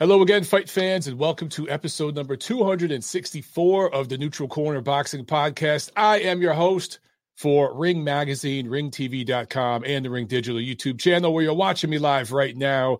Hello again, fight fans, and welcome to episode number 264 of the Neutral Corner Boxing Podcast. I am your host for Ring Magazine, ringtv.com, and the Ring Digital YouTube channel where you're watching me live right now.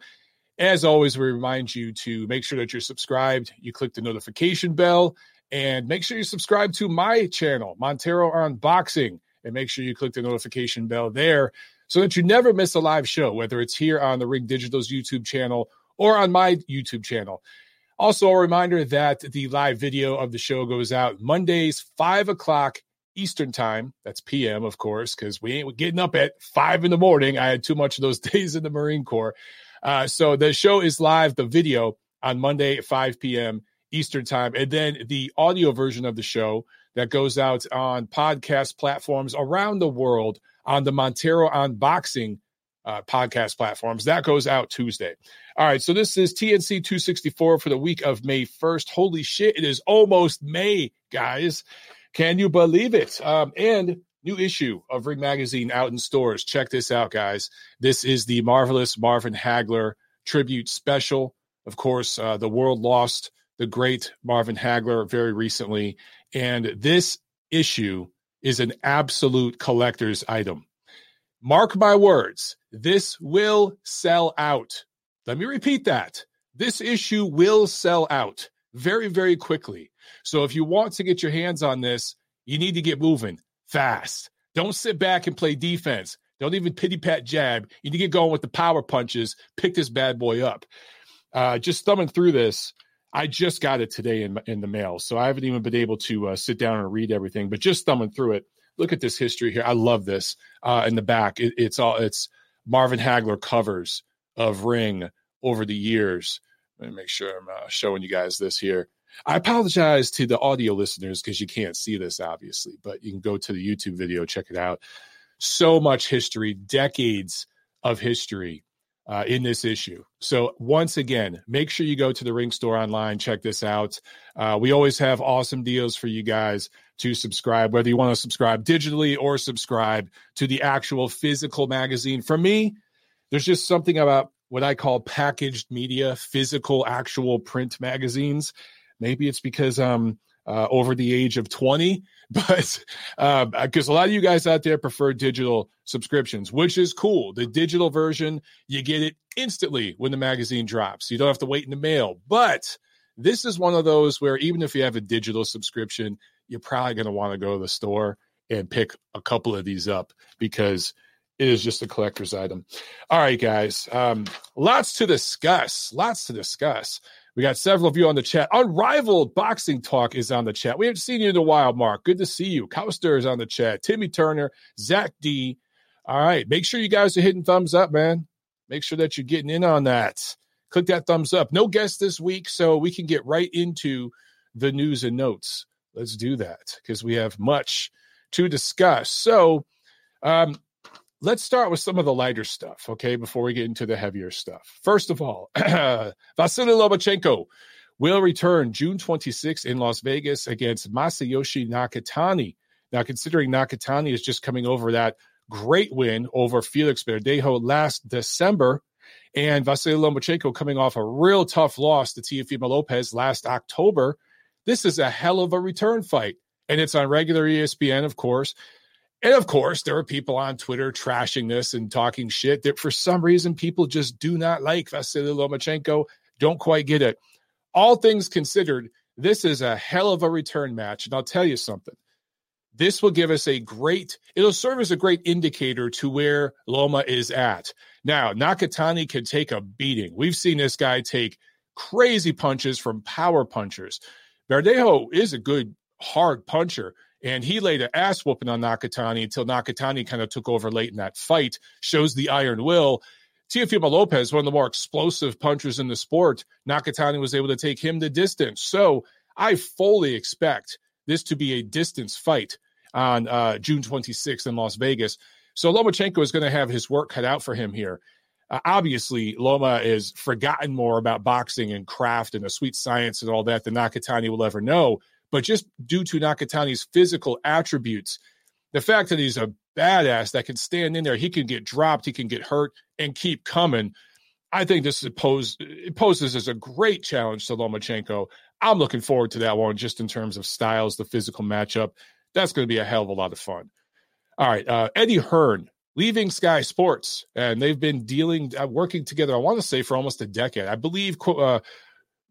As always, we remind you to make sure that you're subscribed, you click the notification bell, and make sure you subscribe to my channel, Montero on Boxing, and make sure you click the notification bell there so that you never miss a live show, whether it's here on the Ring Digital's YouTube channel or on my YouTube channel. Also, a reminder that the live video of the show goes out Mondays, 5 o'clock Eastern Time. That's PM, of course, because we ain't getting up at 5 in the morning. I had too much of those days in the Marine Corps. Uh, so the show is live, the video on Monday at 5 p.m. Eastern Time. And then the audio version of the show that goes out on podcast platforms around the world on the Montero on Boxing uh, podcast platforms. That goes out Tuesday. All right, so this is TNC 264 for the week of May 1st. Holy shit, it is almost May, guys. Can you believe it? Um, and new issue of Ring Magazine out in stores. Check this out, guys. This is the marvelous Marvin Hagler tribute special. Of course, uh, the world lost the great Marvin Hagler very recently. And this issue is an absolute collector's item. Mark my words, this will sell out. Let me repeat that. This issue will sell out very, very quickly. So if you want to get your hands on this, you need to get moving fast. Don't sit back and play defense. Don't even pity pat jab. You need to get going with the power punches. Pick this bad boy up. Uh, just thumbing through this, I just got it today in, in the mail. So I haven't even been able to uh, sit down and read everything, but just thumbing through it look at this history here. I love this. Uh, in the back, it, it's all it's Marvin Hagler covers of Ring over the years. Let me make sure I'm uh, showing you guys this here. I apologize to the audio listeners because you can't see this, obviously, but you can go to the YouTube video, check it out. So much history, decades of history uh, in this issue. So, once again, make sure you go to the Ring Store online, check this out. Uh, we always have awesome deals for you guys to subscribe, whether you want to subscribe digitally or subscribe to the actual physical magazine. For me, there's just something about what I call packaged media, physical, actual print magazines. Maybe it's because I'm uh, over the age of 20, but because uh, a lot of you guys out there prefer digital subscriptions, which is cool. The digital version, you get it instantly when the magazine drops. You don't have to wait in the mail. But this is one of those where even if you have a digital subscription, you're probably going to want to go to the store and pick a couple of these up because it is just a collector's item. All right, guys. Um, lots to discuss. Lots to discuss. We got several of you on the chat. Unrivaled Boxing Talk is on the chat. We haven't seen you in a while, Mark. Good to see you. Cowster is on the chat. Timmy Turner, Zach D. All right. Make sure you guys are hitting thumbs up, man. Make sure that you're getting in on that. Click that thumbs up. No guest this week, so we can get right into the news and notes let's do that because we have much to discuss. So, um, let's start with some of the lighter stuff, okay, before we get into the heavier stuff. First of all, Vasiliy Lomachenko will return June 26th in Las Vegas against Masayoshi Nakatani. Now, considering Nakatani is just coming over that great win over Felix Verdejo last December, and Vasiliy Lomachenko coming off a real tough loss to Teofimo Lopez last October, this is a hell of a return fight. And it's on regular ESPN, of course. And of course, there are people on Twitter trashing this and talking shit that for some reason people just do not like Vasiliy Lomachenko, don't quite get it. All things considered, this is a hell of a return match. And I'll tell you something. This will give us a great, it'll serve as a great indicator to where Loma is at. Now, Nakatani can take a beating. We've seen this guy take crazy punches from power punchers. Verdejo is a good, hard puncher, and he laid an ass whooping on Nakatani until Nakatani kind of took over late in that fight, shows the iron will. Teofimo Lopez, one of the more explosive punchers in the sport, Nakatani was able to take him the distance. So I fully expect this to be a distance fight on uh, June 26th in Las Vegas. So Lomachenko is going to have his work cut out for him here. Uh, obviously, Loma is forgotten more about boxing and craft and the sweet science and all that than Nakatani will ever know. But just due to Nakatani's physical attributes, the fact that he's a badass that can stand in there, he can get dropped, he can get hurt, and keep coming. I think this is pose, poses as a great challenge to Lomachenko. I'm looking forward to that one just in terms of styles, the physical matchup. That's going to be a hell of a lot of fun. All right, uh, Eddie Hearn leaving Sky Sports, and they've been dealing, uh, working together. I want to say for almost a decade. I believe. Uh,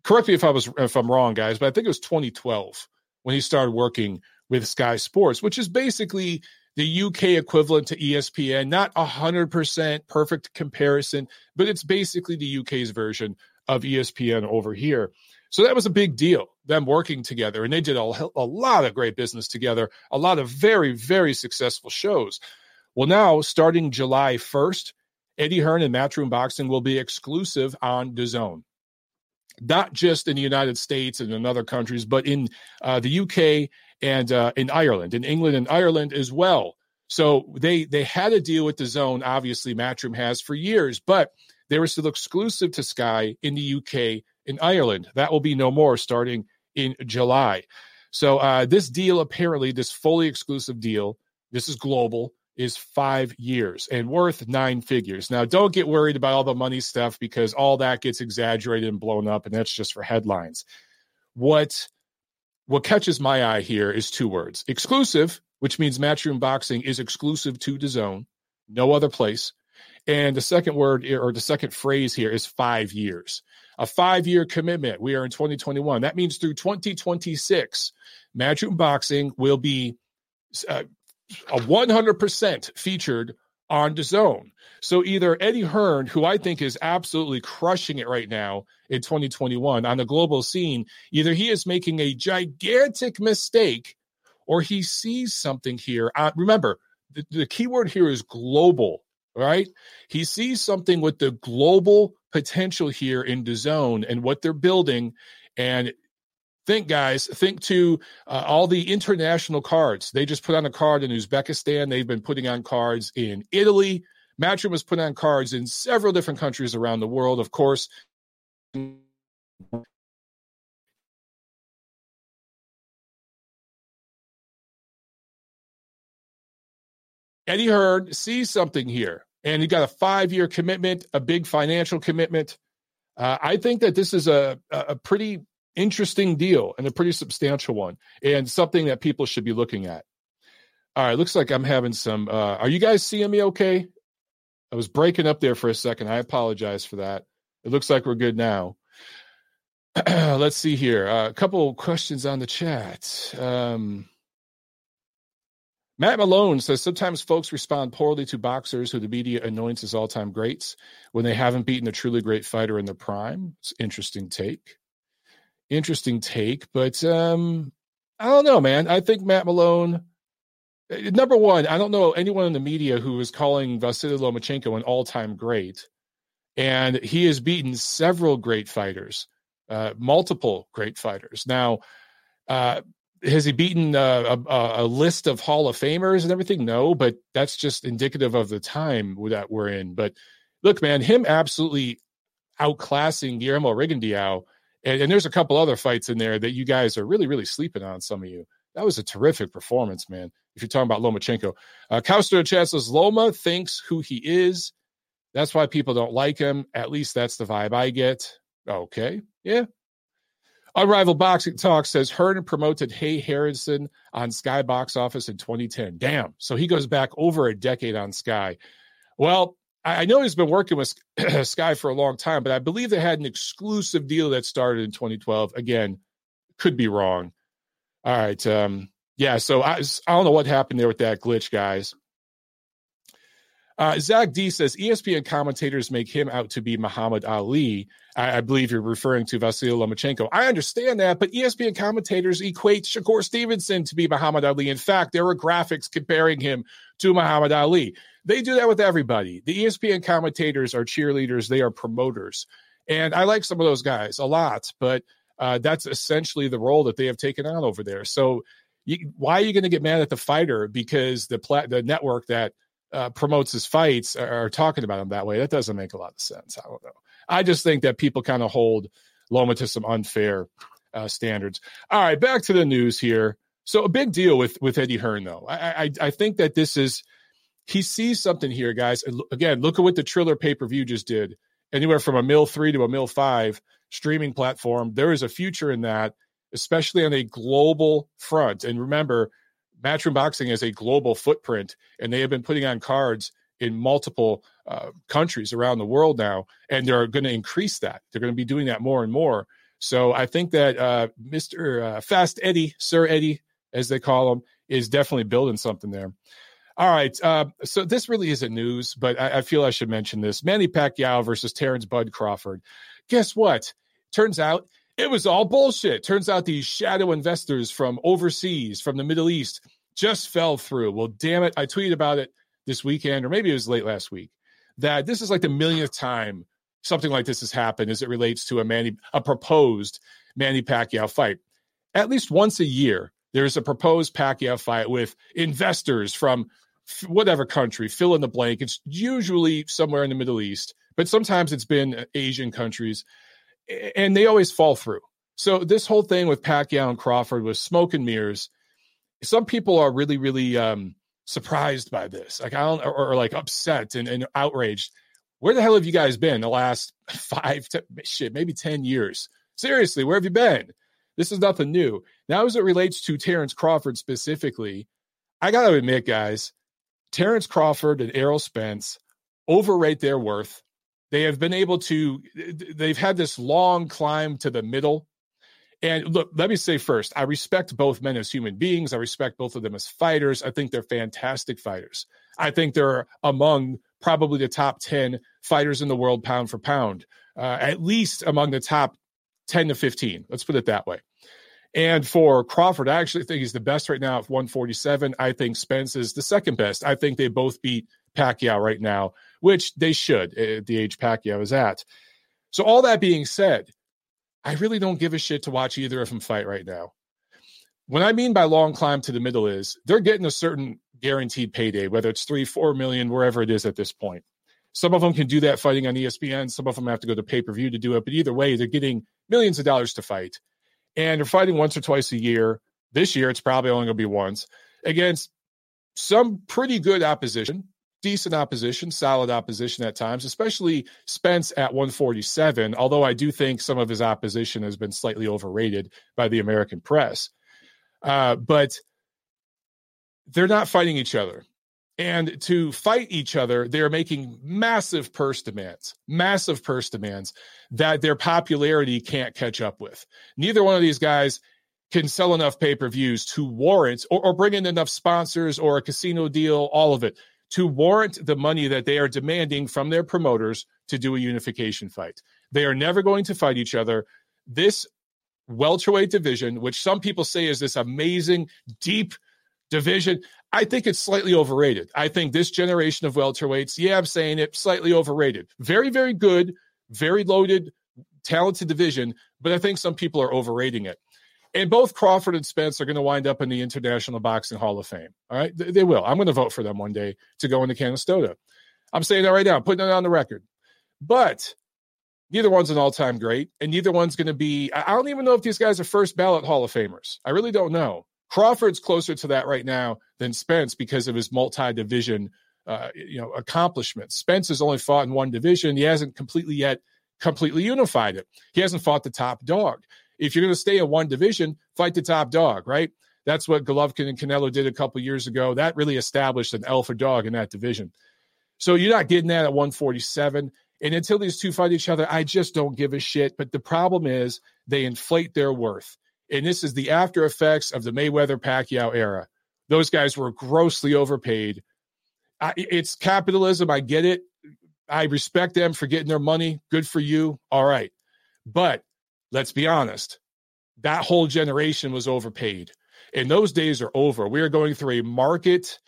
correct me if I was if I'm wrong, guys, but I think it was 2012 when he started working with Sky Sports, which is basically the UK equivalent to ESPN. Not a hundred percent perfect comparison, but it's basically the UK's version of ESPN over here. So that was a big deal, them working together. And they did a, a lot of great business together, a lot of very, very successful shows. Well, now, starting July 1st, Eddie Hearn and Matchroom Boxing will be exclusive on DAZN. Not just in the United States and in other countries, but in uh, the UK and uh, in Ireland, in England and Ireland as well. So they they had a deal with DAZN, Obviously, Matchroom has for years, but they were still exclusive to Sky in the UK in Ireland. That will be no more starting in July. So uh, this deal, apparently, this fully exclusive deal, this is global, is five years and worth nine figures. Now, don't get worried about all the money stuff because all that gets exaggerated and blown up, and that's just for headlines. What what catches my eye here is two words: exclusive, which means Matchroom Boxing is exclusive to DAZN, no other place. And the second word or the second phrase here is five years a five year commitment. We are in 2021. That means through 2026, Matchroom Boxing will be uh, 100% featured on DAZN. So either Eddie Hearn, who I think is absolutely crushing it right now in 2021 on the global scene, either he is making a gigantic mistake or he sees something here. Uh, remember, the, the key word here is global, right? He sees something with the global potential here in DAZN and what they're building. And think, guys, think to uh, all the international cards. They just put on a card in Uzbekistan. They've been putting on cards in Italy. Matchroom has put on cards in several different countries around the world. Of course, Eddie Hearn sees something here and you got a five year commitment, a big financial commitment. Uh, I think that this is a, a pretty interesting deal and a pretty substantial one, and something that people should be looking at. All right, looks like I'm having some. Uh, are you guys seeing me okay? I was breaking up there for a second. I apologize for that. It looks like we're good now. Let's see here. Uh, a couple questions on the chat. Um, Matt Malone says sometimes folks respond poorly to boxers who the media anoints as all time greats when they haven't beaten a truly great fighter in their prime. It's interesting take. Interesting take, but um, I don't know, man. I think Matt Malone. Eh, number one, I don't know anyone in the media who is calling Vasiliy Lomachenko an all-time great, and he has beaten several great fighters, uh, multiple great fighters. Now, uh, has he beaten uh, a, a, list of Hall of Famers and everything? No, but that's just indicative of the time that we're in. But look, man, him absolutely outclassing Guillermo Rigondeaux, and, and there's a couple other fights in there that you guys are really, really sleeping on. Some of you. That was a terrific performance, man. If you're talking about Lomachenko, uh, Castro Chances Loma thinks who he is. That's why people don't like him. At least that's the vibe I get. Okay, yeah, Unrivaled Boxing Talk says Hearn promoted Hey Harrison on Sky Box Office in 2010. Damn. So he goes back over a decade on Sky. Well, I know he's been working with Sky for a long time, but I believe they had an exclusive deal that started in 2012. Again, could be wrong. All right. Um, yeah. So I, I don't know what happened there with that glitch, guys. Uh, Zach D says ESPN commentators make him out to be Muhammad Ali. I, I, believe you're referring to Vasiliy Lomachenko. I understand that, but ESPN commentators equate Shakur Stevenson to be Muhammad Ali. In fact, there are graphics comparing him to Muhammad Ali. They do that with everybody. The ESPN commentators are cheerleaders, they are promoters. And I like some of those guys a lot, but uh, that's essentially the role that they have taken on over there. So, you, why are you going to get mad at the fighter because the the network that uh, promotes his fights are, are, talking about him that way. That doesn't make a lot of sense. I don't know. I just think that people kind of hold Loma to some unfair uh, standards. All right, back to the news here. So a big deal with with Eddie Hearn though. I I, I think that this is he sees something here, guys. And again, look at what the Triller pay per view just did. Anywhere from a mill three to a mill five streaming platform. There is a future in that, especially on a global front. And remember, Matchroom Boxing has a global footprint, and they have been putting on cards in multiple uh, countries around the world now, and they're going to increase that. They're going to be doing that more and more. So I think that uh, Mr. Uh, Fast Eddie, Sir Eddie, as they call him, is definitely building something there. All right. Uh, so this really isn't news, but I, I, feel I should mention this. Manny Pacquiao versus Terrence Bud Crawford. Guess what? Turns out it was all bullshit. Turns out these shadow investors from overseas, from the Middle East, just fell through. Well, damn it. I tweeted about it this weekend, or maybe it was late last week, that this is like the millionth time something like this has happened as it relates to a Manny, a proposed Manny Pacquiao fight. At least once a year, there's a proposed Pacquiao fight with investors from whatever country, fill in the blank. It's usually somewhere in the Middle East, but sometimes it's been Asian countries and they always fall through. So this whole thing with Pacquiao and Crawford was smoke and mirrors. Some people are really, really um, surprised by this, like I don't, or, or like upset and, and, outraged. Where the hell have you guys been the last five, to, shit, maybe ten years? Seriously, where have you been? This is nothing new. Now, as it relates to Terrence Crawford specifically, I got to admit, guys, Terrence Crawford and Errol Spence overrate their worth. They have been able to, they've had this long climb to the middle. And look, let me say first, I respect both men as human beings. I respect both of them as fighters. I think they're fantastic fighters. I think they're among probably the top 10 fighters in the world, pound for pound, uh, at least among the top 10 to 15. Let's put it that way. And for Crawford, I actually think he's the best right now at 147. I think Spence is the second best. I think they both beat Pacquiao right now which they should eh, at the age Pacquiao is at. So, all that being said, I really don't give a shit to watch either of them fight right now. What I mean by long climb to the middle is they're getting a certain guaranteed payday, whether it's three, four million, wherever it is at this point. Some of them can do that fighting on ESPN. Some of them have to go to pay per view to do it. But either way, they're getting millions of dollars to fight. And they're fighting once or twice a year. This year, it's probably only going to be once against some pretty good opposition decent opposition, solid opposition at times, especially Spence at 147. Although I do think some of his opposition has been slightly overrated by the American press. Uh, but they're not fighting each other. And to fight each other, they're making massive purse demands, massive purse demands that their popularity can't catch up with. Neither one of these guys can sell enough pay per views to warrant or, or bring in enough sponsors or a casino deal, all of it to warrant the money that they are demanding from their promoters to do a unification fight. They are never going to fight each other. This welterweight division, which some people say is this amazing, deep division, I think it's slightly overrated. I think this generation of welterweights, yeah, I'm saying it, slightly overrated. Very, very good, very loaded, talented division, but I think some people are overrating it. And both Crawford and Spence are going to wind up in the International Boxing Hall of Fame. All right. They, they will. I'm going to vote for them one day to go into Canastota. I'm saying that right now, I'm putting it on the record. But neither one's an all time great, and neither one's going to be. I don't even know if these guys are first ballot Hall of Famers. I really don't know. Crawford's closer to that right now than Spence because of his multi division. Uh, you know, accomplishments. Spence has only fought in one division. He hasn't completely yet completely unified it. He hasn't fought the top dog. If you're going to stay in one division, fight the top dog, right? That's what Golovkin and Canelo did a couple years ago. That really established an alpha dog in that division. So you're not getting that at 147. And until these two fight each other, I just don't give a shit. But the problem is they inflate their worth. And this is the after effects of the Mayweather Pacquiao era. Those guys were grossly overpaid. I, it's capitalism. I get it. I respect them for getting their money. Good for you. All right. But let's be honest, that whole generation was overpaid. And those days are over. We are going through a market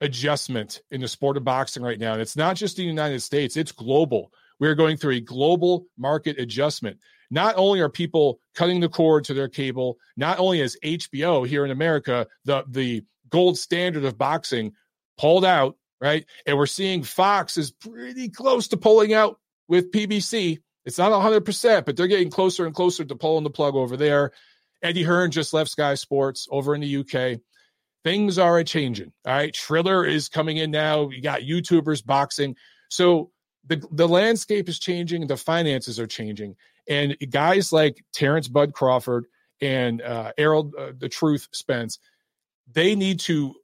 adjustment in the sport of boxing right now. And it's not just the United States, it's global. We're going through a global market adjustment. Not only are people cutting the cord to their cable, not only is HBO here in America the, the gold standard of boxing pulled out, right? And we're seeing Fox is pretty close to pulling out with PBC. It's not 100%, but they're getting closer and closer to pulling the plug over there. Eddie Hearn just left Sky Sports over in the UK things are changing. All right. Triller is coming in now. You got YouTubers boxing. So the, the landscape is changing. The finances are changing. And guys like Terrence Bud Crawford and uh, Errol, uh, the Truth Spence, they need to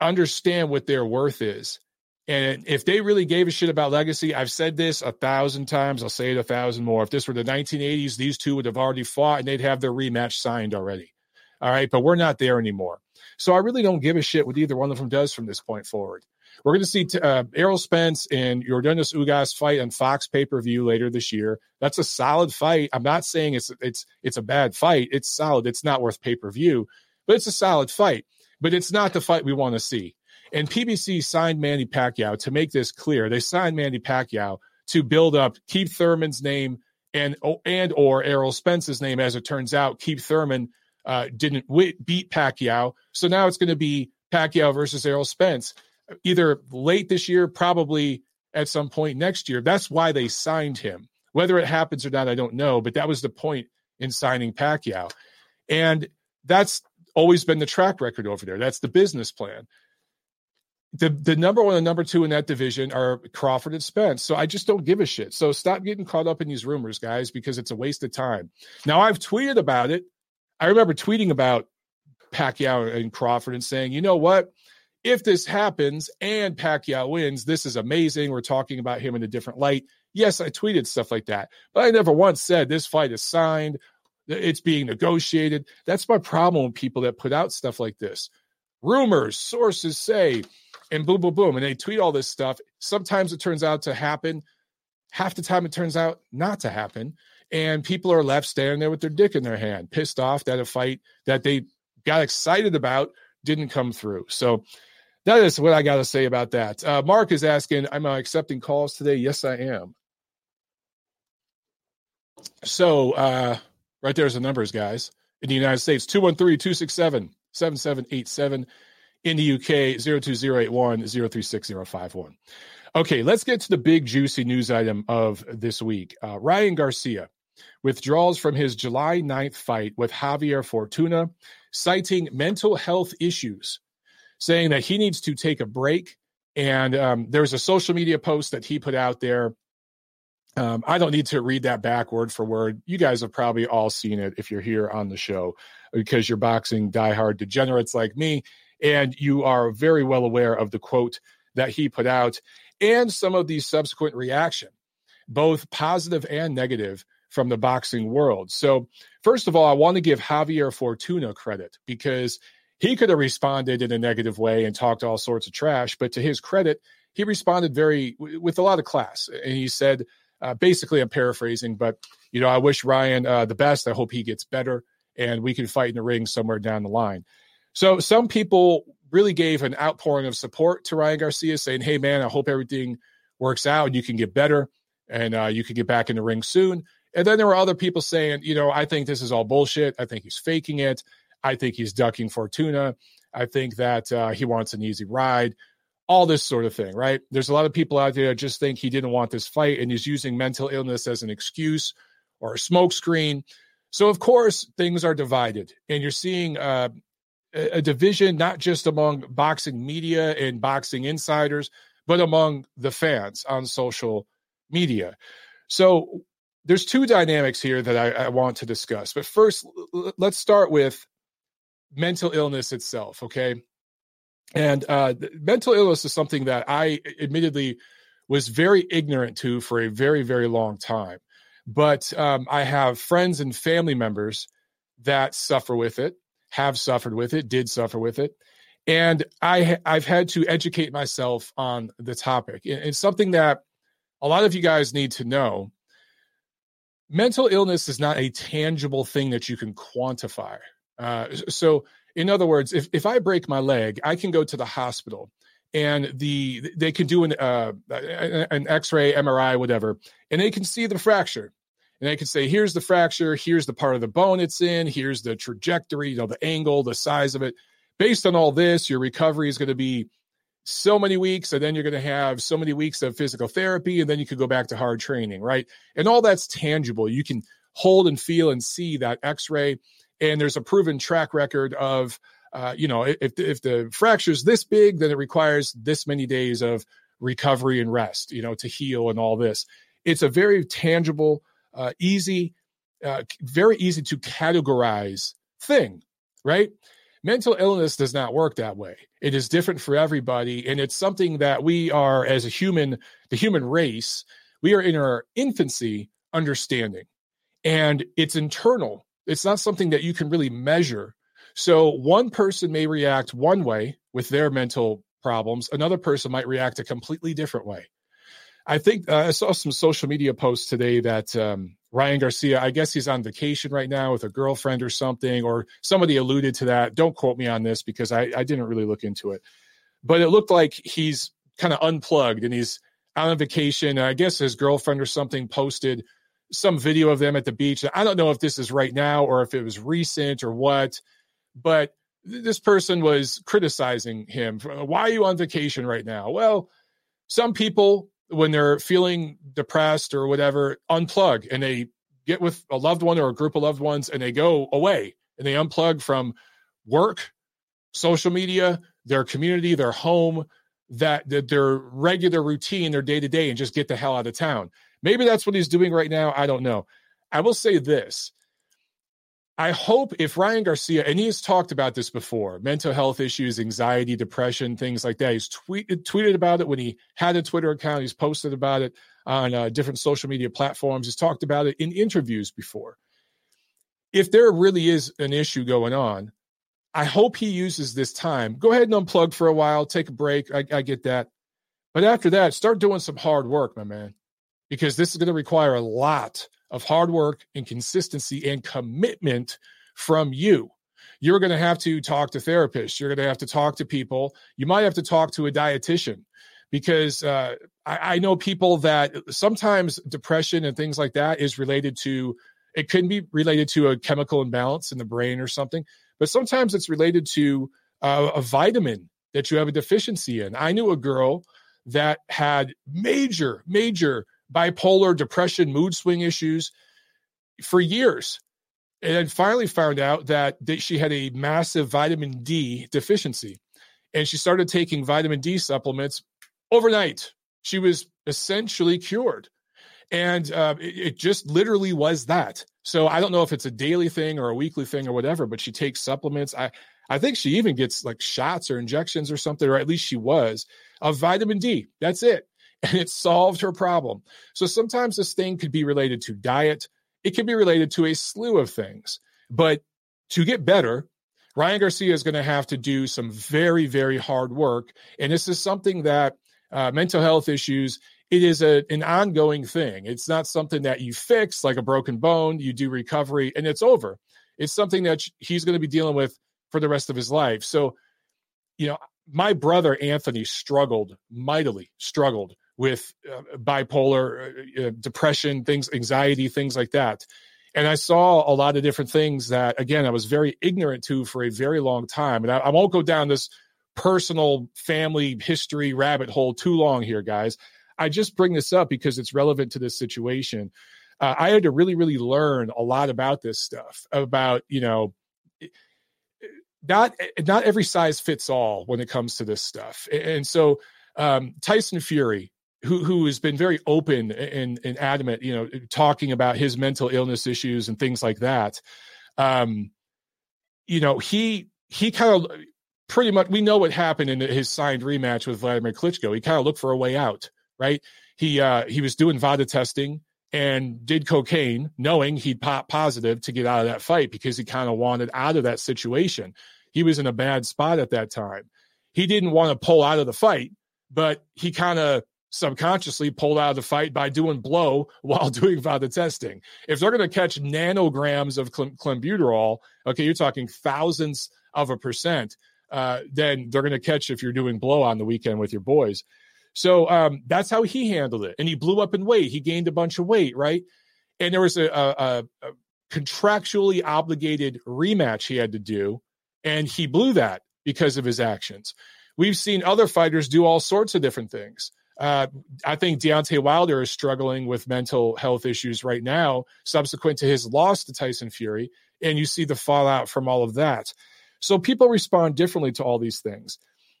understand what their worth is. And if they really gave a shit about legacy, I've said this a thousand times. I'll say it a thousand more. If this were the 1980s, these two would have already fought and they'd have their rematch signed already. All right. But we're not there anymore. So I really don't give a shit what either one of them does from this point forward. We're going to see uh, Errol Spence and Yordenis Ugas fight on Fox pay per view later this year. That's a solid fight. I'm not saying it's it's it's a bad fight. It's solid. It's not worth pay per view, but it's a solid fight. But it's not the fight we want to see. And PBC signed Manny Pacquiao to make this clear. They signed Manny Pacquiao to build up Keith Thurman's name and and or Errol Spence's name. As it turns out, Keith Thurman uh, didn't w- beat Pacquiao. So now it's going to be Pacquiao versus Errol Spence, either late this year, probably at some point next year. That's why they signed him. Whether it happens or not, I don't know, but that was the point in signing Pacquiao. And that's always been the track record over there. That's the business plan. The the number one and number two in that division are Crawford and Spence. So I just don't give a shit. So stop getting caught up in these rumors, guys, because it's a waste of time. Now I've tweeted about it I remember tweeting about Pacquiao and Crawford and saying, you know what? If this happens and Pacquiao wins, this is amazing. We're talking about him in a different light. Yes, I tweeted stuff like that, but I never once said this fight is signed, it's being negotiated. That's my problem with people that put out stuff like this. Rumors, sources say, and boom, boom, boom. And they tweet all this stuff. Sometimes it turns out to happen. Half the time it turns out not to happen and people are left standing there with their dick in their hand, pissed off that a fight that they got excited about didn't come through. So that is what I got to say about that. Uh, Mark is asking, "Am I accepting calls today?" Yes, I am. So uh, right there's the numbers, guys. In the United States, 213-267-7787. In the UK, 02081 036051. Okay, let's get to the big juicy news item of this week. Uh, Ryan Garcia withdraws from his July 9th fight with Javier Fortuna, citing mental health issues, saying that he needs to take a break. And um, there's a social media post that he put out there. Um, I don't need to read that back word for word. You guys have probably all seen it if you're here on the show because you're boxing diehard degenerates like me. And you are very well aware of the quote that he put out and some of the subsequent reaction, both positive and negative, from the boxing world. So, first of all, I want to give Javier Fortuna credit because he could have responded in a negative way and talked all sorts of trash, but to his credit, he responded very with a lot of class. And he said, uh, basically, I'm paraphrasing, but you know, I wish Ryan uh, the best. I hope he gets better, and we can fight in the ring somewhere down the line. So, some people really gave an outpouring of support to Ryan Garcia, saying, "Hey, man, I hope everything works out and you can get better and uh, you can get back in the ring soon." And then there were other people saying, you know, I think this is all bullshit. I think he's faking it. I think he's ducking Fortuna. I think that uh, he wants an easy ride. All this sort of thing, right? There's a lot of people out there that just think he didn't want this fight and he's using mental illness as an excuse or a smokescreen. So, of course, things are divided, and you're seeing uh, a division not just among boxing media and boxing insiders, but among the fans on social media. So there's two dynamics here that I, I want to discuss. But first, let's start with mental illness itself. Okay. And uh, mental illness is something that I admittedly was very ignorant to for a very, very long time. But um, I have friends and family members that suffer with it have suffered with it, did suffer with it. And I, I've had to educate myself on the topic. It's something that a lot of you guys need to know. Mental illness is not a tangible thing that you can quantify. Uh, so, in other words, if, if I break my leg, I can go to the hospital and the they can do an uh, an X-ray, MRI, whatever, and they can see the fracture and they can say, here's the fracture, here's the part of the bone it's in, here's the trajectory, you know, the angle, the size of it. Based on all this, your recovery is going to be so many weeks, and then you're going to have so many weeks of physical therapy, and then you can go back to hard training, right? And all that's tangible. You can hold and feel and see that X-ray, and there's a proven track record of, uh, you know, if if the fracture is this big, then it requires this many days of recovery and rest, you know, to heal and all this. It's a very tangible uh, easy, uh, very easy to categorize thing, right? Mental illness does not work that way. It is different for everybody. And it's something that we are, as a human, the human race, we are in our infancy understanding. And it's internal, it's not something that you can really measure. So one person may react one way with their mental problems, another person might react a completely different way. I think uh, I saw some social media posts today that um, Ryan Garcia, I guess he's on vacation right now with a girlfriend or something, or somebody alluded to that. Don't quote me on this because I, I didn't really look into it. But it looked like he's kind of unplugged and he's on vacation. And I guess his girlfriend or something posted some video of them at the beach. I don't know if this is right now or if it was recent or what, but this person was criticizing him. Why are you on vacation right now? Well, some people when they're feeling depressed or whatever, unplug and they get with a loved one or a group of loved ones and they go away and they unplug from work, social media, their community, their home, that, that their regular routine, their day to day, and just get the hell out of town. Maybe that's what he's doing right now. I don't know. I will say this I hope if Ryan Garcia, and he's talked about this before, mental health issues, anxiety, depression, things like that. He's tweeted, tweeted about it when he had a Twitter account. He's posted about it on uh, different social media platforms. He's talked about it in interviews before. If there really is an issue going on, I hope he uses this time. Go ahead and unplug for a while, take a break. I, I get that. But after that, start doing some hard work, my man, because this is going to require a lot of hard work and consistency and commitment from you. You're going to have to talk to therapists. You're going to have to talk to people. You might have to talk to a dietitian because uh, I, I know people that sometimes depression and things like that is related to, it can be related to a chemical imbalance in the brain or something, but sometimes it's related to uh, a vitamin that you have a deficiency in. I knew a girl that had major, major bipolar, depression, mood swing issues for years. And finally found out that, she had a massive vitamin D deficiency. And she started taking vitamin D supplements overnight. She was essentially cured. And uh, it, it just literally was that. So I don't know if it's a daily thing or a weekly thing or whatever, but she takes supplements. I, I think she even gets like shots or injections or something, or at least she was of vitamin D. That's it and it solved her problem. So sometimes this thing could be related to diet, it could be related to a slew of things. But to get better, Ryan Garcia is going to have to do some very, very hard work. And this is something that uh, mental health issues, it is a, an ongoing thing. It's not something that you fix like a broken bone, you do recovery, and it's over. It's something that he's going to be dealing with for the rest of his life. So, you know, my brother Anthony struggled mightily, struggled with uh, bipolar, uh, uh, depression, things, anxiety, things like that. And I saw a lot of different things that, again, I was very ignorant to for a very long time. And I, I won't go down this personal family history rabbit hole too long here, guys. I just bring this up because it's relevant to this situation. Uh, I had to really, really learn a lot about this stuff about, you know, not not every size fits all when it comes to this stuff. And so um, Tyson Fury, who who has been very open and, and adamant, you know, talking about his mental illness issues and things like that. Um, you know, he he kind of pretty much we know what happened in his signed rematch with Vladimir Klitschko. He kind of looked for a way out, right? He uh, he was doing VADA testing and did cocaine, knowing he'd pop positive to get out of that fight because he kind of wanted out of that situation. He was in a bad spot at that time. He didn't want to pull out of the fight, but he kind of subconsciously pulled out of the fight by doing blow while doing VADA testing. If they're going to catch nanograms of clenbuterol, okay, you're talking thousands of a percent, uh, then they're going to catch if you're doing blow on the weekend with your boys. So um, that's how he handled it. And he blew up in weight. He gained a bunch of weight, right? And there was a, a, a contractually obligated rematch he had to do. And he blew that because of his actions. We've seen other fighters do all sorts of different things. Uh, I think Deontay Wilder is struggling with mental health issues right now, subsequent to his loss to Tyson Fury. And you see the fallout from all of that. So people respond differently to all these things.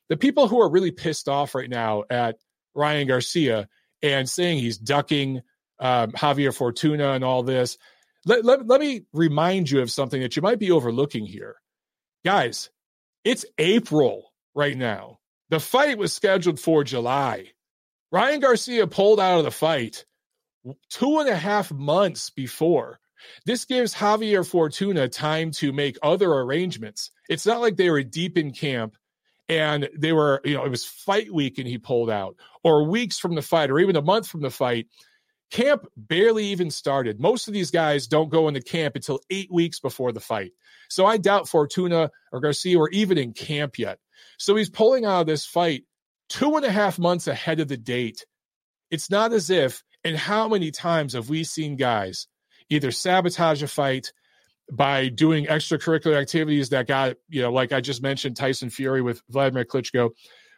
The people who are really pissed off right now at Ryan Garcia and saying he's ducking um, Javier Fortuna and all this, let, let, let me remind you of something that you might be overlooking here. Guys, it's April right now. The fight was scheduled for July. Ryan Garcia pulled out of the fight two and a half months before. This gives Javier Fortuna time to make other arrangements. It's not like they were deep in camp and they were, you know, it was fight week and he pulled out, or weeks from the fight, or even a month from the fight. Camp barely even started. Most of these guys don't go into camp until eight weeks before the fight. So I doubt Fortuna or Garcia were even in camp yet. So he's pulling out of this fight two and a half months ahead of the date. It's not as if, and how many times have we seen guys either sabotage a fight by doing extracurricular activities that got, you know, like I just mentioned, Tyson Fury with Vladimir Klitschko,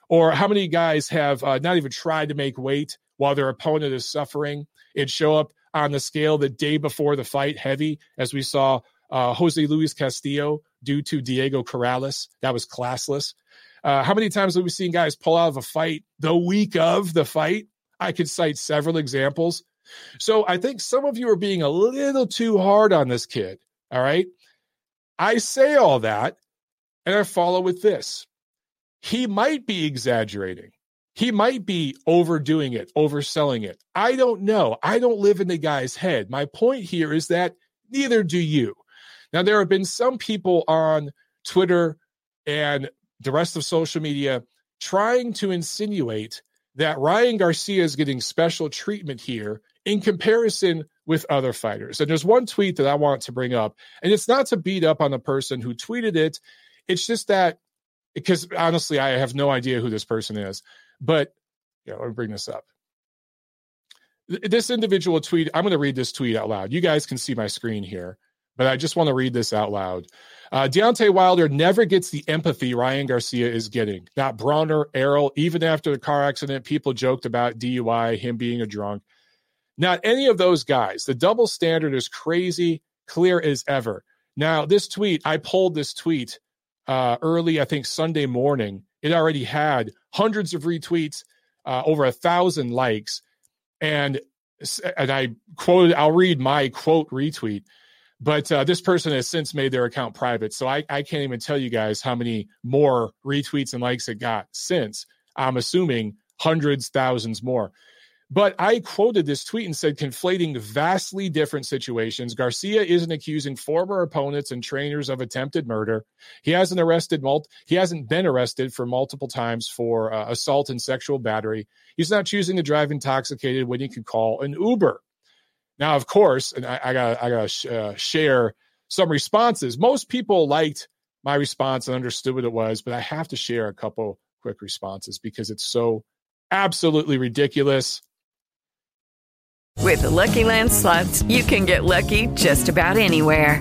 or how many guys have uh, not even tried to make weight while their opponent is suffering and show up on the scale the day before the fight heavy, as we saw uh, Jose Luis Castillo do to Diego Corrales. That was classless. Uh, how many times have we seen guys pull out of a fight the week of the fight? I could cite several examples. So I think some of you are being a little too hard on this kid. All right. I say all that and I follow with this. He might be exaggerating. He might be overdoing it, overselling it. I don't know. I don't live in the guy's head. My point here is that neither do you. Now, there have been some people on Twitter and the rest of social media trying to insinuate that Ryan Garcia is getting special treatment here in comparison with other fighters. And there's one tweet that I want to bring up, and it's not to beat up on the person who tweeted it. It's just that because honestly, I have no idea who this person is. But yeah, let me bring this up. This individual tweet, I'm going to read this tweet out loud. You guys can see my screen here, but I just want to read this out loud. Uh, Deontay Wilder never gets the empathy Ryan Garcia is getting. Not Broner, Errol, even after the car accident, people joked about DUI, him being a drunk. Not any of those guys. The double standard is crazy, clear as ever. Now, this tweet, I pulled this tweet uh, early, I think Sunday morning. It already had hundreds of retweets, uh, over a thousand likes, and and I quoted. I'll read my quote retweet. But uh, this person has since made their account private, so I, I can't even tell you guys how many more retweets and likes it got since. I'm assuming hundreds, thousands more. But I quoted this tweet and said, conflating vastly different situations. Garcia isn't accusing former opponents and trainers of attempted murder. He hasn't arrested mul- He hasn't been arrested for multiple times for uh, assault and sexual battery. He's not choosing to drive intoxicated when he could call an Uber. Now, of course, and I, got I got to uh, share some responses. Most people liked my response and understood what it was, but I have to share a couple quick responses because it's so Absolutely ridiculous. With the Lucky Land slots, you can get lucky just about anywhere.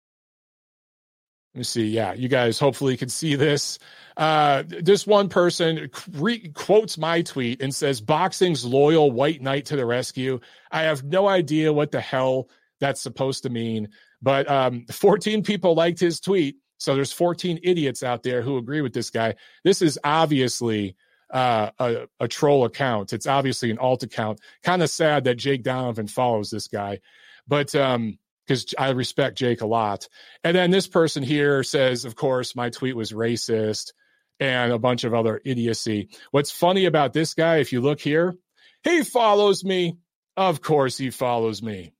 Let me see. Yeah, you guys hopefully can see this. Uh, this one person re- quotes my tweet and says, Boxing's loyal white knight to the rescue. I have no idea what the hell that's supposed to mean, but um, 14 people liked his tweet. So there's 14 idiots out there who agree with this guy. This is obviously uh, a, a troll account. It's obviously an alt account. Kind of sad that Jake Donovan follows this guy, but um, because I respect Jake a lot. And then this person here says, of course, my tweet was racist and a bunch of other idiocy. What's funny about this guy, if you look here, he follows me. Of course, he follows me.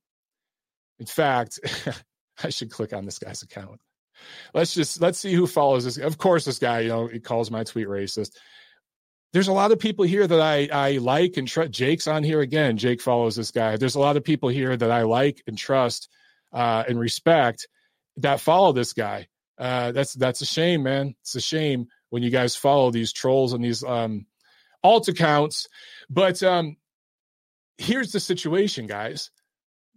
In fact, I should click on this guy's account. Let's just let's see who follows this. Of course, this guy, you know, he calls my tweet racist. There's a lot of people here that I I like and trust. Jake's on here again. Jake follows this guy. There's a lot of people here that I like and trust uh, and respect that follow this guy. Uh, that's that's a shame, man. It's a shame when you guys follow these trolls and these um, alt accounts. But um, here's the situation, guys.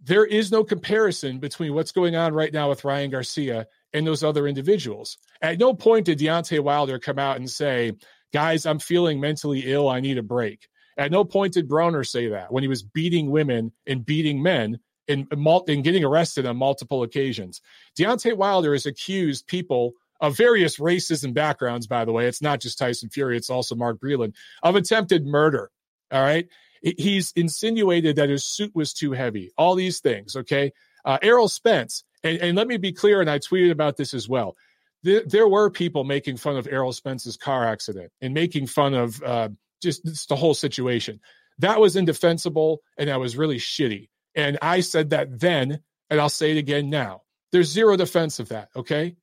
There is no comparison between what's going on right now with Ryan Garcia and those other individuals. At no point did Deontay Wilder come out and say, guys, I'm feeling mentally ill. I need a break. At no point did Broner say that when he was beating women and beating men and, and getting arrested on multiple occasions. Deontay Wilder has accused people of various races and backgrounds, by the way. It's not just Tyson Fury, it's also Mark Breland, of attempted murder. All right. He's insinuated that his suit was too heavy, all these things. Okay. Uh, Errol Spence, and, and let me be clear, and I tweeted about this as well. There, there were people making fun of Errol Spence's car accident and making fun of uh, just, just the whole situation. That was indefensible and that was really shitty. And I said that then, and I'll say it again now. There's zero defense of that, okay?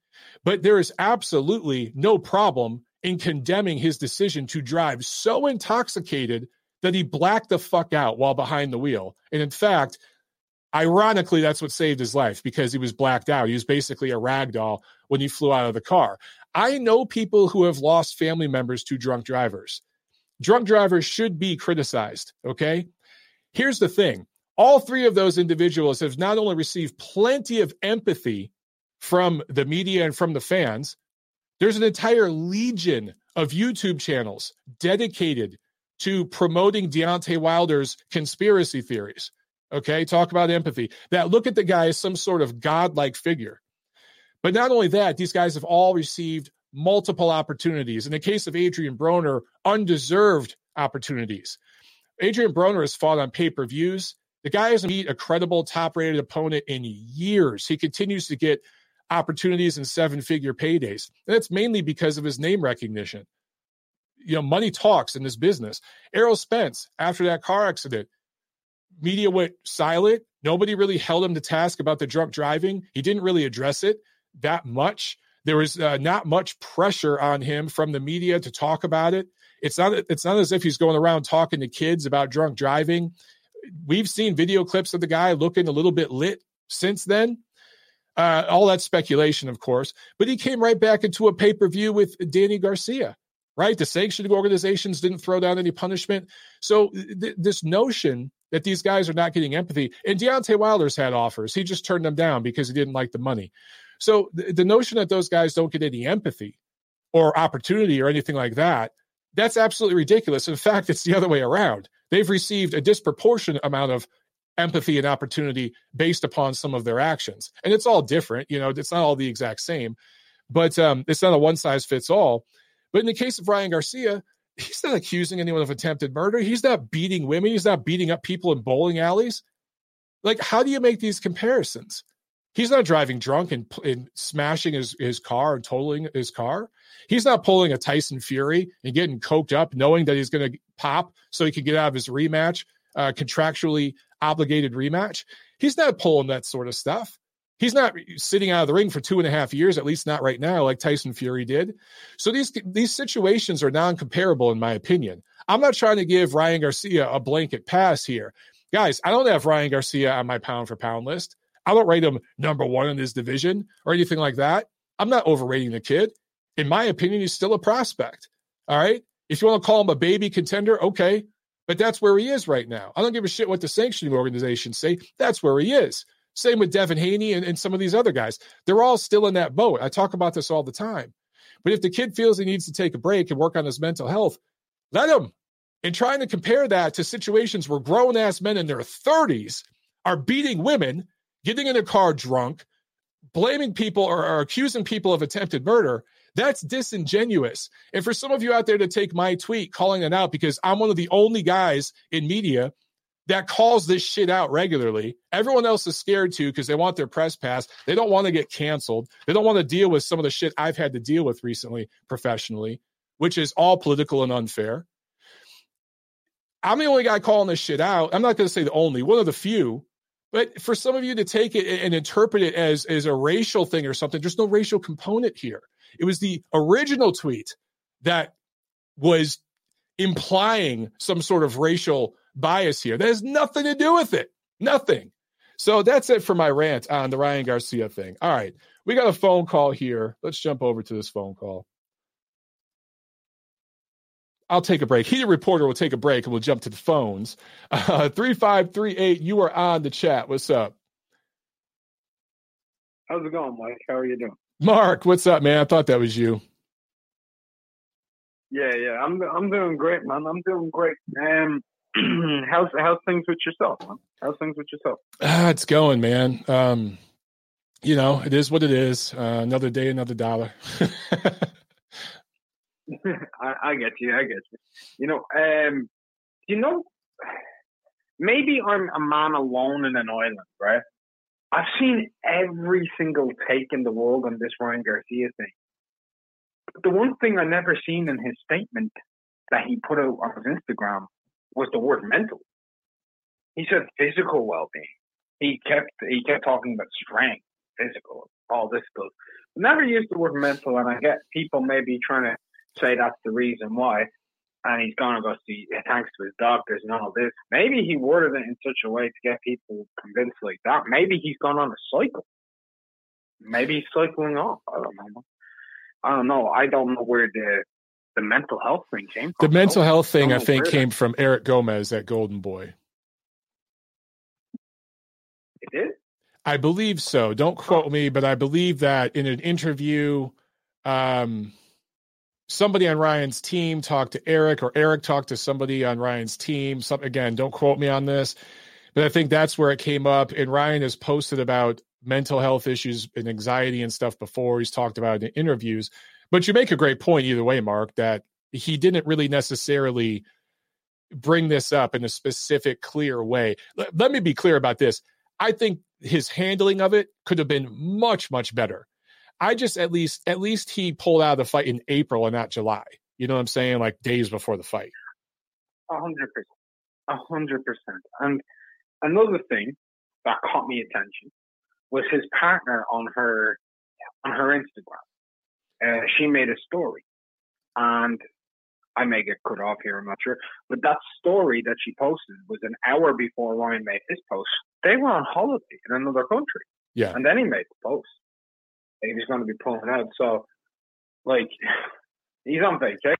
But there is absolutely no problem in condemning his decision to drive so intoxicated that he blacked the fuck out while behind the wheel. And in fact, ironically, that's what saved his life because he was blacked out. He was basically a rag doll when he flew out of the car. I know people who have lost family members to drunk drivers. Drunk drivers should be criticized, okay? Here's the thing all three of those individuals have not only received plenty of empathy from the media and from the fans, there's an entire legion of YouTube channels dedicated to promoting Deontay Wilder's conspiracy theories. Okay, talk about empathy. That look at the guy as some sort of godlike figure. But not only that, these guys have all received multiple opportunities. In the case of Adrian Broner, undeserved opportunities. Adrian Broner has fought on pay per views. The guy hasn't beat a credible top rated opponent in years. He continues to get opportunities and seven figure paydays. And that's mainly because of his name recognition. You know, money talks in this business. Errol Spence, after that car accident, media went silent. Nobody really held him to task about the drunk driving. He didn't really address it that much. There was uh, not much pressure on him from the media to talk about it. It's not. It's not as if he's going around talking to kids about drunk driving we've seen video clips of the guy looking a little bit lit since then. Uh, all that speculation, of course, but he came right back into a pay per view with Danny Garcia, right? The sanctioning organizations didn't throw down any punishment. So, th- this notion that these guys are not getting empathy, and Deontay Wilder's had offers, he just turned them down because he didn't like the money. So, th- the notion that those guys don't get any empathy or opportunity or anything like that, that's absolutely ridiculous. In fact, it's the other way around they've received a disproportionate amount of empathy and opportunity based upon some of their actions. And it's all different, you know, it's not all the exact same, but um, it's not a one size fits all. But in the case of Ryan Garcia, he's not accusing anyone of attempted murder. He's not beating women. He's not beating up people in bowling alleys. Like, how do you make these comparisons? He's not driving drunk and, and smashing his, his car and totaling his car. He's not pulling a Tyson Fury and getting coked up, knowing that he's going to pop so he can get out of his rematch, uh, contractually obligated rematch. He's not pulling that sort of stuff. He's not sitting out of the ring for two and a half years, at least not right now, like Tyson Fury did. So these these situations are non-comparable, in my opinion. I'm not trying to give Ryan Garcia a blanket pass here, guys. I don't have Ryan Garcia on my pound for pound list. I don't rate him number one in his division or anything like that. I'm not overrating the kid. In my opinion, he's still a prospect. All right. If you want to call him a baby contender, okay. But that's where he is right now. I don't give a shit what the sanctioning organizations say. That's where he is. Same with Devin Haney and, and some of these other guys. They're all still in that boat. I talk about this all the time. But if the kid feels he needs to take a break and work on his mental health, let him. And trying to compare that to situations where grown ass men in their 30s are beating women getting in a car drunk, blaming people or, or accusing people of attempted murder, that's disingenuous. And for some of you out there to take my tweet calling it out because I'm one of the only guys in media that calls this shit out regularly. Everyone else is scared to because they want their press pass. They don't want to get canceled. They don't want to deal with some of the shit I've had to deal with recently professionally, which is all political and unfair. I'm the only guy calling this shit out. I'm not going to say the only, one of the few but for some of you to take it and interpret it as, as a racial thing or something, there's no racial component here. It was the original tweet that was implying some sort of racial bias here. That has nothing to do with it. Nothing. So that's it for my rant on the Ryan Garcia thing. All right. We got a phone call here. Let's jump over to this phone call. I'll take a break. Heated reporter will take a break and we'll jump to the phones. Uh, 3538, you are on the chat. What's up? How's it going, Mike? How are you doing? Mark, what's up, man? I thought that was you. Yeah, yeah. I'm I'm doing great, man. I'm doing great. Um how's how's things with yourself, man? How's things with yourself? Ah, it's going, man. Um, you know, it is what it is. Uh, another day, another dollar. I, I, get you. I get you. You know, um, you know, maybe I'm a man alone in an island, right? I've seen every single take in the world on this Ryan Garcia thing. But the one thing I never seen in his statement that he put out on his Instagram was the word mental. He said physical well being. He kept he kept talking about strength, physical, all this stuff. Never used the word mental, and I get people maybe trying to say that's the reason why, and he's going to go see thanks to his doctors and all this. Maybe he worded it in such a way to get people convinced like that. Maybe he's gone on a cycle. Maybe he's cycling off. I don't know. I don't know. I don't know where the the mental health thing came from. The mental health thing, I, I think, came that. from Eric Gomez at Golden Boy. It did. I believe so. Don't quote me, but I believe that in an interview, um, somebody on Ryan's team talked to Eric, or Eric talked to somebody on Ryan's team. Some again, don't quote me on this, but I think that's where it came up. And Ryan has posted about mental health issues and anxiety and stuff before. He's talked about in interviews. But you make a great point either way, Mark, that he didn't really necessarily bring this up in a specific, clear way. Let me be clear about this. I think his handling of it could have been much, much better. I just at least at least he pulled out of the fight in April and not July. You know what I'm saying? Like days before the fight. A hundred percent. A hundred percent. And another thing that caught me attention was his partner on her on her Instagram. Uh, she made a story, and I may get cut off here. I'm not sure, but that story that she posted was an hour before Ryan made his post. They were on holiday in another country. Yeah, and then he made the post was going to be pulling out. So, like, he's on vacation.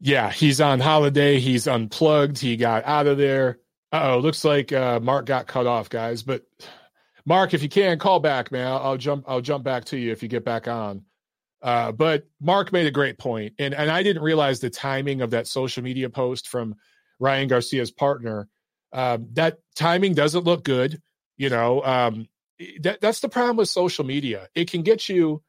Yeah, he's on holiday. He's unplugged. He got out of there. oh, looks like uh, Mark got cut off, guys. But Mark, if you can call back, man, I'll, I'll jump. I'll jump back to you if you get back on. Uh, but Mark made a great point, and and I didn't realize the timing of that social media post from Ryan Garcia's partner Um, that timing doesn't look good. You know, um, that that's the problem with social media. It can get you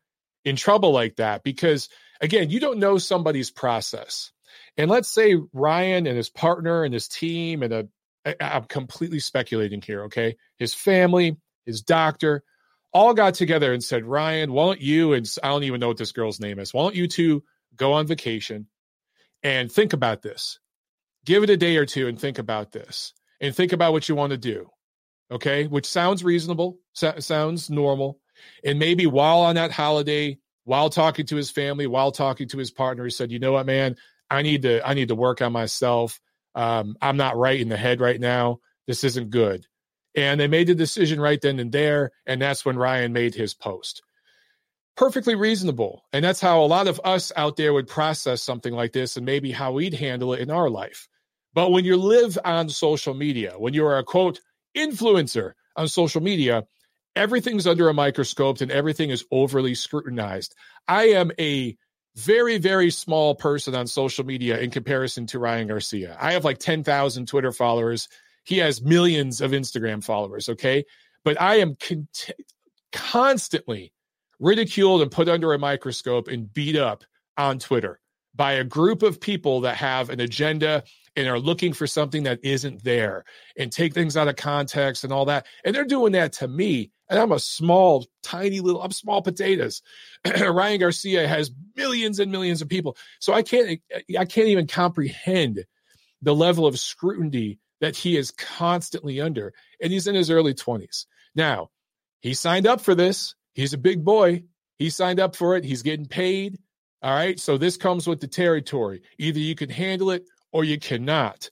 in trouble like that because again, you don't know somebody's process. And let's say Ryan and his partner and his team and a I'm completely speculating here, okay? His family, his doctor, all got together and said, Ryan, why don't you and I don't even know what this girl's name is. Why don't you two go on vacation and think about this? Give it a day or two and think about this and think about what you want to do. Okay, which sounds reasonable, so- sounds normal. And maybe while on that holiday, while talking to his family, while talking to his partner, he said, "You know what, man? I need to I need to work on myself. Um, I'm not right in the head right now. This isn't good." And they made the decision right then and there, and that's when Ryan made his post. Perfectly reasonable, and that's how a lot of us out there would process something like this, and maybe how we'd handle it in our life. But when you live on social media, when you are a quote influencer on social media, everything's under a microscope and everything is overly scrutinized. I am a very, very small person on social media in comparison to Ryan Garcia. I have like 10,000 Twitter followers. He has millions of Instagram followers. Okay. But I am con- constantly ridiculed and put under a microscope and beat up on Twitter by a group of people that have an agenda and are looking for something that isn't there and take things out of context and all that. And they're doing that to me. And I'm a small, tiny little, I'm small potatoes. Ryan Garcia has millions and millions of people. So I can't, I can't even comprehend the level of scrutiny that he is constantly under. And he's in his early 20s. Now, he signed up for this. He's a big boy. He signed up for it. He's getting paid. All right. So this comes with the territory. Either you can handle it or you cannot.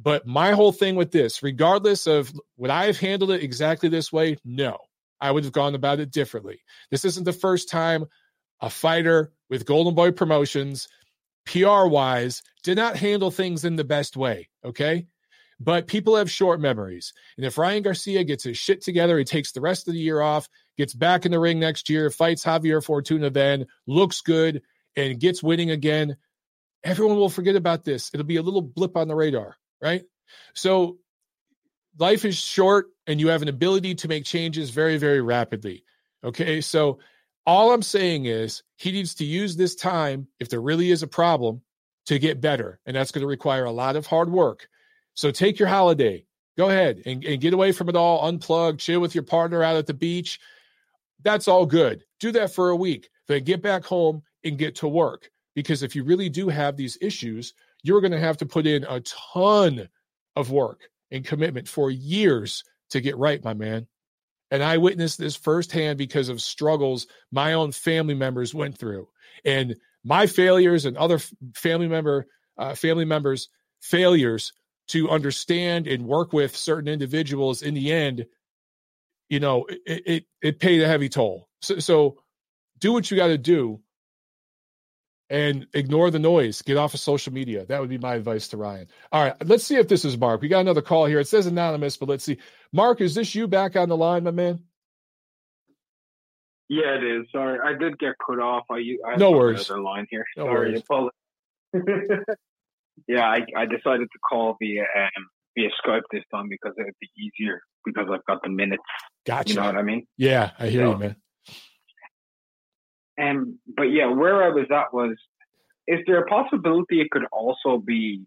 But my whole thing with this, regardless of would I have handled it exactly this way? No, I would have gone about it differently. This isn't the first time a fighter with Golden Boy Promotions, PR wise, did not handle things in the best way. Okay. But people have short memories. And if Ryan Garcia gets his shit together, he takes the rest of the year off, gets back in the ring next year, fights Javier Fortuna then, looks good, and gets winning again, everyone will forget about this. It'll be a little blip on the radar, right? So life is short and you have an ability to make changes very, very rapidly. Okay. So all I'm saying is he needs to use this time, if there really is a problem, to get better. And that's going to require a lot of hard work. So take your holiday. Go ahead and, and get away from it all, unplug, chill with your partner out at the beach. That's all good. Do that for a week. Then get back home and get to work. Because if you really do have these issues, you're going to have to put in a ton of work and commitment for years to get right, my man. And I witnessed this firsthand because of struggles my own family members went through, and my failures and other family member uh, family members' failures to understand and work with certain individuals. In the end, you know, it it, it paid a heavy toll. So, so do what you got to do and ignore the noise. Get off of social media. That would be my advice to Ryan. All right, let's see if this is Mark. We got another call here. It says anonymous, but let's see. Mark, is this you back on the line, my man? Yeah, it is. Sorry, I did get cut off. I, I no worries. Another line here. No Sorry. yeah, I, I decided to call via um, via Skype this time because it would be easier because I've got the minutes. Gotcha. You know what I mean? Yeah, I hear so, you, man. Um, but yeah, where I was at was, is there a possibility it could also be?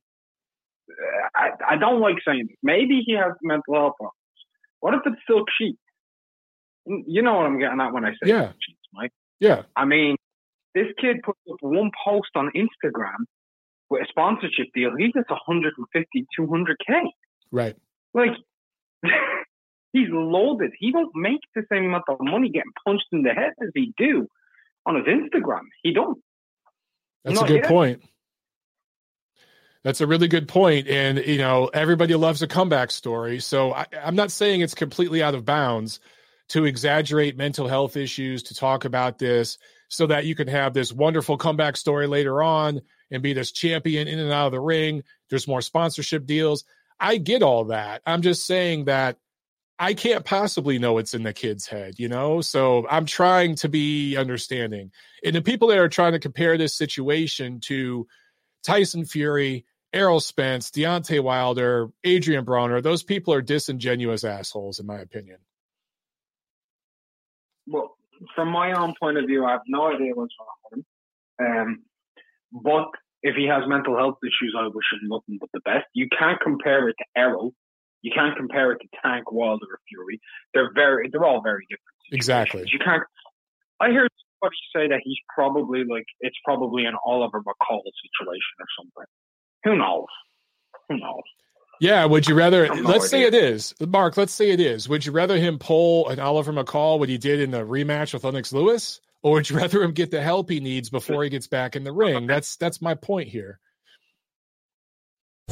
Uh, I, I don't like saying this. Maybe he has mental health problems. What if it's Silk Sheet? You know what I'm getting at when I say yeah. Mike. Yeah. I mean, this kid put up one post on Instagram with a sponsorship deal. He gets 150, 200k. Right. Like. he's loaded. He don't make the same amount of money getting punched in the head as he do on his Instagram. He don't. That's a good point. That's a really good point. And, you know, everybody loves a comeback story. So I, I'm not saying it's completely out of bounds to exaggerate mental health issues, to talk about this so that you can have this wonderful comeback story later on and be this champion in and out of the ring. There's more sponsorship deals. I get all that. I'm just saying that I can't possibly know what's in the kid's head, you know? So I'm trying to be understanding. And the people that are trying to compare this situation to Tyson Fury Errol Spence, Deontay Wilder, Adrian Broner, those people are disingenuous assholes, in my opinion. Well, from my own point of view, I have no idea what's wrong with him. Um, but if he has mental health issues, I wish him nothing but the best. You can't compare it to Errol. You can't compare it to Tank Wilder or Fury. They're very, they're all very different. Exactly. You can't. I heard somebody say that he's probably like it's probably an Oliver McCall situation or something. Who knows? Who knows? Yeah, would you rather? I have no Let's say it idea. Mark. Let's say it is. Would you rather him pull an Oliver McCall what he did in the rematch with Lennox Lewis, or would you rather him get the help he needs before he gets back in the ring? That's that's my point here.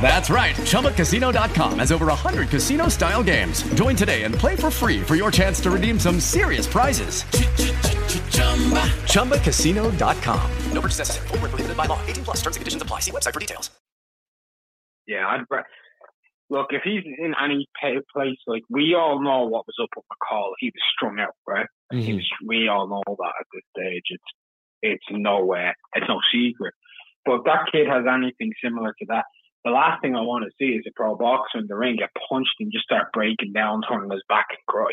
That's right. ChumbaCasino.com has over 100 casino style games. Join today and play for free for your chance to redeem some serious prizes. ChumbaCasino.com. No purchase necessary. Void where prohibited by law. 18 plus terms and conditions apply. See website for details. Yeah, I'd ra- look if he's in any place like we all know what was up with McCall. He was strung out, right? He mm-hmm. was. We all know that at this stage. It's it's nowhere. It's no secret. But if that kid has anything similar to that, the last thing I want to see is a pro boxer in the ring get punched and just start breaking down, turning his back and cry.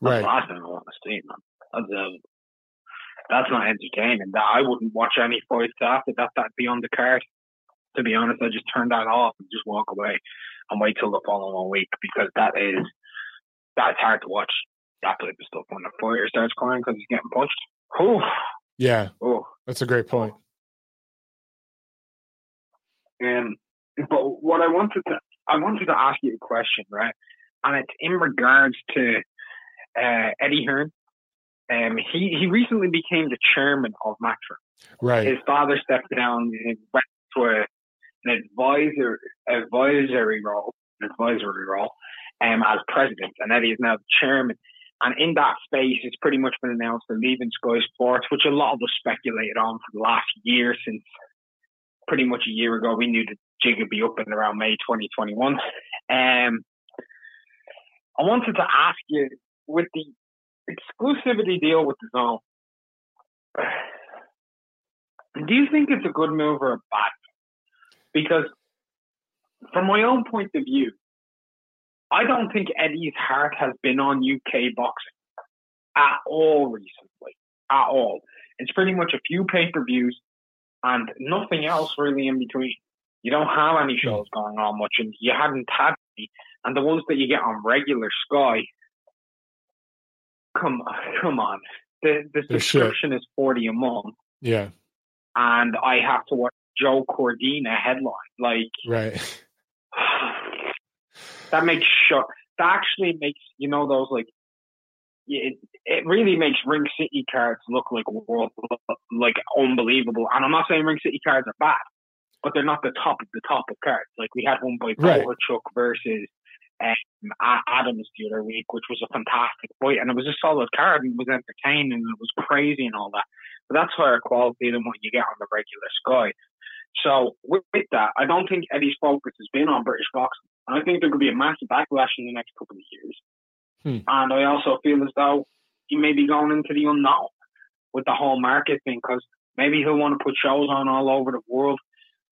That's Right. the last thing I want to see, man. That's, um, that's not entertaining. That I wouldn't watch any fights after that. That'd be on the card. To be honest, I just turn that off and just walk away and wait till the following week because that is that's hard to watch. That type of stuff when the fighter starts crying because he's getting punched. Oh, Yeah, oh. that's a great point. Um, but what I wanted to I wanted to ask you a question, right? And it's in regards to uh, Eddie Hearn. Um, he he recently became the chairman of Matchroom. Right. His father stepped down and went to a, an advisor advisory role, an advisory role, um, as president, and Eddie is now the chairman. And in that space, it's pretty much been announced they're leaving Sky Sports, which a lot of us speculated on for the last year since pretty much a year ago, we knew the jig would be up in around May 2021. Um, I wanted to ask you with the exclusivity deal with DAZN, do you think it's a good move or a bad? move? Because from my own point of view, I don't think Eddie's heart has been on UK boxing at all recently, at all. It's pretty much a few pay per views and nothing else really in between. You don't have any hmm. shows going on much, and you hadn't had any. And the ones that you get on regular Sky, come on, come on. The the They're shit. subscription is forty a month, Yeah, and I have to watch Joe Cordina headline. Like right. that makes sure that actually makes you know those like it, it really makes Ring City cards look like world like unbelievable. And I'm not saying Ring City cards are bad, but they're not the top of the top of cards. Like we had one by Right. Chuck versus um, Adams the other week, which was a fantastic fight, and it was a solid card and it was entertaining and it was crazy and all that. But that's higher quality than what you get on the regular Sky. So with, with that, I don't think Eddie's focus has been on British boxing. And I think there could be a massive backlash in the next couple of years. Hmm. And I also feel as though he may be going into the unknown with the whole market thing because maybe he'll want to put shows on all over the world.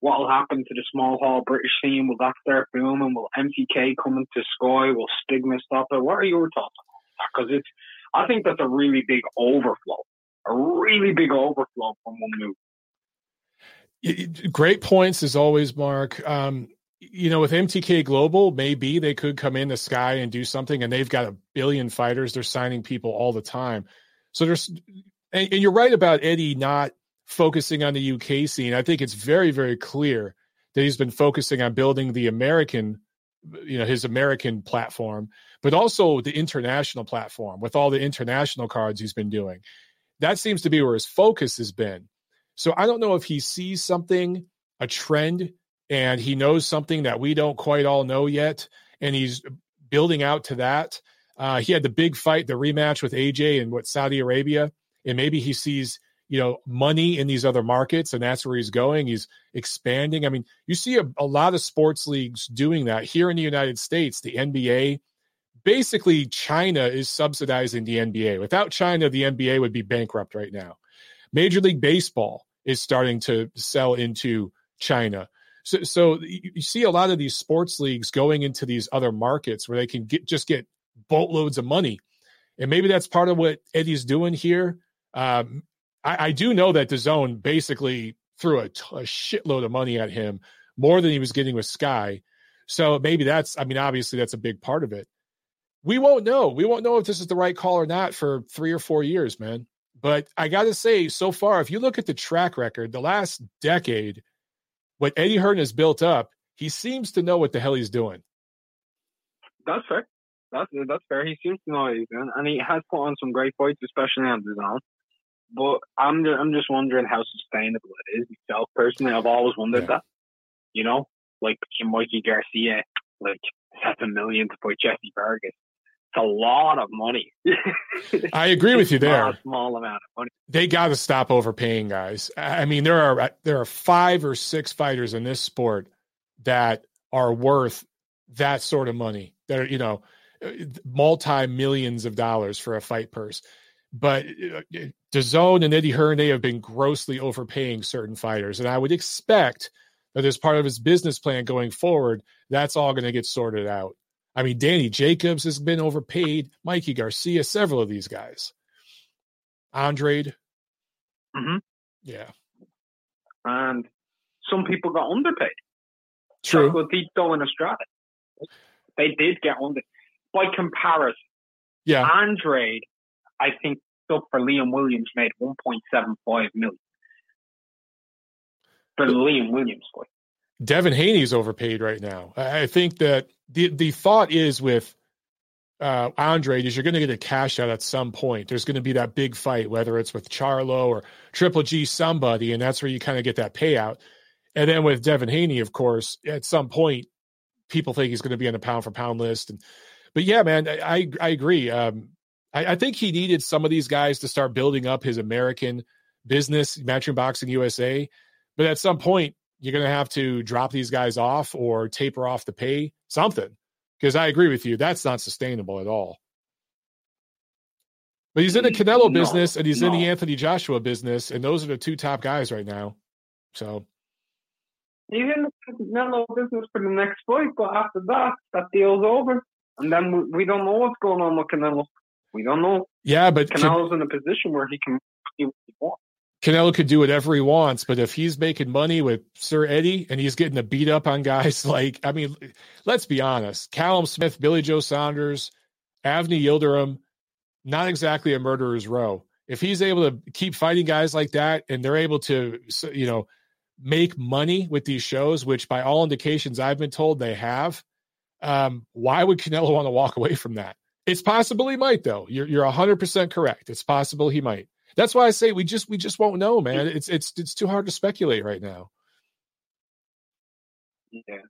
What will happen to the small hall British scene? Will that start booming? Will MTK come into Sky? Will Stigma stop it? What are your thoughts on that? Because it's, I think that's a really big overflow, a really big overflow from one move. Great points as always, Mark. Um, you know, with MTK Global, maybe they could come in the sky and do something, and they've got a billion fighters. They're signing people all the time. So there's, and, and you're right about Eddie not focusing on the UK scene. I think it's very, very clear that he's been focusing on building the American, you know, his American platform, but also the international platform with all the international cards he's been doing. That seems to be where his focus has been. So I don't know if he sees something, a trend, and he knows something that we don't quite all know yet, and he's building out to that. Uh, he had the big fight, the rematch with AJ in what Saudi Arabia, and maybe he sees you know money in these other markets, and that's where he's going. He's expanding. I mean, you see a, a lot of sports leagues doing that here in the United States. The NBA, basically, China is subsidizing the NBA. Without China, the NBA would be bankrupt right now. Major League Baseball is starting to sell into China. So, so you see a lot of these sports leagues going into these other markets where they can get just get boatloads of money. And maybe that's part of what Eddie's doing here. Um, I, I, do know that DAZN basically threw a, a shitload of money at him, more than he was getting with Sky. So maybe that's, I mean, obviously that's a big part of it. We won't know. We won't know if this is the right call or not for three or four years, man. But I got to say, so far, if you look at the track record, the last decade, what Eddie Hearn has built up, he seems to know what the hell he's doing. That's fair. That's that's fair. He seems to know what he's doing, and he has put on some great fights, especially on his own. But I'm just, I'm just wondering how sustainable it is myself personally. I've always wondered yeah. that. You know, like Mikey Garcia, like seven million to fight Jesse Vargas. A lot of money. I agree with you there. A small amount of money. They got to stop overpaying guys. I mean, there are there are five or six fighters in this sport that are worth that sort of money. That are you know multi millions of dollars for a fight purse. But uh, DAZN and Eddie Hearn, they have been grossly overpaying certain fighters. And I would expect that as part of his business plan going forward, that's all going to get sorted out. I mean, Danny Jacobs has been overpaid, Mikey Garcia, several of these guys. Andrade. Mm-hmm. Yeah. And some people got underpaid. True. Chocolatito and Estrada. They did get under by comparison, yeah, Andrade, I think stuff for Liam Williams made 1.75 million for the Liam Williams fight. Devin Haney's overpaid right now. I think that the the thought is with uh, Andre is you're going to get a cash out at some point. There's going to be that big fight, whether it's with Charlo or Triple G somebody, and that's where you kind of get that payout. And then with Devin Haney, of course, at some point, people think he's going to be on the pound for pound list, and but yeah, man, I I agree. Um, I, I, think he needed some of these guys to start building up his American business, Matchroom Boxing USA. But at some point, you're going to have to drop these guys off or taper off the pay, something. Because I agree with you, that's not sustainable at all. But he's in the Canelo no, business and he's no. in the Anthony Joshua business, and those are the two top guys right now. So he's in the Canelo business for the next fight, but after that, that deal's over and then we, we don't know what's going on with Canelo. We don't know. Yeah, but Canelo's Can- in a position where he can do what he wants. Canelo could do whatever he wants, but if he's making money with Sir Eddie and he's getting to beat up on guys like, I mean, let's be honest, Callum Smith, Billy Joe Saunders, Avni Yildirim, not exactly a murderer's row. If he's able to keep fighting guys like that and they're able to, you know, make money with these shows, which by all indications I've been told they have, um, why would Canelo want to walk away from that? It's possible he might, though. You're you're hundred percent correct. It's possible he might. That's why I say we just we just won't know, man. It's it's it's too hard to speculate right now. Yeah,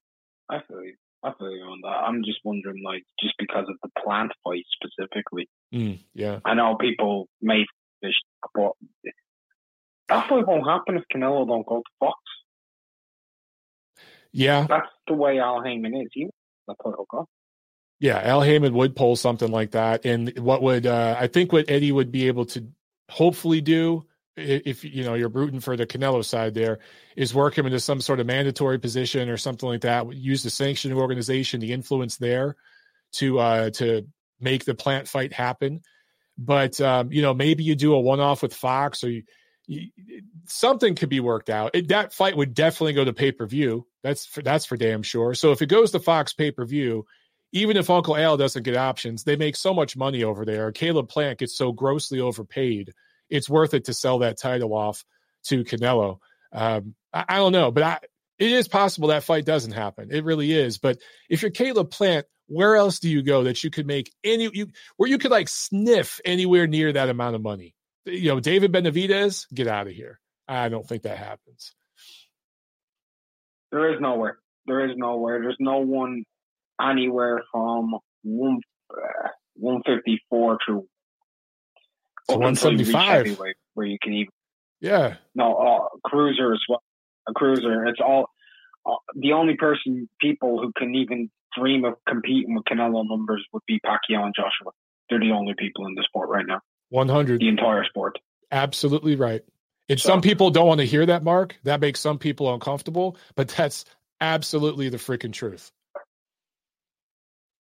I feel you. I feel you on that. I'm just wondering, like, just because of the plant fight specifically. Mm, yeah, I know people may fish, but that fight won't happen if Canelo don't go to Fox. Yeah, that's the way Al Haymon is. He yeah, Al Haymon would pull something like that, and what would uh, I think what Eddie would be able to hopefully do if you know you're rooting for the Canelo side there is work him into some sort of mandatory position or something like that. Use the sanctioning organization, the influence there to uh, to make the plant fight happen. But um, you know maybe you do a one off with Fox or you, you, something could be worked out. It, that fight would definitely go to pay per view. That's for, that's for damn sure. So if it goes to Fox pay per view, even if Uncle Al doesn't get options, they make so much money over there. Caleb Plant gets so grossly overpaid. It's worth it to sell that title off to Canelo. Um, I, I don't know, but I, it is possible that fight doesn't happen. It really is. But if you're Caleb Plant, where else do you go that you could make any you where you could like sniff anywhere near that amount of money? You know, David Benavidez, get out of here. I don't think that happens. There is nowhere. There is nowhere. There's no one anywhere from one uh, one fifty four to one seventy five, where you can even yeah no uh, cruiser as well. A cruiser. It's all uh, the only person people who can even dream of competing with Canelo numbers would be Pacquiao and Joshua. They're the only people in the sport right now. One hundred. The entire sport. Absolutely right. And so, some people don't want to hear that, Mark. That makes some people uncomfortable, but that's absolutely the freaking truth.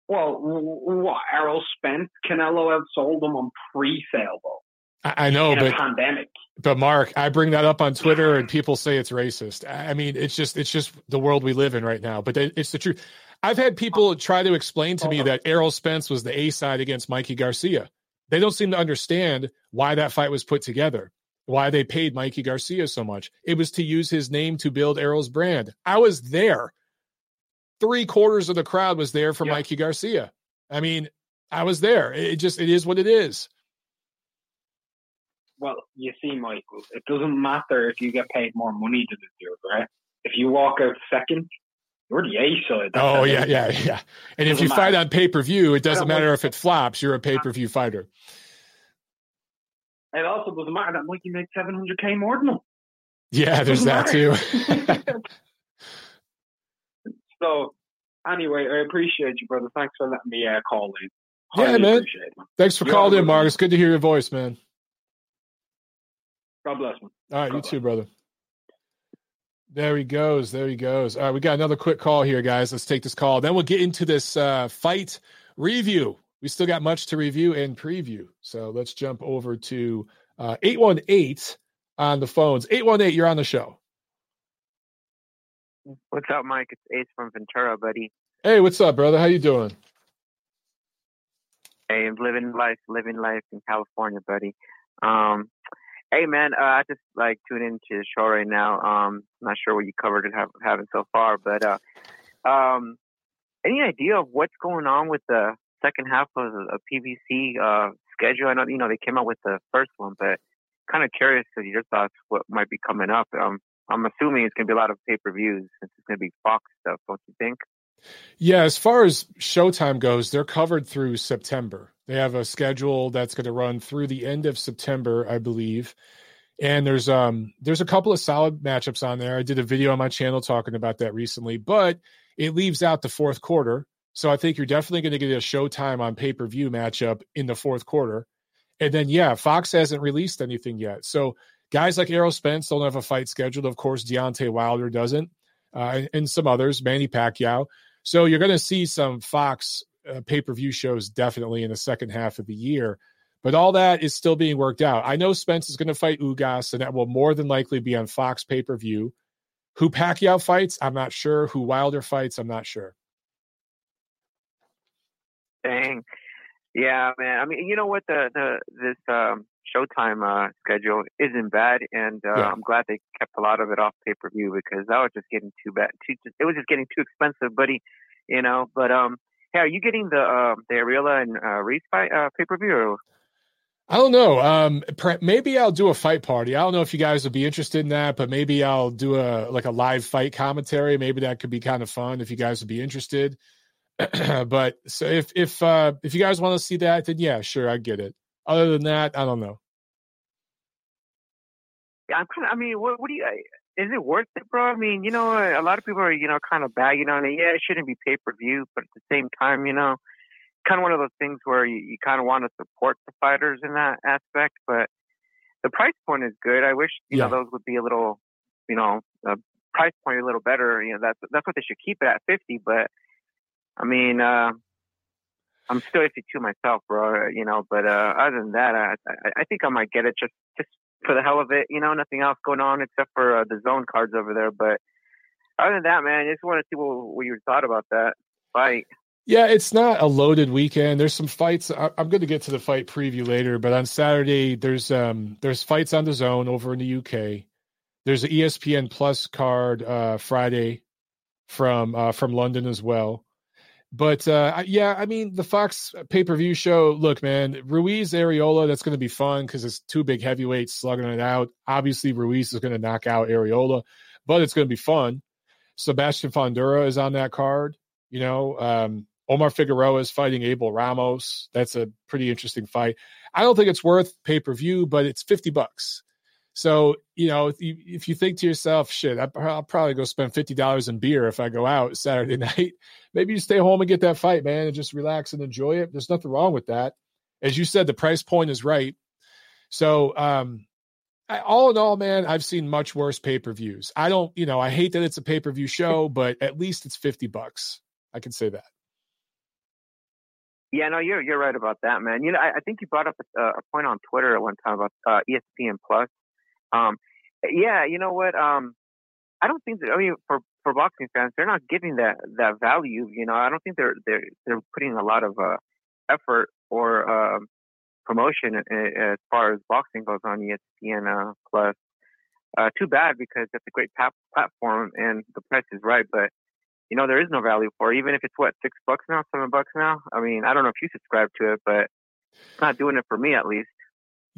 Well, what, Errol Spence, Canelo have sold them on pre-sale though. I, I know, but pandemic. But Mark, I bring that up on Twitter, and people say it's racist. I mean, it's just it's just the world we live in right now. But it's the truth. I've had people try to explain to me that Errol Spence was the A side against Mikey Garcia. They don't seem to understand why that fight was put together why they paid Mikey Garcia so much. It was to use his name to build Errol's brand. I was there. Three quarters of the crowd was there for yeah. Mikey Garcia. I mean, I was there. It just it is what it is. Well, you see, Michael, it doesn't matter if you get paid more money to do it, right? If you walk out second, you're the A side. Oh yeah, yeah, yeah. And if you matter. fight on pay per view, it doesn't matter if it flops. You're a pay per view fighter. It also doesn't matter that Mikey made 700k more than him. Yeah, there's that too. so, anyway, I appreciate you, brother. Thanks for letting me uh, call in. Highly yeah, man. Thanks for calling in, Mark. It's good to hear your voice, man. God bless, man. All right, God you bless. too, brother. There he goes. There he goes. All right, we got another quick call here, guys. Let's take this call. Then we'll get into this uh, fight review we still got much to review and preview. So let's jump over to uh, 818 on the phones. 818, you're on the show. What's up, Mike? It's Ace from Ventura, buddy. Hey, what's up, brother? How you doing? Hey, I'm living life, living life in California, buddy. Um, hey, man, uh, I just like tune into the show right now. Um, I'm not sure what you covered and have, haven't so far, but uh, um, any idea of what's going on with the second half of a PBC uh, schedule? I know you know they came out with the first one, but kind of curious to your thoughts what might be coming up. Um, I'm assuming it's going to be a lot of pay per views since it's going to be Fox stuff, don't you think? Yeah, as far as Showtime goes, they're covered through September. They have a schedule that's going to run through the end of September, I believe. And there's um there's a couple of solid matchups on there. I did a video on my channel talking about that recently, but it leaves out the fourth quarter so I think you're definitely going to get a Showtime on pay per view matchup in the fourth quarter. And then, yeah, Fox hasn't released anything yet. So guys like Errol Spence don't have a fight scheduled. Of course, Deontay Wilder doesn't, uh, and, some others, Manny Pacquiao. So you're going to see some Fox uh, pay per view shows definitely in the second half of the year. But all that is still being worked out. I know Spence is going to fight Ugas, and that will more than likely be on Fox pay per view. Who Pacquiao fights, I'm not sure. Who Wilder fights, I'm not sure. Dang. Yeah, man. I mean, you know what? The the this um, Showtime uh, schedule isn't bad, and uh, yeah. I'm glad they kept a lot of it off pay per view because that was just getting too bad. Too, it was just getting too expensive, buddy. You know. But um, hey, are you getting the uh, the Arreola and uh, Ruiz fight uh, pay per view? I don't know. Um, maybe I'll do a fight party. I don't know if you guys would be interested in that, but maybe I'll do a like a live fight commentary. Maybe that could be kind of fun if you guys would be interested. but so if if uh if you guys want to see that, then yeah, sure, I get it. Other than that, I don't know. Yeah, I'm kind of. I mean, what, what do you? Is it worth it, bro? I mean, you know, a lot of people are, you know, kind of bagging on it. Yeah, it shouldn't be pay per view, but at the same time, you know, kind of one of those things where you, you kind of want to support the fighters in that aspect. But the price point is good. I wish, you yeah. know, those would be a little, you know, a price point a little better. You know, that's that's what they should keep it at fifty. But I mean, uh, I'm still iffy to myself, bro. You know, but uh, other than that, I, I, I think I might get it just just for the hell of it. You know, nothing else going on except for uh, DAZN cards over there. But other than that, man, I just want to see what, what you thought about that fight. Yeah, it's not a loaded weekend. There's some fights. I'm going to get to the fight preview later, but on Saturday there's um there's fights on DAZN over in the UK. There's an ESPN Plus card uh, Friday from uh, from London as well. But uh, yeah, I mean the Fox pay per view show. Look, man, Ruiz Arreola. That's going to be fun because it's two big heavyweights slugging it out. Obviously, Ruiz is going to knock out Arreola, but it's going to be fun. Sebastian Fundora is on that card. You know, um, Omar Figueroa is fighting Abel Ramos. That's a pretty interesting fight. I don't think it's worth pay per view, but it's fifty bucks. So you know, if you, if you think to yourself, "Shit, I'll probably go spend fifty dollars in beer if I go out Saturday night," maybe you stay home and get that fight, man, and just relax and enjoy it. There's nothing wrong with that. As you said, the price point is right. So, um, I, all in all, man, I've seen much worse pay per views. I don't, you know, I hate that it's a pay per view show, but at least it's fifty bucks. I can say that. Yeah, no, you're you're right about that, man. You know, I, I think you brought up a, a, point on Twitter at one time about uh, ESPN Plus. Um, yeah, you know what? Um, I don't think that. I mean, for for boxing fans, they're not giving that that value. You know, I don't think they're they're they're putting a lot of uh, effort or uh, promotion as far as boxing goes on ESPN uh, Plus. Uh, too bad because it's a great pap- platform and the price is right, but you know there is no value for it. Even if it's what six bucks now, seven bucks now. I mean, I don't know if you subscribe to it, but it's not doing it for me at least.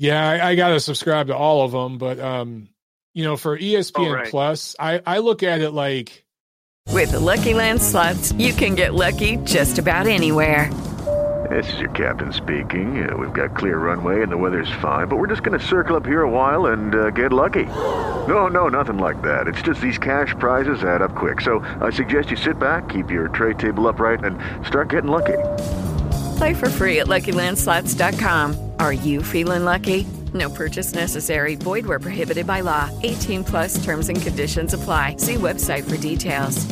Yeah, I, I got to subscribe to all of them, but um, you know, for ESPN right. Plus, I I look at it like with the Lucky Land slots, you can get lucky just about anywhere. This is your captain speaking. Uh, we've got clear runway and the weather's fine, but we're just going to circle up here a while and uh, get lucky. No, no, nothing like that. It's just these cash prizes add up quick. So I suggest you sit back, keep your tray table upright, and start getting lucky. Play for free at LuckyLandSlots.com. Are you feeling lucky? No purchase necessary. Void where prohibited by law. 18 plus terms and conditions apply. See website for details.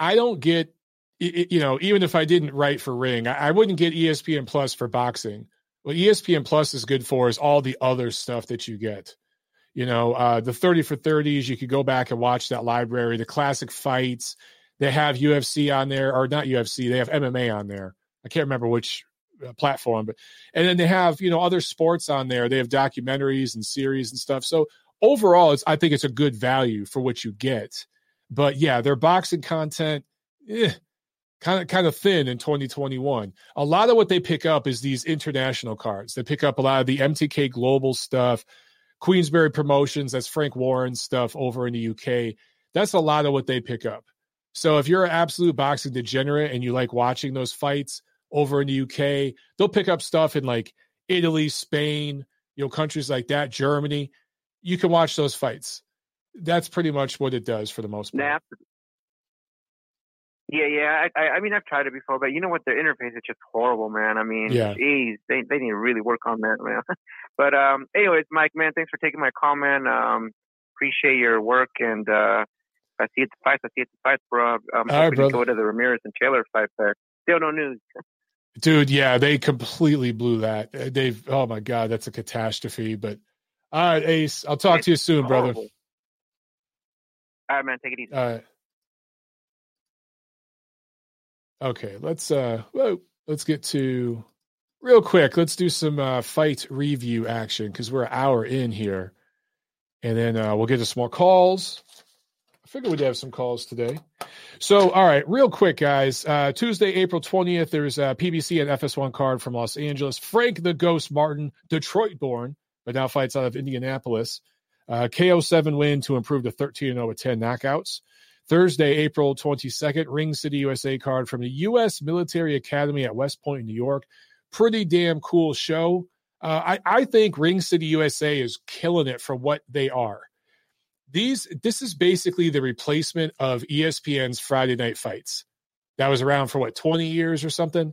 I don't get, you know, even if I didn't write for Ring, I wouldn't get ESPN Plus for boxing. What ESPN Plus is good for is all the other stuff that you get. You know, uh, the 30 for 30s, you could go back and watch that library, the classic fights. They have UFC on there, or not UFC, they have MMA on there. I can't remember which uh, platform, but and then they have you know other sports on there. They have documentaries and series and stuff. So overall, it's I think it's a good value for what you get. But yeah, their boxing content, kind of kind of thin in 2021. A lot of what they pick up is these international cards. They pick up a lot of the MTK Global stuff, Queensberry Promotions. That's Frank Warren stuff over in the UK. That's a lot of what they pick up. So if you're an absolute boxing degenerate and you like watching those fights, over in the UK. They'll pick up stuff in like Italy, Spain, you know, countries like that, Germany. You can watch those fights. That's pretty much what it does for the most part. Yeah, yeah. I, I, mean, I've tried it before, but you know what? The interface is just horrible, man. I mean, yeah. geez, they they need to really work on that, man. but um, anyways, Mike, man, thanks for taking my call, man. Um, appreciate your work, and uh, I see it the fights. I see it the fights, bro. I'm All hoping right, to go to the Ramirez and Taylor fight there. Still no news. Dude, yeah, they completely blew that. Uh, they've oh my god, that's a catastrophe. But all right, Ace, I'll talk it's to you soon, horrible. brother. All right, man, take it easy. All right. Okay, let's uh whoa, let's get to real quick. Let's do some uh fight review action because we're an hour in here. And then uh we'll get to some more calls. I figured we'd have some calls today. So, all right, real quick, guys. Uh, Tuesday, April 20th, there's a PBC and FS1 card from Los Angeles. Frank the Ghost Martin, Detroit born, but now fights out of Indianapolis. Uh, KO7 win to improve to 13 0 with 10 knockouts. Thursday, April 22nd, Ring City USA card from the U.S. Military Academy at West Point, New York. Pretty damn cool show. Uh, I, I think Ring City USA is killing it for what they are these this is basically the replacement of ESPN's Friday night fights. That was around for what 20 years or something.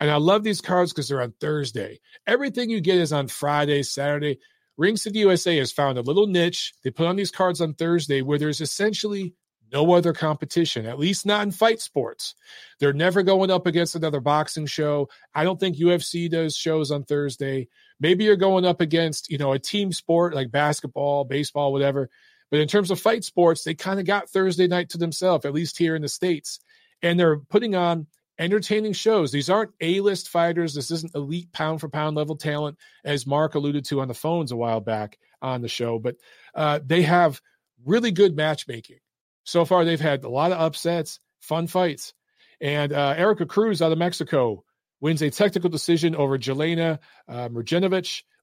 And I love these cards because they're on Thursday. Everything you get is on Friday, Saturday. Ring City USA has found a little niche. They put on these cards on Thursday where there's essentially no other competition, at least not in fight sports. They're never going up against another boxing show. I don't think UFC does shows on Thursday. Maybe you're going up against, you know, a team sport like basketball, baseball, whatever. But in terms of fight sports, they kind of got Thursday night to themselves, at least here in the States. And they're putting on entertaining shows. These aren't A list fighters. This isn't elite pound for pound level talent, as Mark alluded to on the phones a while back on the show. But uh, they have really good matchmaking. So far, they've had a lot of upsets, fun fights. And uh, Erica Cruz out of Mexico wins a technical decision over Jelena uh,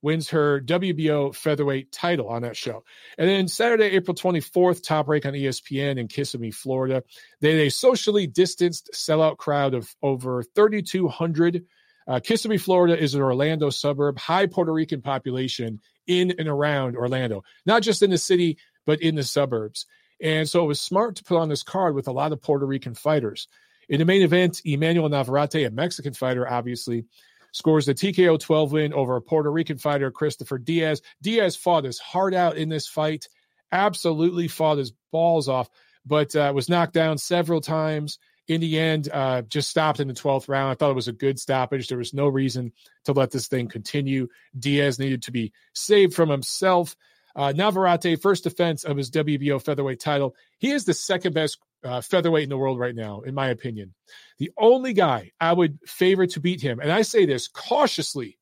wins her WBO featherweight title on that show. And then Saturday, April 24th, top rank on ESPN in Kissimmee, Florida. They had a socially distanced sellout crowd of over 3,200. Uh, Kissimmee, Florida is an Orlando suburb, high Puerto Rican population in and around Orlando, not just in the city, but in the suburbs. And so it was smart to put on this card with a lot of Puerto Rican fighters. In the main event, Emanuel Navarrete, a Mexican fighter, obviously, scores the TKO 12 win over a Puerto Rican fighter, Christopher Diaz. Diaz fought his heart out in this fight, absolutely fought his balls off, but uh, was knocked down several times. In the end, uh, just stopped in the 12th round. I thought it was a good stoppage. There was no reason to let this thing continue. Diaz needed to be saved from himself. Uh, Navarrete, first defense of his WBO featherweight title. He is the second best uh, featherweight in the world right now, in my opinion. The only guy I would favor to beat him, and I say this cautiously,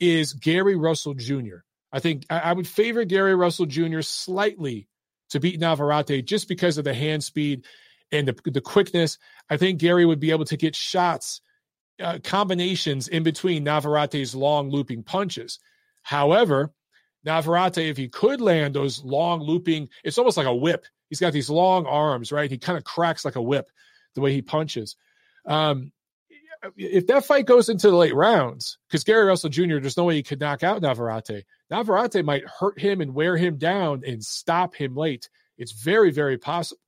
is Gary Russell Jr. I think I, I would favor Gary Russell Jr. slightly to beat Navarrete just because of the hand speed and the, the quickness. I think Gary would be able to get shots, uh, combinations in between Navarrete's long looping punches. However, Navarrete, if he could land those long looping, it's almost like a whip he's got these long arms, right? He kind of cracks like a whip the way he punches. Um, if that fight goes into the late rounds, because Gary Russell Jr., there's no way he could knock out Navarrete. Navarrete might hurt him and wear him down and stop him late. It's very, very possible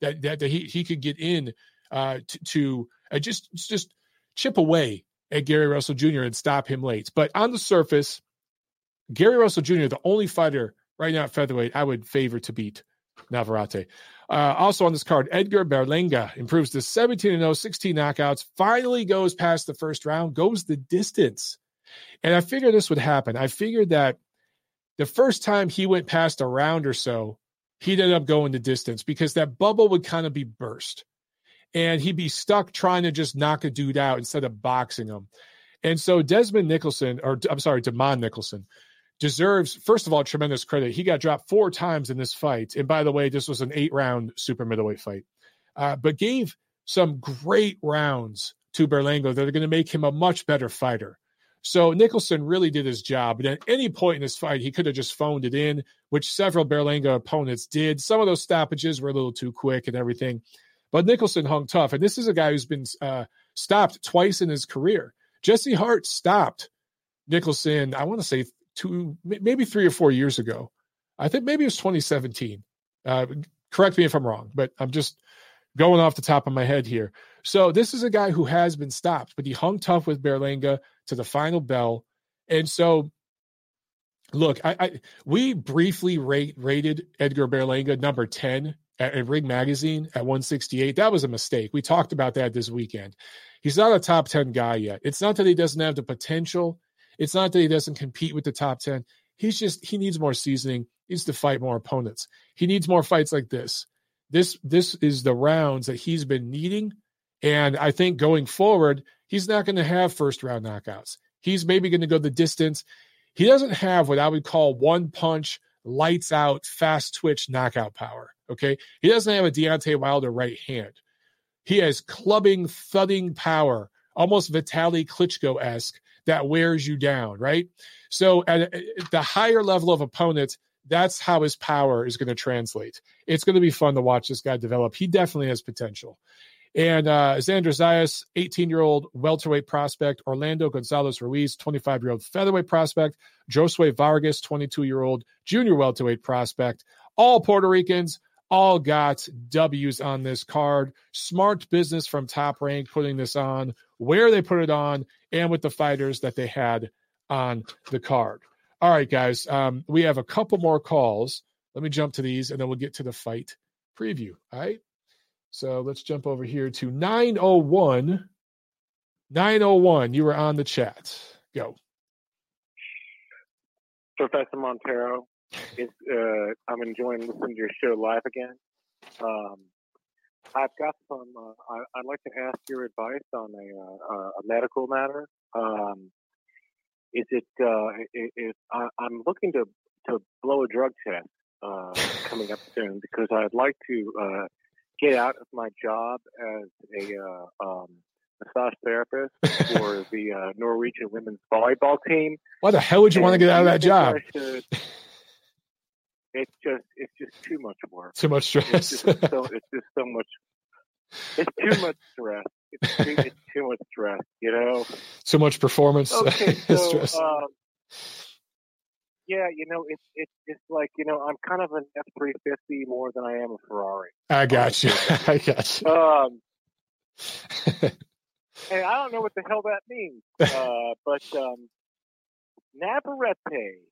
that that, that he he could get in uh, to, to uh, just just chip away at Gary Russell Jr. and stop him late. But on the surface, Gary Russell Jr., the only fighter right now at featherweight I would favor to beat. Navarrete. Uh, also on this card, Edgar Berlanga improves to 17 0, 16 knockouts, finally goes past the first round, goes the distance. And I figured this would happen. I figured that the first time he went past a round or so, he'd end up going the distance because that bubble would kind of be burst. And he'd be stuck trying to just knock a dude out instead of boxing him. And so Desmond Nicholson, or I'm sorry, Demond Nicholson, deserves, first of all, tremendous credit. He got dropped four times in this fight. And by the way, this was an eight round super middleweight fight, uh, but gave some great rounds to Berlanga that are going to make him a much better fighter. So Nicholson really did his job. But at any point in this fight, he could have just phoned it in, which several Berlanga opponents did. Some of those stoppages were a little too quick and everything. But Nicholson hung tough. And this is a guy who's been uh, stopped twice in his career. Jesse Hart stopped Nicholson, I want to say two, maybe three or four years ago. I think maybe it was 2017. Uh, correct me if I'm wrong, but I'm just going off the top of my head here. So this is a guy who has been stopped, but he hung tough with Berlanga to the final bell. And so, look, I, I we briefly rate, rated Edgar Berlanga number 10 at, at Ring Magazine at 168. That was a mistake. We talked about that this weekend. He's not a top 10 guy yet. It's not that he doesn't have the potential it's not that he doesn't compete with the top 10. He's just, he needs more seasoning. He needs to fight more opponents. He needs more fights like this. This, this is the rounds that he's been needing. And I think going forward, he's not going to have first round knockouts. He's maybe going to go the distance. He doesn't have what I would call one punch, lights out, fast twitch knockout power. Okay. He doesn't have a Deontay Wilder right hand. He has clubbing, thudding power, almost Vitaly Klitschko esque, that wears you down, right? So at, the higher level of opponent, that's how his power is going to translate. It's going to be fun to watch this guy develop. He definitely has potential. And uh, Xander Zayas, 18 year old welterweight prospect. Orlando Gonzalez Ruiz, 25 year old featherweight prospect. Josue Vargas, 22 year old junior welterweight prospect. All Puerto Ricans, all got W's on this card. Smart business from Top Rank putting this on, where they put it on, and with the fighters that they had on the card. All right, guys, um, we have a couple more calls. Let me jump to these and then we'll get to the fight preview. All right. So let's jump over here to 901. 901, you were on the chat. Go. Professor Montero, it's, uh, I'm enjoying listening to your show live again. Um, I've got some. Uh, I, would like to ask your advice on a, uh, a medical matter. Um, is it? Uh, is, I, am looking to to blow a drug test uh, coming up soon because I'd like to uh, get out of my job as a uh, um, massage therapist for the uh, Norwegian women's volleyball team. Why the hell would you want to get out of that job? It's just it's just too much work. Too much It's stress. just so it's just so much. It's too much stress. It's too, it's too much stress. You know. Too much performance Okay, so stress. um, yeah, you know, it's it's it's like you know, I'm kind of an F three fifty more than I am a Ferrari. I got you. I got you. Um, and I don't know what the hell that means, uh, but um, Navarrete,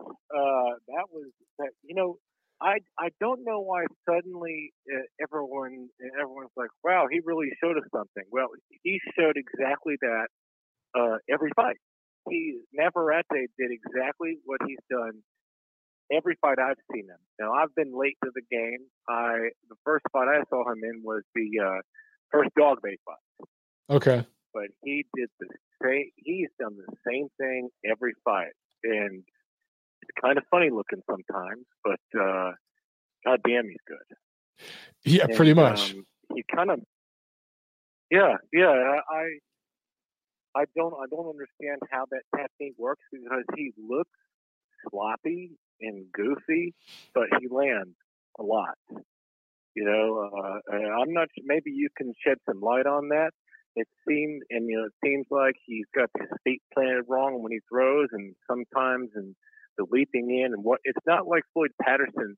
uh, that was that. You know, I I don't know why suddenly uh, everyone everyone's like, wow, he really showed us something. Well, he showed exactly that uh, every fight. He Navarrete did exactly what he's done every fight I've seen him. Now I've been late to the game. I the first fight I saw him in was the uh, first Dogboe fight, Okay. but he did the same. He's done the same thing every fight, and kind of funny looking sometimes. But uh, God damn, he's good. Yeah, And, pretty much. Um, he kind of, yeah, yeah. I, I don't, I don't understand how that technique works because he looks sloppy and goofy, but he lands a lot. You know, uh, I'm not. Maybe you can shed some light on that. It seems, and you know, it seems like he's got his feet planted wrong when he throws, and sometimes and the leaping in and what. It's not like Floyd Patterson,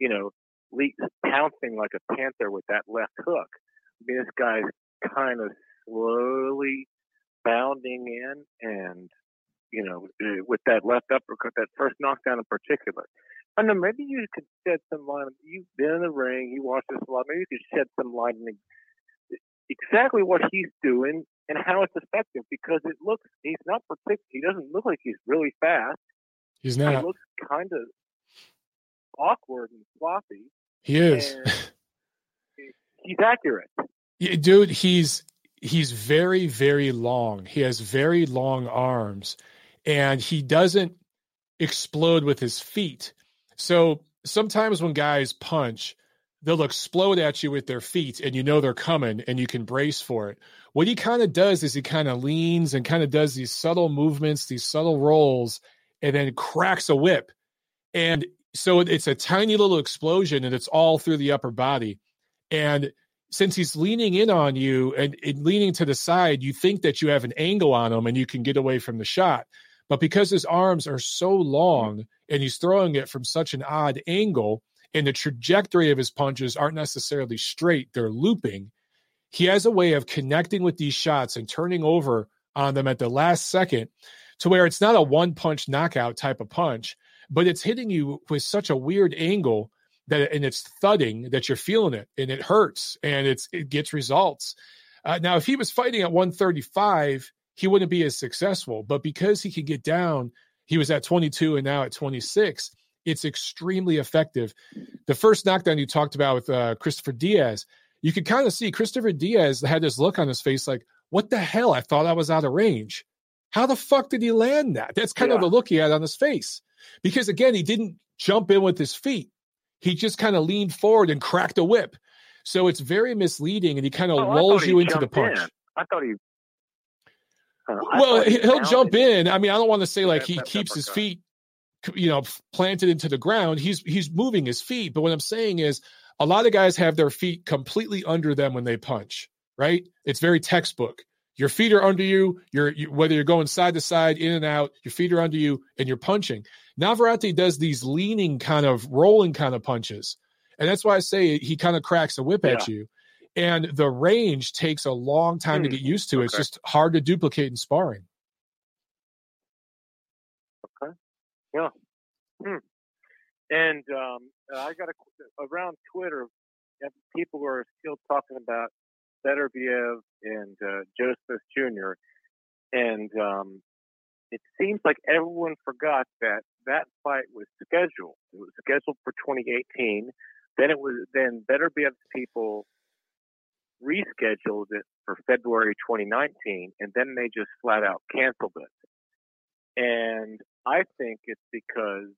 you know, leaps pouncing like a panther with that left hook. I mean, this guy's kind of slowly bounding in, and you know, uh, with that left uppercut, that first knockdown in particular. I know. Maybe you could shed some light. You've been in the ring. You watch this a lot. Maybe you could shed some light on exactly what he's doing and how it's effective because it looks he's not particular. He doesn't look like he's really fast. He's not. He looks kind of awkward and sloppy. He is. he's accurate. Yeah, dude, he's he's very very long. He has very long arms, and he doesn't explode with his feet. So sometimes when guys punch, they'll explode at you with their feet, and you know they're coming, and you can brace for it. What he kind of does is he kind of leans and kind of does these subtle movements, these subtle rolls, and then cracks a whip. And so it's a tiny little explosion, and it's all through the upper body. And since he's leaning in on you and, and leaning to the side, you think that you have an angle on him and you can get away from the shot. But because his arms are so long and he's throwing it from such an odd angle, and the trajectory of his punches aren't necessarily straight, they're looping. He has a way of connecting with these shots and turning over on them at the last second to where it's not a one punch knockout type of punch, but it's hitting you with such a weird angle that and it's thudding that you're feeling it and it hurts and it's it gets results. Uh, now, if he was fighting at 135, he wouldn't be as successful, but because he could get down, he was at 22 and now at 26. It's extremely effective. The first knockdown you talked about with uh, Christopher Diaz, you could kind of see Christopher Diaz had this look on his face like, "What the hell? I thought I was out of range. How the fuck did he land that?" That's kind of Yeah. the look he had on his face because again, he didn't jump in with his feet he just kind of leaned forward and cracked a whip. So it's very misleading, and he kind of Oh, lulls you into the punch. in. I thought he. uh, Well, he pounded jump in. I mean, I don't want to say like he keeps his feet, you know, planted into the ground. He's he's moving his feet. But what I'm saying is, a lot of guys have their feet completely under them when they punch. Right? It's very textbook. Your feet are under you. You're you, whether you're going side to side, in and out. Your feet are under you, and you're punching. Navarrete does these leaning kind of rolling kind of punches, and that's why I say he kind of cracks a whip at you. And the range takes a long time to Hmm, get used to. It's just hard to duplicate in sparring. Okay. Yeah. Hmm. And um, I got a, around Twitter, people are still talking about Beterbiev and uh, Jr. And um, it seems like everyone forgot that that fight was scheduled. It was scheduled for 2018. Then it was then Beterbiev's people rescheduled it for February 2019, and then they just flat out canceled it. And I think it's because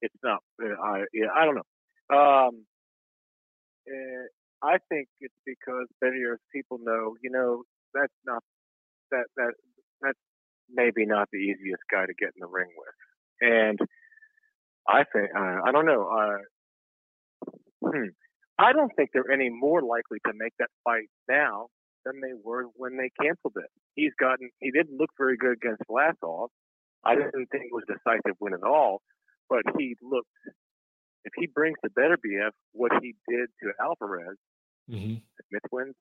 it's not. Uh, I I don't know. Um, uh, I think it's because of people know, you know, that's not that that that's maybe not the easiest guy to get in the ring with, and I think uh, I don't know. Uh, hmm, I don't think they're any more likely to make that fight now than they were when they canceled it. He's gotten he didn't look very good against Vlasov. I didn't think it was a decisive win at all, but he looked. If he brings to Beterbiev what he did to Alvarez, mm-hmm. Smith wins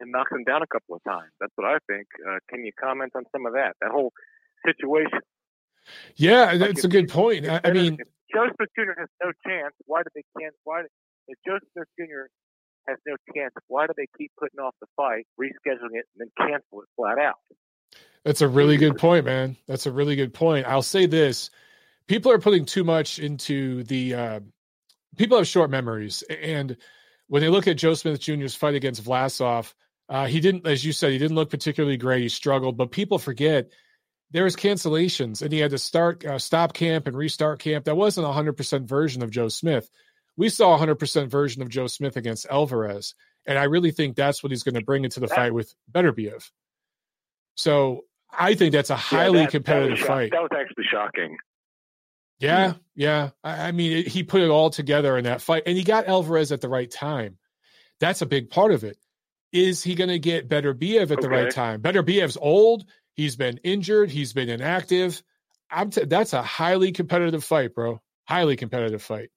and knocks him down a couple of times. That's what I think. Uh, can you comment on some of that? That whole situation. Yeah, that's like a good point. I, I mean, Joe Smith Jr. has no chance. Why do they can't? Why if Joe Smith Jr. has no chance? Why do they keep putting off the fight, rescheduling it, and then cancel it flat out? That's a really good point, man. That's a really good point. I'll say this: people are putting too much into the. Uh, people have short memories, and when they look at Joe Smith Jr.'s fight against Vlasov, uh, he didn't, as you said, he didn't look particularly great. He struggled, but people forget there was cancellations, and he had to start uh, stop camp and restart camp. That wasn't a hundred percent version of Joe Smith. We saw a hundred percent version of Joe Smith against Alvarez, and I really think that's what he's going to bring into the fight with Beterbiev. So I think that's a highly yeah, that, competitive that fight. That was actually shocking. Yeah, yeah. I, I mean, it, he put it all together in that fight, and he got Alvarez at the right time. That's a big part of it. Is he going to get Beterbiev at the right time? Beterbiev's old. He's been injured. He's been inactive. I'm t- that's a highly competitive fight, bro. Highly competitive fight.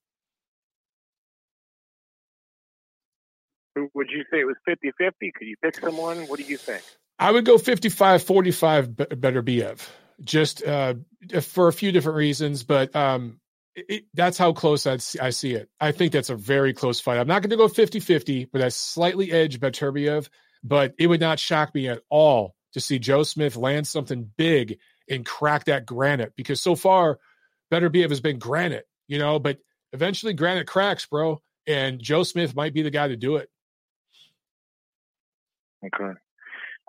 Would you say it was 50 50? Could you pick someone? What do you think? I would go 55 45 better Beterbiev just uh, for a few different reasons, but um, it, that's how close I'd, I see it. I think that's a very close fight. I'm not going to go 50 50, but that's slightly edge Beterbiev. But it would not shock me at all to see Joe Smith land something big and crack that granite because so far, Beterbiev has been granite, you know, but eventually granite cracks, bro. And Joe Smith might be the guy to do it. Okay.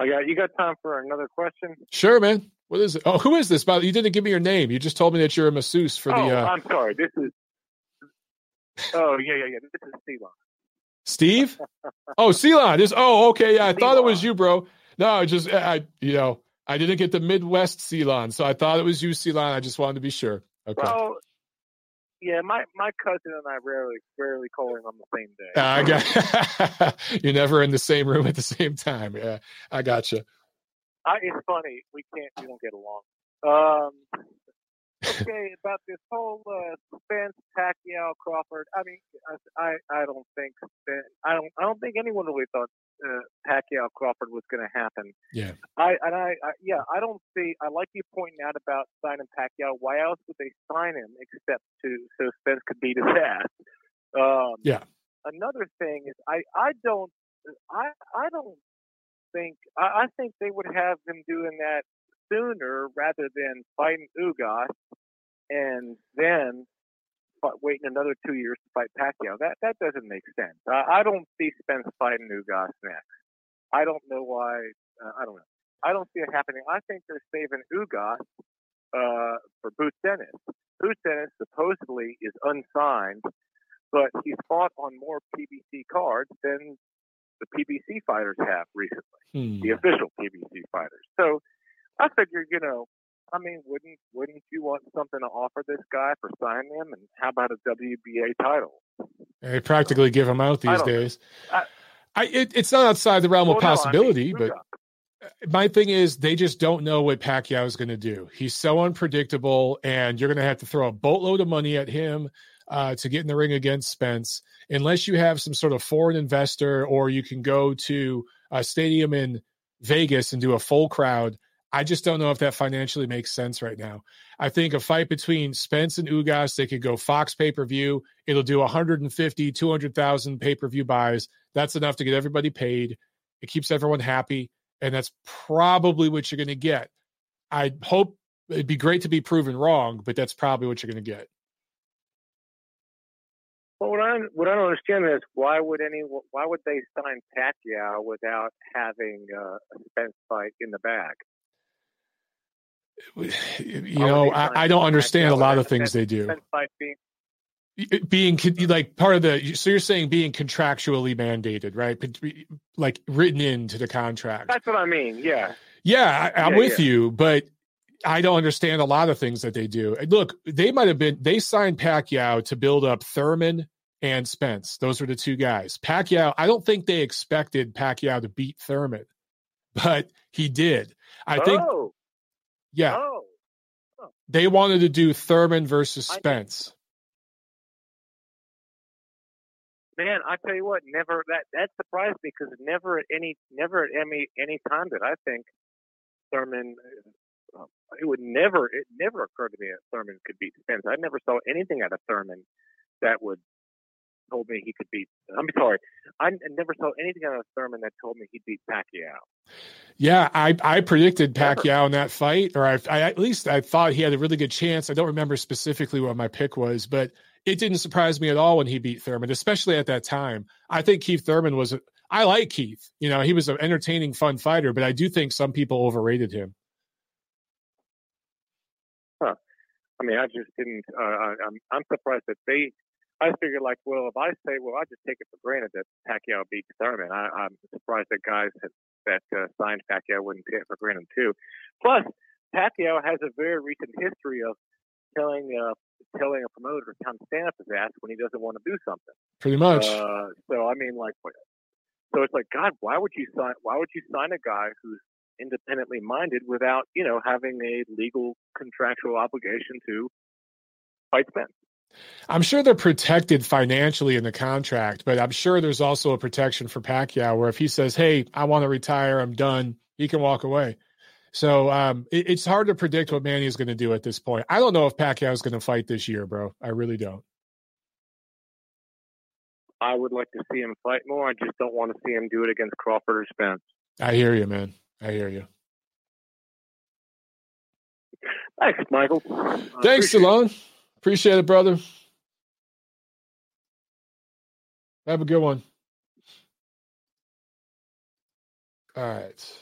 I got you got time for another question? Sure, man. What is it? Oh, who is this? By the you didn't give me your name. You just told me that you're a masseuse for the. Oh, uh... I'm sorry. This is. Oh yeah, yeah, yeah. This is Ceylon. Steve? oh, Ceylon. This. Oh, okay. Yeah, I thought it was you, bro. No, just I. You know, I didn't get the Midwest Ceylon, so I thought it was you, Ceylon. I just wanted to be sure. Okay. Well, yeah, my my cousin and I rarely rarely calling on the same day. Uh, I got. you're never in the same room at the same time. Yeah, I got you. I, it's funny we can't we don't get along. Um, okay, about this whole uh, Spence Pacquiao Crawford. I mean, I I don't think I don't I don't think anyone really thought uh, Pacquiao Crawford was going to happen. Yeah. I and I, I yeah I don't see. I like you pointing out about signing Pacquiao. Why else would they sign him except to so Spence could beat his ass? Um, yeah. Another thing is I I don't I I don't think I, I think they would have him doing that sooner rather than fighting Ugas and then waiting another two years to fight Pacquiao. That that doesn't make sense. I, I don't see Spence fighting Ugas next. I don't know why. Uh, I don't know. I don't see it happening. I think they're saving Ugas uh, for Boots Ennis. Boots Ennis supposedly is unsigned, but he's fought on more PBC cards than the PBC fighters have recently, hmm. the official PBC fighters. So I figure, you know, I mean, wouldn't wouldn't you want something to offer this guy for signing him? And how about a WBA title? They practically give him out these days. I, I it, it's not outside the realm well, of possibility, no, I mean, but my thing is they just don't know what Pacquiao is going to do. He's so unpredictable, and you're going to have to throw a boatload of money at him uh, to get in the ring against Spence, unless you have some sort of foreign investor or you can go to a stadium in Vegas and do a full crowd. I just don't know if that financially makes sense right now. I think a fight between Spence and Ugas, they could go Fox pay per view. It'll do 150, 200,000 pay per view buys. That's enough to get everybody paid. It keeps everyone happy. And that's probably what you're going to get. I hope it'd be great to be proven wrong, but that's probably what you're going to get. Well, what I what I don't understand is why would any why would they sign Pacquiao without having uh, a Spence fight in the bag? You know, I, I, don't understand a lot of things they do. Being being like part of the so you're saying being contractually mandated right like written into the contract that's what i mean yeah yeah I, am yeah, with yeah. you but i don't understand a lot of things that they do look they might have been they signed pacquiao to build up thurman and spence those were the two guys pacquiao i don't think they expected pacquiao to beat thurman but he did i oh. think yeah oh. they wanted to do thurman versus spence man, I tell you what, never that that surprised me because never at any never at any any time did I think Thurman. It would never it never occurred to me that Thurman could beat Spence. I never saw anything out of Thurman that would told me he could beat. I'm sorry, I never saw anything out of Thurman that told me he'd beat Pacquiao. Yeah, I I predicted Pacquiao in that fight, or I, I at least I thought he had a really good chance. I don't remember specifically what my pick was, but it didn't surprise me at all when he beat Thurman, especially at that time. I think Keith Thurman was. A, I like Keith. You know, he was an entertaining, fun fighter, but I do think some people overrated him. Huh. I mean, I just didn't. Uh, I, I'm I'm surprised that they. I figured like, well, if I say, well, I just take it for granted that Pacquiao beat Thurman. I, I'm surprised that guys that, that uh, signed Pacquiao wouldn't take it for granted too. Plus, Pacquiao has a very recent history of telling uh, telling a promoter to come stand up his ass when he doesn't want to do something. Pretty much. Uh, so I mean, like, so it's like, God, why would you sign? Why would you sign a guy who's independently minded without you know having a legal contractual obligation to fight Spence? I'm sure they're protected financially in the contract, but I'm sure there's also a protection for Pacquiao where if he says, "Hey, I want to retire, I'm done," he can walk away. So um, it, it's hard to predict what Manny is going to do at this point. I don't know if Pacquiao is going to fight this year, bro. I really don't. I would like to see him fight more. I just don't want to see him do it against Crawford or Spence. I hear you, man. I hear you. Thanks, Michael. Thanks, Salon. Appreciate it, brother. Have a good one. All right.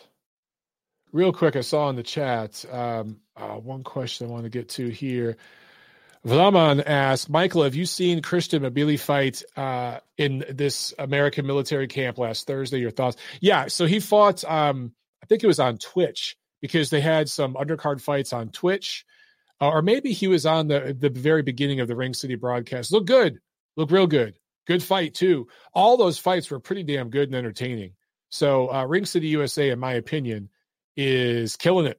Real quick, I saw in the chat um, uh, one question I want to get to here. Vlaman asked, Michael, have you seen Christian Mbilli fight uh, in this American military camp last Thursday? Your thoughts? Yeah, so he fought, um, I think it was on Twitch because they had some undercard fights on Twitch. Uh, or maybe he was on the the very beginning of the Ring City broadcast. Look good, look real good. Good fight too. All those fights were pretty damn good and entertaining. So uh, Ring City USA, in my opinion, is killing it.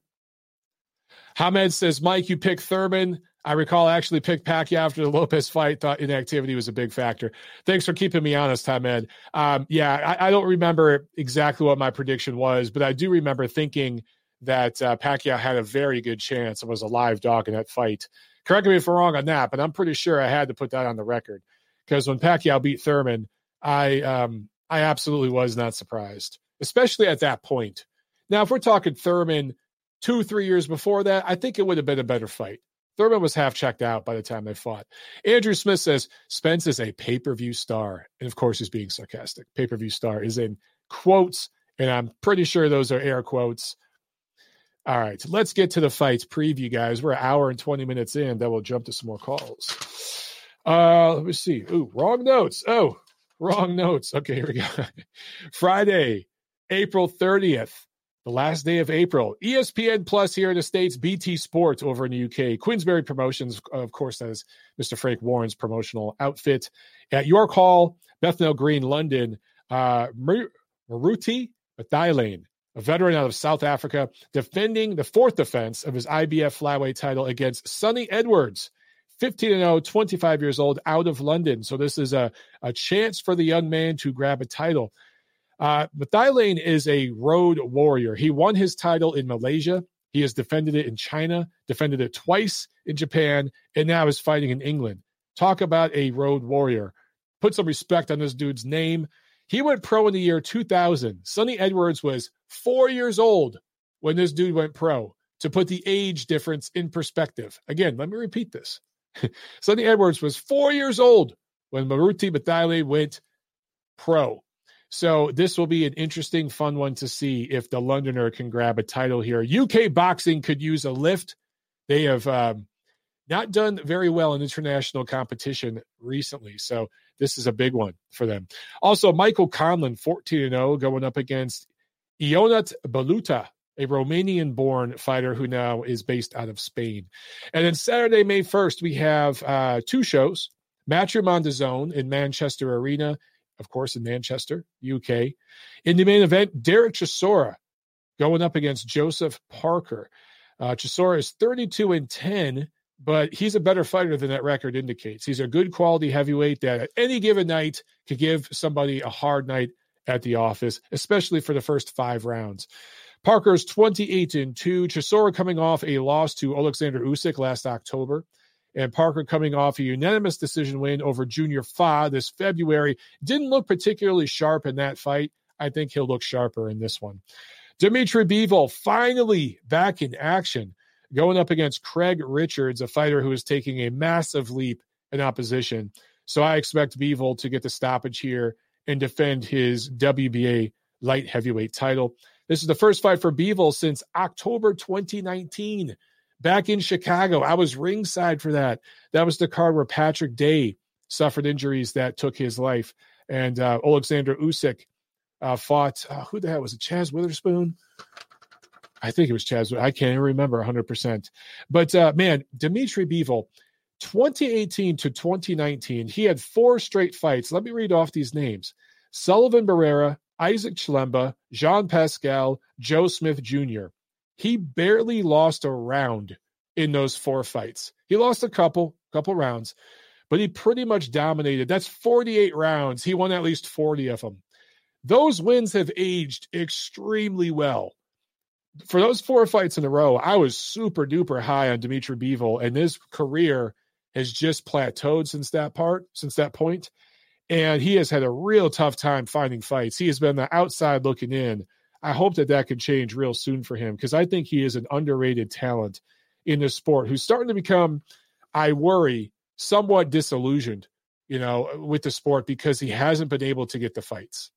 Hamed says, Mike, you pick Thurman. I recall I actually picked Pacquiao after the Lopez fight. Thought inactivity was a big factor. Thanks for keeping me honest, Hamed. Um, yeah, I, I, don't remember exactly what my prediction was, but I do remember thinking that uh, Pacquiao had a very good chance and was a live dog in that fight. Correct me if I'm wrong on that, but I'm pretty sure I had to put that on the record because when Pacquiao beat Thurman, I um, I absolutely was not surprised, especially at that point. Now, if we're talking Thurman two, three years before that, I think it would have been a better fight. Thurman was half checked out by the time they fought. Andrew Smith says Spence is a pay per view star. And of course, he's being sarcastic. Pay per view star is in quotes, and I'm pretty sure those are air quotes. All right, let's get to the fights preview, guys. We're an hour and 20 minutes in. Then we'll jump to some more calls. Uh, let me see. Ooh, wrong notes. Oh, wrong notes. Okay, here we go. Friday, April 30th, the last day of April. ESPN Plus here in the States, BT Sports over in the UK, Queensberry Promotions, of course, as Mr. Frank Warren's promotional outfit. At York Hall, Bethnal Green, London, uh, Moruti Mthalane, a veteran out of South Africa, defending the fourth defense of his IBF flyweight title against Sunny Edwards. 15 and 0, 25 years old, out of London. So this is a, a chance for the young man to grab a title. Uh, Mthalane is a road warrior. He won his title in Malaysia. He has defended it in China, defended it twice in Japan, and now is fighting in England. Talk about a road warrior. Put some respect on this dude's name. He went pro in the year 2000. Sunny Edwards was four years old when this dude went pro. To put the age difference in perspective, again, let me repeat this. Sunny Edwards was four years old when Moruti Mthalane went pro. So this will be an interesting, fun one to see if the Londoner can grab a title here. UK boxing could use a lift. They have um, not done very well in international competition recently. So this is a big one for them. Also, Michael Conlan, 14 0, going up against Ionut Baluta, a Romanian born fighter who now is based out of Spain. And then Saturday, May 1st, we have uh, two shows Matchroom on DAZN in Manchester Arena, of course, in Manchester, UK. In the main event, Dereck Chisora going up against Joseph Parker. Uh, Chisora is 32 and 10, but he's a better fighter than that record indicates. He's a good quality heavyweight that at any given night could give somebody a hard night at the office, especially for the first five rounds. Parker's 28 and 2. Chisora coming off a loss to Alexander Usyk last October. And Parker coming off a unanimous decision win over Junior Fa this February. Didn't look particularly sharp in that fight. I think he'll look sharper in this one. Dimitri Bivol finally back in action, going up against Craig Richards, a fighter who is taking a massive leap in opposition. So I expect Bivol to get the stoppage here and defend his WBA light heavyweight title. This is the first fight for Bivol since October 2019, back in Chicago. I was ringside for that. That was the card where Patrick Day suffered injuries that took his life, and uh, Alexander Usyk uh, fought. Uh, who the hell was it? Chaz Witherspoon. I think it was Chaz. I can't even remember 100%. But uh, man, Dimitri Bivol, 2018 to 2019, he had four straight fights. Let me read off these names Sullivan Barrera, Isaac Chilemba, Jean Pascal, Joe Smith Jr. He barely lost a round in those four fights. He lost a couple, couple rounds, but he pretty much dominated. That's 48 rounds. He won at least 40 of them. Those wins have aged extremely well. For those four fights in a row, I was super duper high on Dimitri Bivol, and his career has just plateaued since that part, since that point. point and he has had a real tough time finding fights. He has been the outside looking in. I hope that that can change real soon for him because I think he is an underrated talent in this sport who's starting to become, I worry, somewhat disillusioned, you know, with the sport because he hasn't been able to get the fights.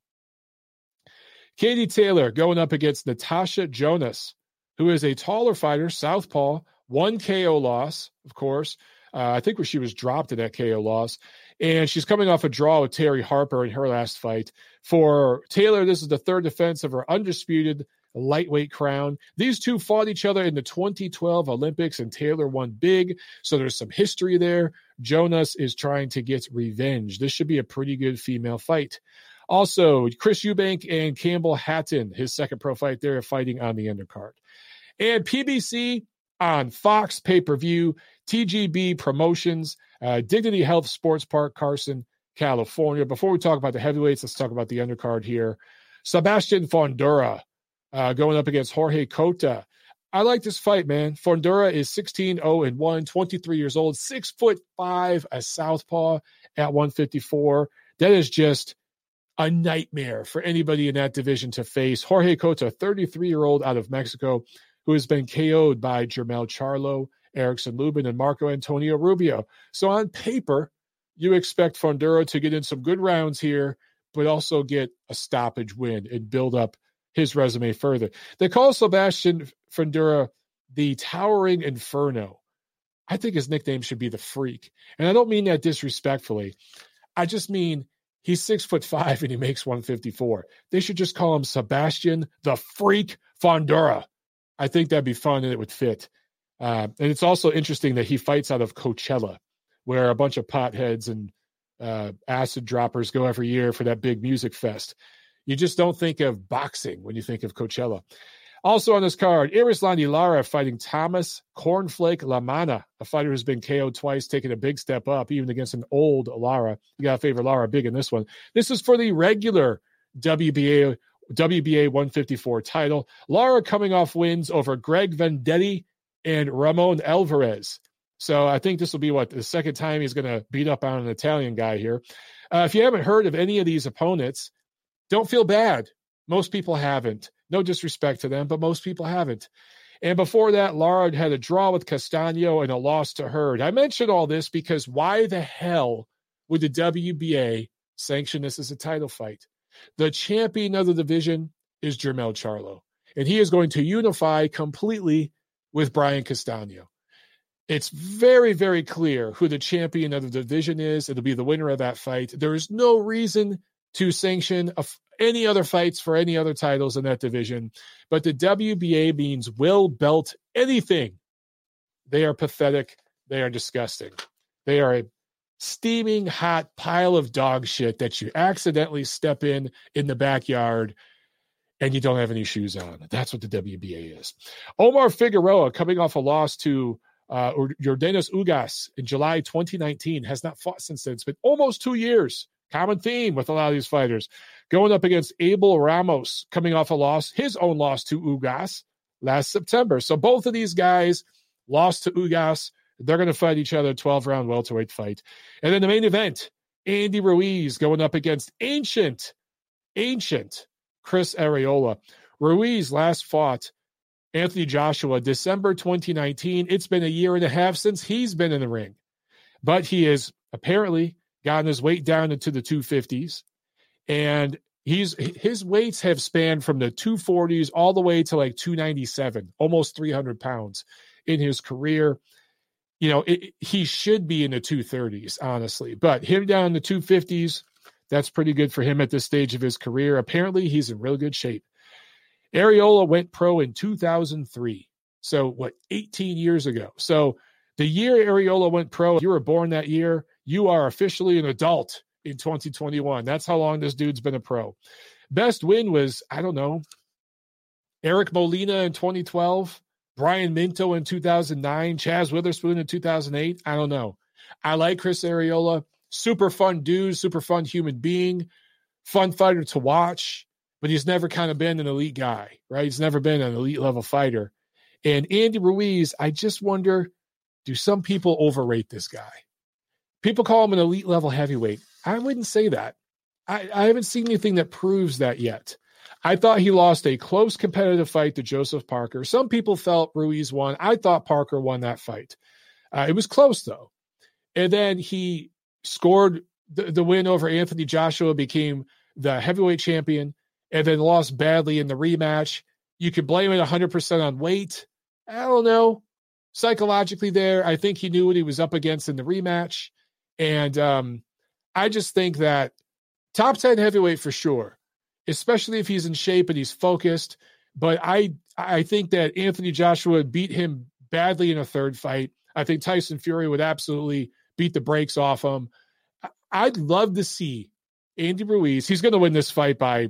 Katie Taylor going up against Natasha Jonas, who is a taller fighter, southpaw, one KO loss, of course. Uh, I think where she was dropped in that KO loss. And she's coming off a draw with Terry Harper in her last fight. For Taylor, this is the third defense of her undisputed lightweight crown. These two fought each other in the 2012 Olympics, and Taylor won big. So there's some history there. Jonas is trying to get revenge. This should be a pretty good female fight. Also, Chris Eubank and Campbell Hatton, his second pro fight, they're fighting on the undercard. And PBC on Fox pay per view, TGB Promotions. Uh, Dignity Health Sports Park, Carson, California. Before we talk about the heavyweights, let's talk about the undercard here. Sebastian Fundora uh, going up against Jorge Cota. I like this fight, man. Fundora is 16 0 and 1, 23 years old, six foot five, a southpaw at 154. That is just a nightmare for anybody in that division to face. Jorge Cota, 33 year old out of Mexico, who has been KO'd by Jermell Charlo Erickson Lubin, and Marco Antonio Rubio. So on paper, you expect Fundora to get in some good rounds here, but also get a stoppage win and build up his resume further. They call Sebastian Fundora the Towering Inferno. I think his nickname should be the Freak. And I don't mean that disrespectfully. I just mean he's six foot five and he makes 154. They should just call him Sebastian the Freak Fundora. I think that'd be fun and it would fit. Uh, and it's also interesting that he fights out of Coachella, where a bunch of potheads and uh, acid droppers go every year for that big music fest. You just don't think of boxing when you think of Coachella. Also on this card, Erislandy Lara fighting Thomas Cornflake LaManna, a fighter who's been KO'd twice, taking a big step up, even against an old Lara. You got to favor Lara big in this one. This is for the regular WBA WBA 154 title. Lara coming off wins over Greg Vendetti and Ramon Alvarez. So I think this will be what the second time he's going to beat up on an Italian guy here. Uh, if you haven't heard of any of these opponents, don't feel bad. Most people haven't. No disrespect to them, but most people haven't. And before that, Lara had a draw with Castano and a loss to Hurd. I mentioned all this because why the hell would the WBA sanction this as a title fight? The champion of the division is Jermell Charlo, and he is going to unify completely with Brian Castano. It's very, very clear who the champion of the division is. It'll be the winner of that fight. There is no reason to sanction any other fights for any other titles in that division. But the WBA means will belt anything. They are pathetic. They are disgusting. They are a steaming hot pile of dog shit that you accidentally step in in the backyard and you don't have any shoes on. That's what the WBA is. Omar Figueroa, coming off a loss to uh, Yordenis Ugas in July 2019, has not fought since then. It's been almost two years. Common theme with a lot of these fighters. Going up against Abel Ramos, coming off a loss, his own loss to Ugas last September. So both of these guys lost to Ugas. They're going to fight each other 12 round welterweight fight. And then the main event, Andy Ruiz going up against ancient, ancient Chris Arreola. Ruiz last fought Anthony Joshua December 2019. It's been a year and a half since he's been in the ring, but he has apparently gotten his weight down into the 250s. And he's his weights have spanned from the 240s all the way to like 297, almost 300 pounds in his career. You know, it, he should be in the 230s, honestly, but him down in the 250s, that's pretty good for him at this stage of his career. Apparently, he's in real good shape. Arreola went pro in 2003. So, what, 18 years ago? So, the year Arreola went pro, you were born that year, you are officially an adult in 2021. That's how long this dude's been a pro. Best win was, I don't know, Eric Molina in 2012, Brian Minto in 2009, Chaz Witherspoon in 2008. I don't know. I like Chris Arreola. Super fun dude, super fun human being, fun fighter to watch, but he's never kind of been an elite guy, right? He's never been an elite level fighter. And Andy Ruiz, I just wonder do some people overrate this guy? People call him an elite level heavyweight. I wouldn't say that. I, I haven't seen anything that proves that yet. I thought he lost a close competitive fight to Joseph Parker. Some people felt Ruiz won. I thought Parker won that fight. Uh, it was close though. And then he scored the, the win over Anthony Joshua, became the heavyweight champion, and then lost badly in the rematch. You could blame it 100% on weight. I don't know. Psychologically, there, I think he knew what he was up against in the rematch. And um, I just think that top 10 heavyweight for sure, especially if he's in shape and he's focused. But I I think that Anthony Joshua beat him badly in a third fight. I think Tyson Fury would absolutely beat the brakes off him. I'd love to see Andy Ruiz. He's going to win this fight by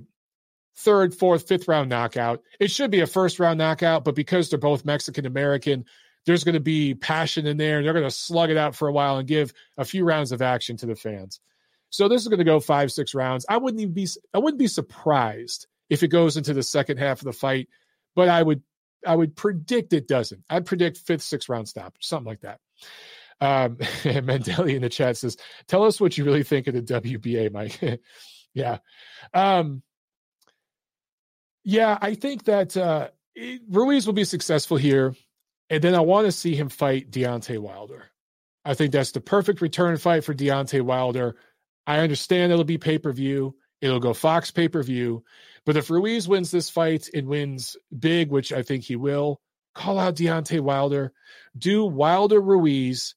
third, fourth, fifth round knockout. It should be a first round knockout, but because they're both Mexican American, there's going to be passion in there. And they're going to slug it out for a while and give a few rounds of action to the fans. So this is going to go five, six rounds. I wouldn't even be I wouldn't be surprised if it goes into the second half of the fight, but I would I would predict it doesn't. I'd predict fifth, sixth round stop, something like that. Um, Mandeli in the chat says, "Tell us what you really think of the WBA, Mike." yeah, um, yeah, I think that uh, Ruiz will be successful here, and then I want to see him fight Deontay Wilder. I think that's the perfect return fight for Deontay Wilder. I understand it'll be pay per view. It'll go Fox pay per view. But if Ruiz wins this fight and wins big, which I think he will, call out Deontay Wilder. Do Wilder Ruiz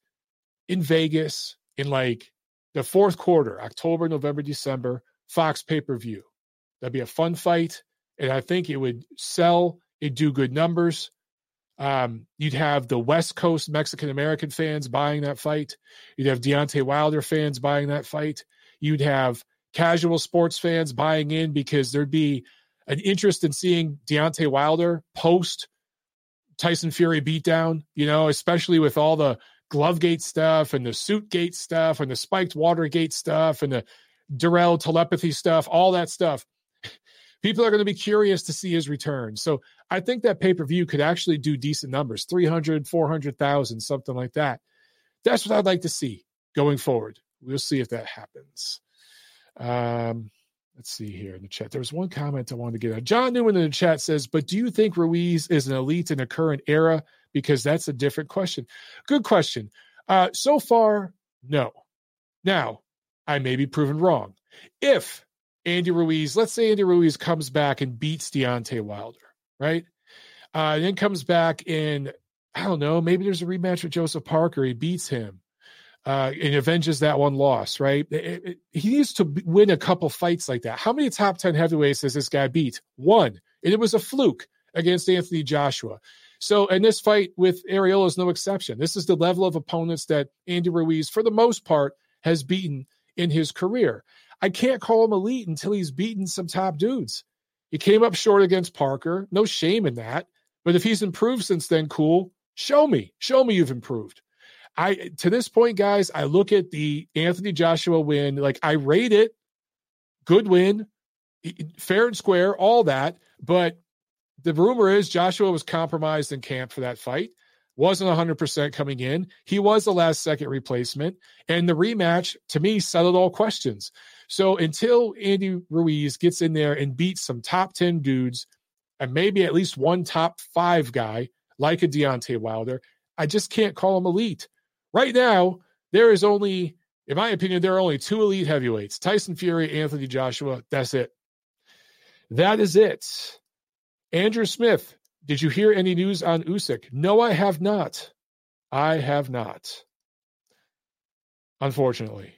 in Vegas in like the fourth quarter, October, November, December, Fox pay per view. That'd be a fun fight. And I think it would sell, it'd do good numbers. Um, you'd have the West Coast Mexican American fans buying that fight. You'd have Deontay Wilder fans buying that fight. You'd have casual sports fans buying in because there'd be an interest in seeing Deontay Wilder post Tyson Fury beatdown, you know, especially with all the Glovegate stuff and the Suitgate stuff and the spiked Watergate stuff and the Darrell telepathy stuff, all that stuff. People are going to be curious to see his return. So I think that pay per view could actually do decent numbers 300, 400,000, something like that. That's what I'd like to see going forward. We'll see if that happens. Um, let's see here in the chat. There was one comment I wanted to get out. John Newman in the chat says, "But do you think Ruiz is an elite in the current era? Because that's a different question." Good question. Uh, so far, no. Now, I may be proven wrong. If Andy Ruiz, let's say Andy Ruiz comes back and beats Deontay Wilder, right? Uh, then comes back in, I don't know, maybe there's a rematch with Joseph Parker. He beats him uh, and avenges that one loss, right? It, it, he needs to win a couple fights like that. How many top 10 heavyweights has this guy beat? One. And it was a fluke against Anthony Joshua. So, and this fight with Arreola is no exception. This is the level of opponents that Andy Ruiz, for the most part, has beaten in his career. I can't call him elite until he's beaten some top dudes. He came up short against Parker. No shame in that. But if he's improved since then, cool. Show me. Show me you've improved. I to this point, guys, I look at the Anthony Joshua win, like I rate it, good win, fair and square, all that. But the rumor is Joshua was compromised in camp for that fight. Wasn't 100% coming in. He was the last second replacement. And the rematch, to me, settled all questions. So until Andy Ruiz gets in there and beats some top 10 dudes and maybe at least one top five guy like a Deontay Wilder, I just can't call him elite. Right now, there is only, in my opinion, there are only two elite heavyweights Tyson Fury, Anthony Joshua. That's it. That is it. Andrew Smith, did you hear any news on Usyk? No, I have not. I have not. Unfortunately.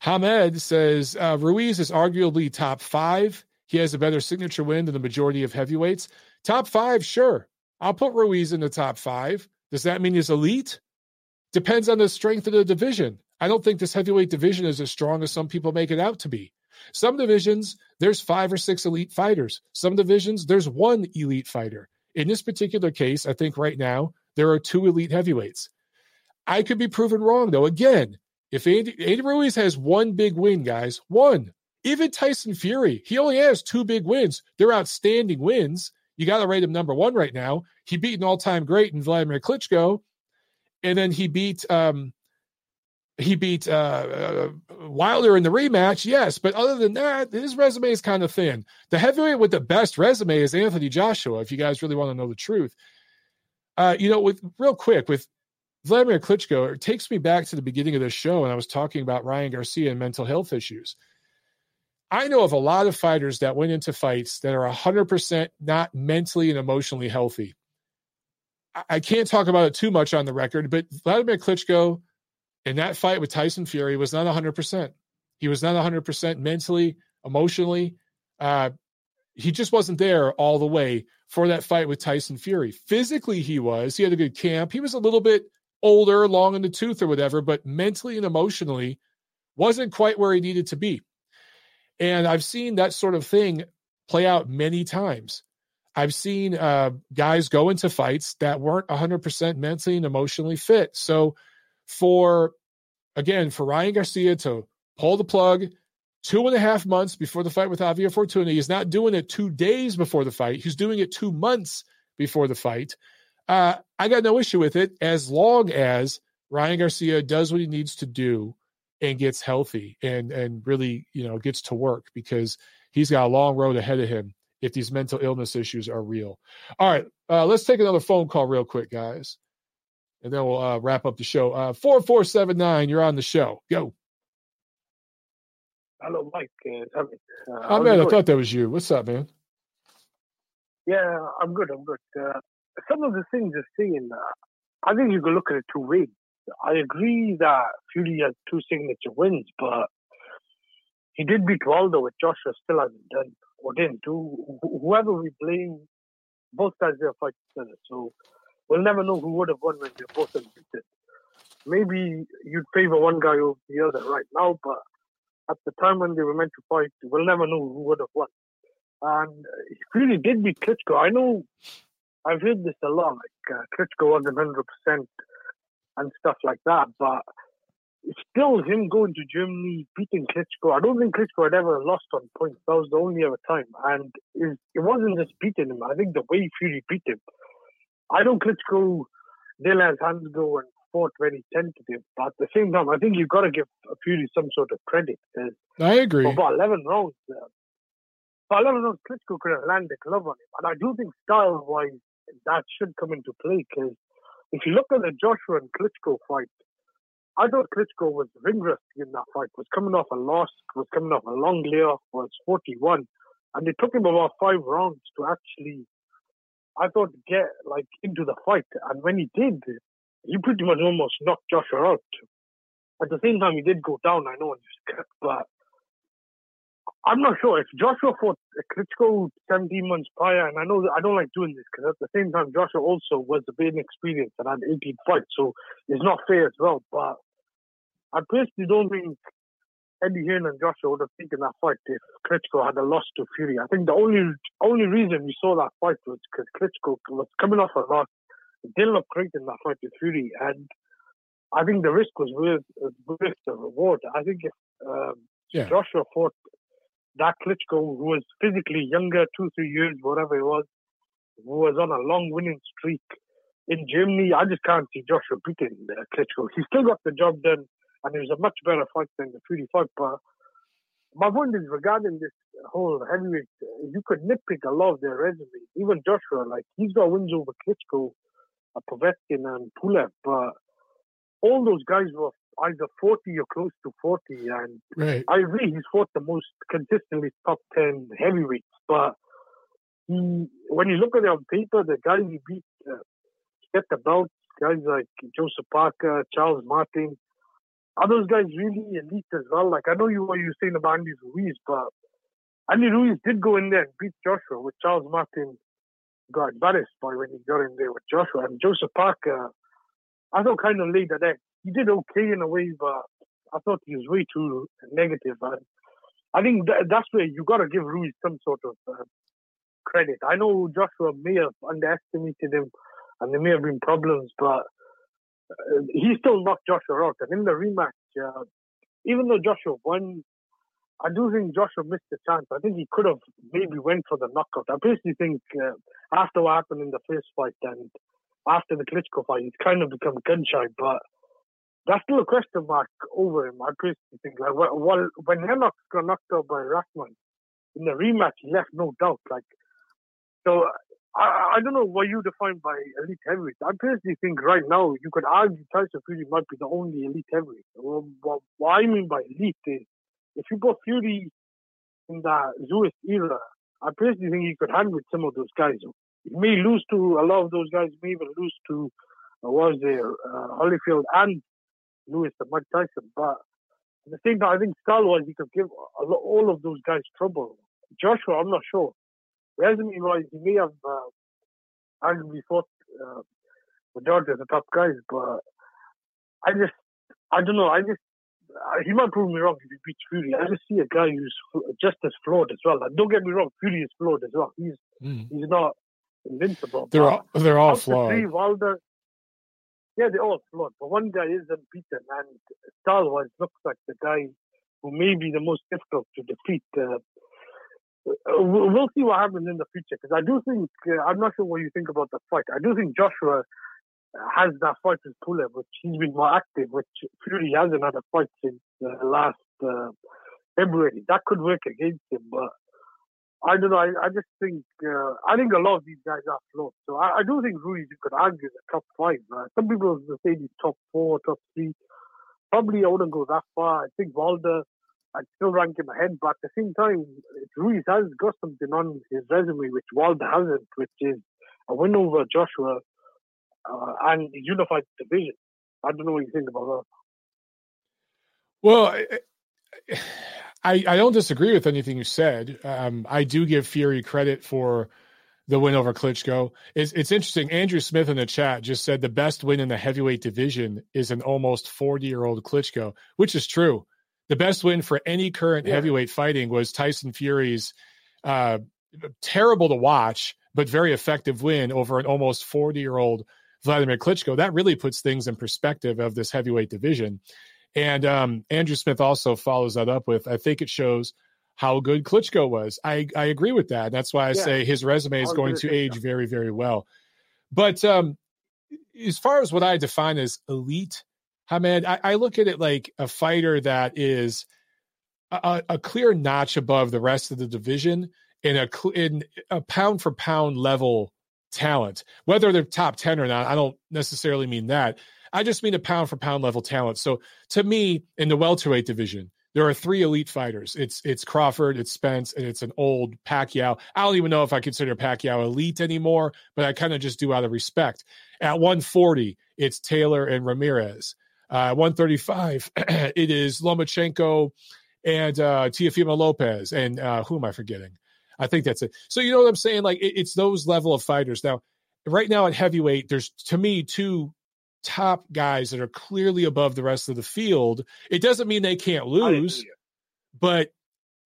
Hamed says uh, Ruiz is arguably top five. He has a better signature win than the majority of heavyweights. Top five, sure. I'll put Ruiz in the top five. Does that mean he's elite? Depends on the strength of the division. I don't think this heavyweight division is as strong as some people make it out to be. Some divisions, there's five or six elite fighters. Some divisions, there's one elite fighter. In this particular case, I think right now, there are two elite heavyweights. I could be proven wrong, though. Again, if Andy, Andy Ruiz has one big win, guys, one. Even Tyson Fury, he only has two big wins. They're outstanding wins. You got to rate him number one right now. He beat an all time great in Vladimir Klitschko and then he beat um, he beat uh, uh, Wilder in the rematch. Yes, but other than that, his resume is kind of thin. The heavyweight with the best resume is Anthony Joshua. If you guys really want to know the truth, uh, you know, with real quick with Vladimir Klitschko, it takes me back to the beginning of this show, and I was talking about Ryan Garcia and mental health issues. I know of a lot of fighters that went into fights that are 100% not mentally and emotionally healthy. I can't talk about it too much on the record, but Vladimir Klitschko in that fight with Tyson Fury was not 100%. He was not 100% mentally, emotionally. Uh, he just wasn't there all the way for that fight with Tyson Fury. Physically, he was. He had a good camp. He was a little bit older, long in the tooth or whatever, but mentally and emotionally wasn't quite where he needed to be. And I've seen that sort of thing play out many times. I've seen uh, guys go into fights that weren't 100% mentally and emotionally fit. So, for again, for Ryan Garcia to pull the plug two and a half months before the fight with Javier Fortuna, he's not doing it two days before the fight. He's doing it two months before the fight. Uh, I got no issue with it as long as Ryan Garcia does what he needs to do and gets healthy and and really you know gets to work because he's got a long road ahead of him if these mental illness issues are real. All right, uh, let's take another phone call real quick, guys, and then we'll uh, wrap up the show. Uh, four four seven nine, you're on the show. Go. Hello, Mike. Uh, oh man, I thought that was you. What's up, man? Yeah, I'm good. I'm good. Uh, some of the things you're saying, uh, I think you can look at it two ways. I agree that Fury has two signature wins, but he did beat Waldo, which Joshua still hasn't done or didn't do. Whoever we blame, both guys are fighting together. So we'll never know who would have won when they're both undefeated. Maybe you'd favor one guy over the other right now, but at the time when they were meant to fight, we'll never know who would have won. And he really did beat Klitschko. I know I've heard this a lot, like uh, Klitschko wasn't 100% and stuff like that, but still him going to Germany, beating Klitschko. I don't think Klitschko had ever lost on points. That was the only other time. And it, wasn't just beating him. I think the way Fury beat him. I know Klitschko let his hands go and fought very tentative. But at the same time, I think you've got to give Fury some sort of credit. I agree. For about 11 rounds, uh, for 11 rounds, Klitschko could have landed a glove on him. And I do think style-wise, that should come into play because if you look at the Joshua and Klitschko fight, I thought Klitschko was ring in that fight, was coming off a loss, was coming off a long layoff, was 41. And it took him about five rounds to actually I thought get like into the fight, and when he did, he pretty much almost knocked Joshua out. At the same time, he did go down. I know, but I'm not sure if Joshua fought Klitschko 17 months prior, and I know that I don't like doing this because at the same time, Joshua also was a bit inexperienced and had 18 fights, so it's not fair as well. But I personally don't think Eddie Hearn and Joshua would have taken that fight if Klitschko had a loss to Fury. I think the only only reason we saw that fight was because Klitschko was coming off a loss. It didn't look great in that fight with Fury, and I think the risk was worth, worth the reward. I think if um, Yeah. Joshua fought that Klitschko, who was physically younger, two, three years, whatever it was, who was on a long winning streak in Germany, I just can't see Joshua beating uh, Klitschko. He still got the job done, and it was a much better fight than the Fury fight. But my point is regarding this whole heavyweight, you could nitpick a lot of their resume. Even Joshua, like he's got wins over Klitschko, uh, Povetkin, and Pulev, but all those guys were either 40 or close to 40. And Right. I agree, he's fought the most consistently top 10 heavyweights. But he, when you look at it on paper, the guys he beat, uh, get the belts, guys like Joseph Parker, Charles Martin, are those guys really elite as well? Like, I know you were saying about Andy Ruiz, but Andy Ruiz did go in there and beat Joshua, with Charles Martin got embarrassed by when he got in there with Joshua. And Joseph Parker, I thought kind of laid that. He did okay in a way, but I thought he was way too negative. And I think th- that's where you got to give Ruiz some sort of uh, credit. I know Joshua may have underestimated him, and there may have been problems, but uh, he still knocked Joshua out. And in the rematch, uh, even though Joshua won, I do think Joshua missed the chance. I think he could have maybe went for the knockout. I personally think uh, after what happened in the first fight and after the Klitschko fight, he's kind of become gun shy. But that's still a question mark over him. I personally think like well, when Lennox got knocked out by Rahman in the rematch, he left no doubt. Like so, I, I don't know what you define by elite heavyweight. I personally think right now you could argue Tyson Fury might be the only elite heavyweight. Well, what, what I mean by elite is if you put Fury in the Zeus era, I personally think he could with some of those guys. He may lose to a lot of those guys, may even lose to uh, was there, uh, Holyfield and Lewis and Mike Tyson. But at the same time, I think style wise, he could give lot, all of those guys trouble. Joshua, I'm not sure. Resume wise, he may have uh, arguably fought uh, majority of the top guys, but I just, I don't know. I just, uh, he might prove me wrong if he beats Fury. I just see a guy who's just as flawed as well. And don't get me wrong, Fury is flawed as well. He's Mm. he's not invincible. They're all they're all flawed. Three, Wilder, yeah, they're all flawed. But one guy is unbeaten, and style wise looks like the guy who may be the most difficult to defeat. Uh, we'll see what happens in the future because I do think uh, I'm not sure what you think about the fight. I do think Joshua has that fight with Pulev, which he's been more active, which Fury hasn't had a fight since uh, last uh, February. That could work against him, but I don't know. I, I just think uh, I think a lot of these guys are flawed. So I, I do think Ruiz could argue the top five. Some people say he's top four, top three. Probably I wouldn't go that far. I think Wilder, I'd still rank him ahead, but at the same time, Ruiz has got something on his resume which Wilder hasn't, which is a win over Joshua uh, and unified division. I don't know what you think about that. Well, I- I, I don't disagree with anything you said. Um, I do give Fury credit for the win over Klitschko. It's, it's interesting. Andrew Smith in the chat just said the best win in the heavyweight division is an almost 40 year old Klitschko, which is true. The best win for any current Yeah. heavyweight fighting was Tyson Fury's uh, terrible to watch, but very effective win over an almost 40 year old Vladimir Klitschko. That really puts things in perspective of this heavyweight division. And um, Andrew Smith also follows that up with, I think it shows how good Klitschko was. I, I agree with that. That's why I Yeah. say his resume is going gonna age very, very well. But um, as far as what I define as elite, Hamed, I, I look at it like a fighter that is a, a clear notch above the rest of the division in a in a pound for pound level talent. Whether they're top ten or not, I don't necessarily mean that. I just mean a pound for pound level talent. So to me, in the welterweight division, there are three elite fighters. It's it's Crawford, it's Spence, and it's an old Pacquiao. I don't even know if I consider Pacquiao elite anymore, but I kind of just do out of respect. At 140, it's Taylor and Ramirez. Uh, 135, it is Lomachenko and uh, Teofimo Lopez. And uh, who am I forgetting? I think that's it. So you know what I'm saying? Like it, it's those level of fighters. Now, right now at heavyweight, there's to me two top guys that are clearly above the rest of the field. It doesn't mean they can't lose, but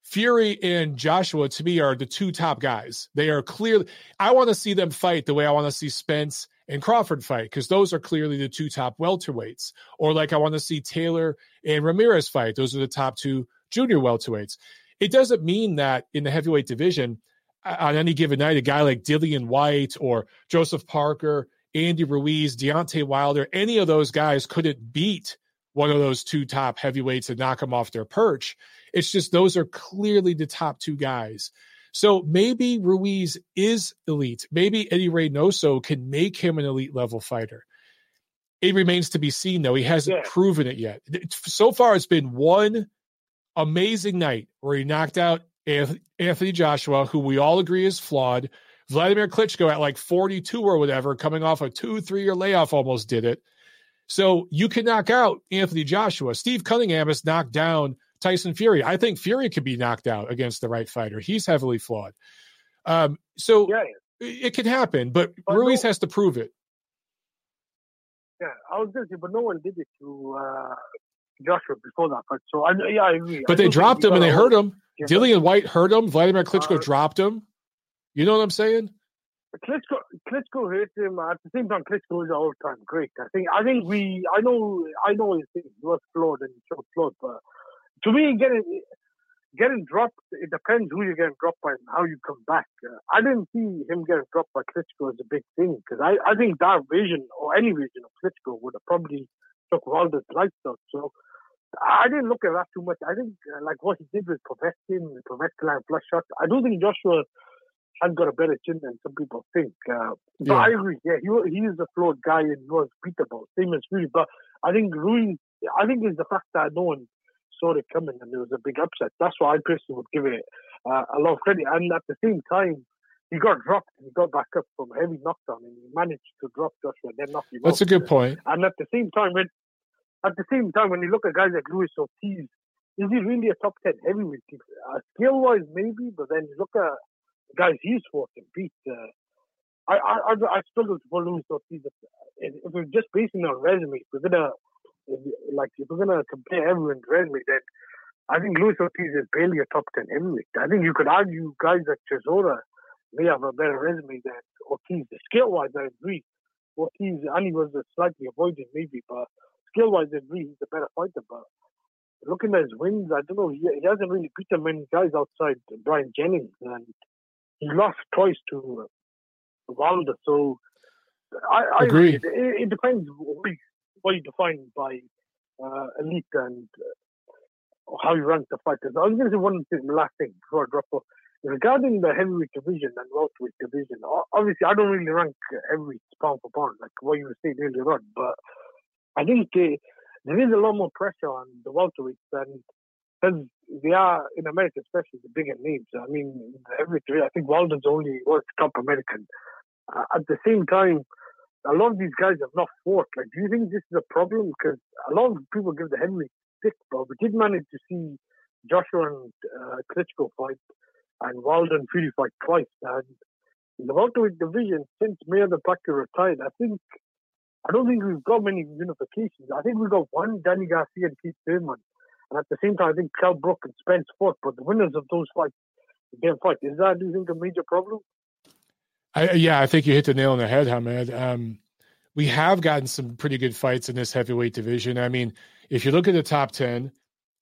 Fury and Joshua to me are the two top guys. They are clearly. I want to see them fight the way I want to see Spence and Crawford fight because those are clearly the two top welterweights. Or like I want to see Taylor and Ramirez fight. Those are the top two junior welterweights. It doesn't mean that in the heavyweight division, on any given night, a guy like Dillian Whyte or Joseph Parker, Andy Ruiz, Deontay Wilder, any of those guys couldn't beat one of those two top heavyweights and knock them off their perch. It's just those are clearly the top two guys. So maybe Ruiz is elite. Maybe Eddie Reynoso can make him an elite level fighter. It remains to be seen, though. He hasn't yeah. proven it yet. So far, it's been one amazing night where he knocked out Anthony Joshua, who we all agree is flawed. Vladimir Klitschko at like 42 or whatever, coming off a two, three year layoff, almost did it. So you can knock out Anthony Joshua. Steve Cunningham has knocked down Tyson Fury. I think Fury could be knocked out against the right fighter. He's heavily flawed. Um, so yeah, it could happen, but, but Ruiz no, has to prove it. Yeah, I was going to say, but no one did it to uh, Joshua before that fight. So I, yeah, I agree. But I they dropped him and they hurt him. Yeah. Dillian Whyte hurt him. Vladimir Klitschko uh, dropped him. You know what I'm saying? Klitschko, Klitschko hurt him. At the same time, Klitschko is all time great. I think. I think we. I know. I know his thing. He was flawed and so flawed. But to me, getting getting dropped, it depends who you're getting dropped by and how you come back. Uh, I didn't see him getting dropped by Klitschko as a big thing because I, I think that vision or any vision of Klitschko would have probably took Wilder's lights out. So I didn't look at that too much. I think uh, like what he did with Povetkin, Povetkin and flush shot. I don't think Joshua has got a better chin than some people think. Uh, but yeah. I agree. Yeah, he he is a flawed guy and he was beatable, same as Ruiz. But I think Ruiz, I think it's the fact that no one saw it coming and there was a big upset. That's why I personally would give it uh, a lot of credit. And at the same time, he got dropped and he got back up from a heavy knockdown and he managed to drop Joshua and then knock him That's a good point. And at the same time, when at the same time, when you look at guys like Luis Ortiz, is he really a top 10 heavyweight? Uh, skill wise, maybe, but then you look at guys he's fought and beat. Uh, I, I, I struggle to follow Luis Ortiz. If, we're just basing on resume, we're gonna like if we're gonna compare everyone's resume, then I think Luis Ortiz is barely a top ten heavyweight. I think you could argue guys like Chisora may have a better resume than Ortiz. Skill wise, I agree. Ortiz only was slightly avoided maybe, but skill wise, I agree he's a better fighter. But looking at his wins, I don't know. He, he hasn't really beaten many guys outside Bryant Jennings, and he lost twice to uh, Wilder. So I, I agree. It, it, depends what you define by uh, elite and uh, how you rank the fighters. I was going to say one thing, last thing before I drop off. Regarding the heavyweight division and welterweight division, obviously I don't really rank heavyweight pound for pound like what you were saying earlier on, but I think there is a lot more pressure on the welterweights and because they are in America, especially the bigger names. I mean, every three. I think Wilder's only was top American. Uh, at the same time, a lot of these guys have not fought. Like, do you think this is a problem? Because a lot of people give the Henry stick, but we did manage to see Joshua and uh, Klitschko fight and Wilder and Fury fight twice. And in the welterweight division, since Mayor the Packer retired, I think I don't think we've got many unifications. I think we've got one Danny Garcia and Keith Thurman. And at the same time, I think Kell Brook and Spence fought, but the winners of those fights didn't fight. Is that, do you think, a major problem? I, yeah, I think you hit the nail on the head, Hamed. Um, we have gotten some pretty good fights in this heavyweight division. I mean, if you look at the top 10,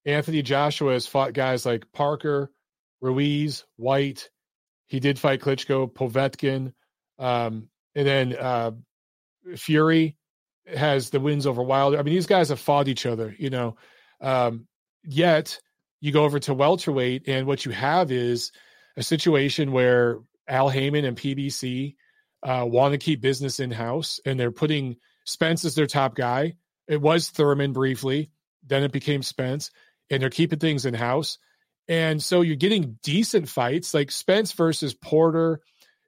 Anthony Joshua has fought guys like Parker, Ruiz, Whyte. He did fight Klitschko, Povetkin. Um, and then uh, Fury has the wins over Wilder. I mean, these guys have fought each other, you know. Um, yet you go over to welterweight, and what you have is a situation where Al Haymon and PBC uh, want to keep business in house, and they're putting Spence as their top guy. It was Thurman briefly, then it became Spence. and they're keeping things in house. And so you're getting decent fights like Spence versus Porter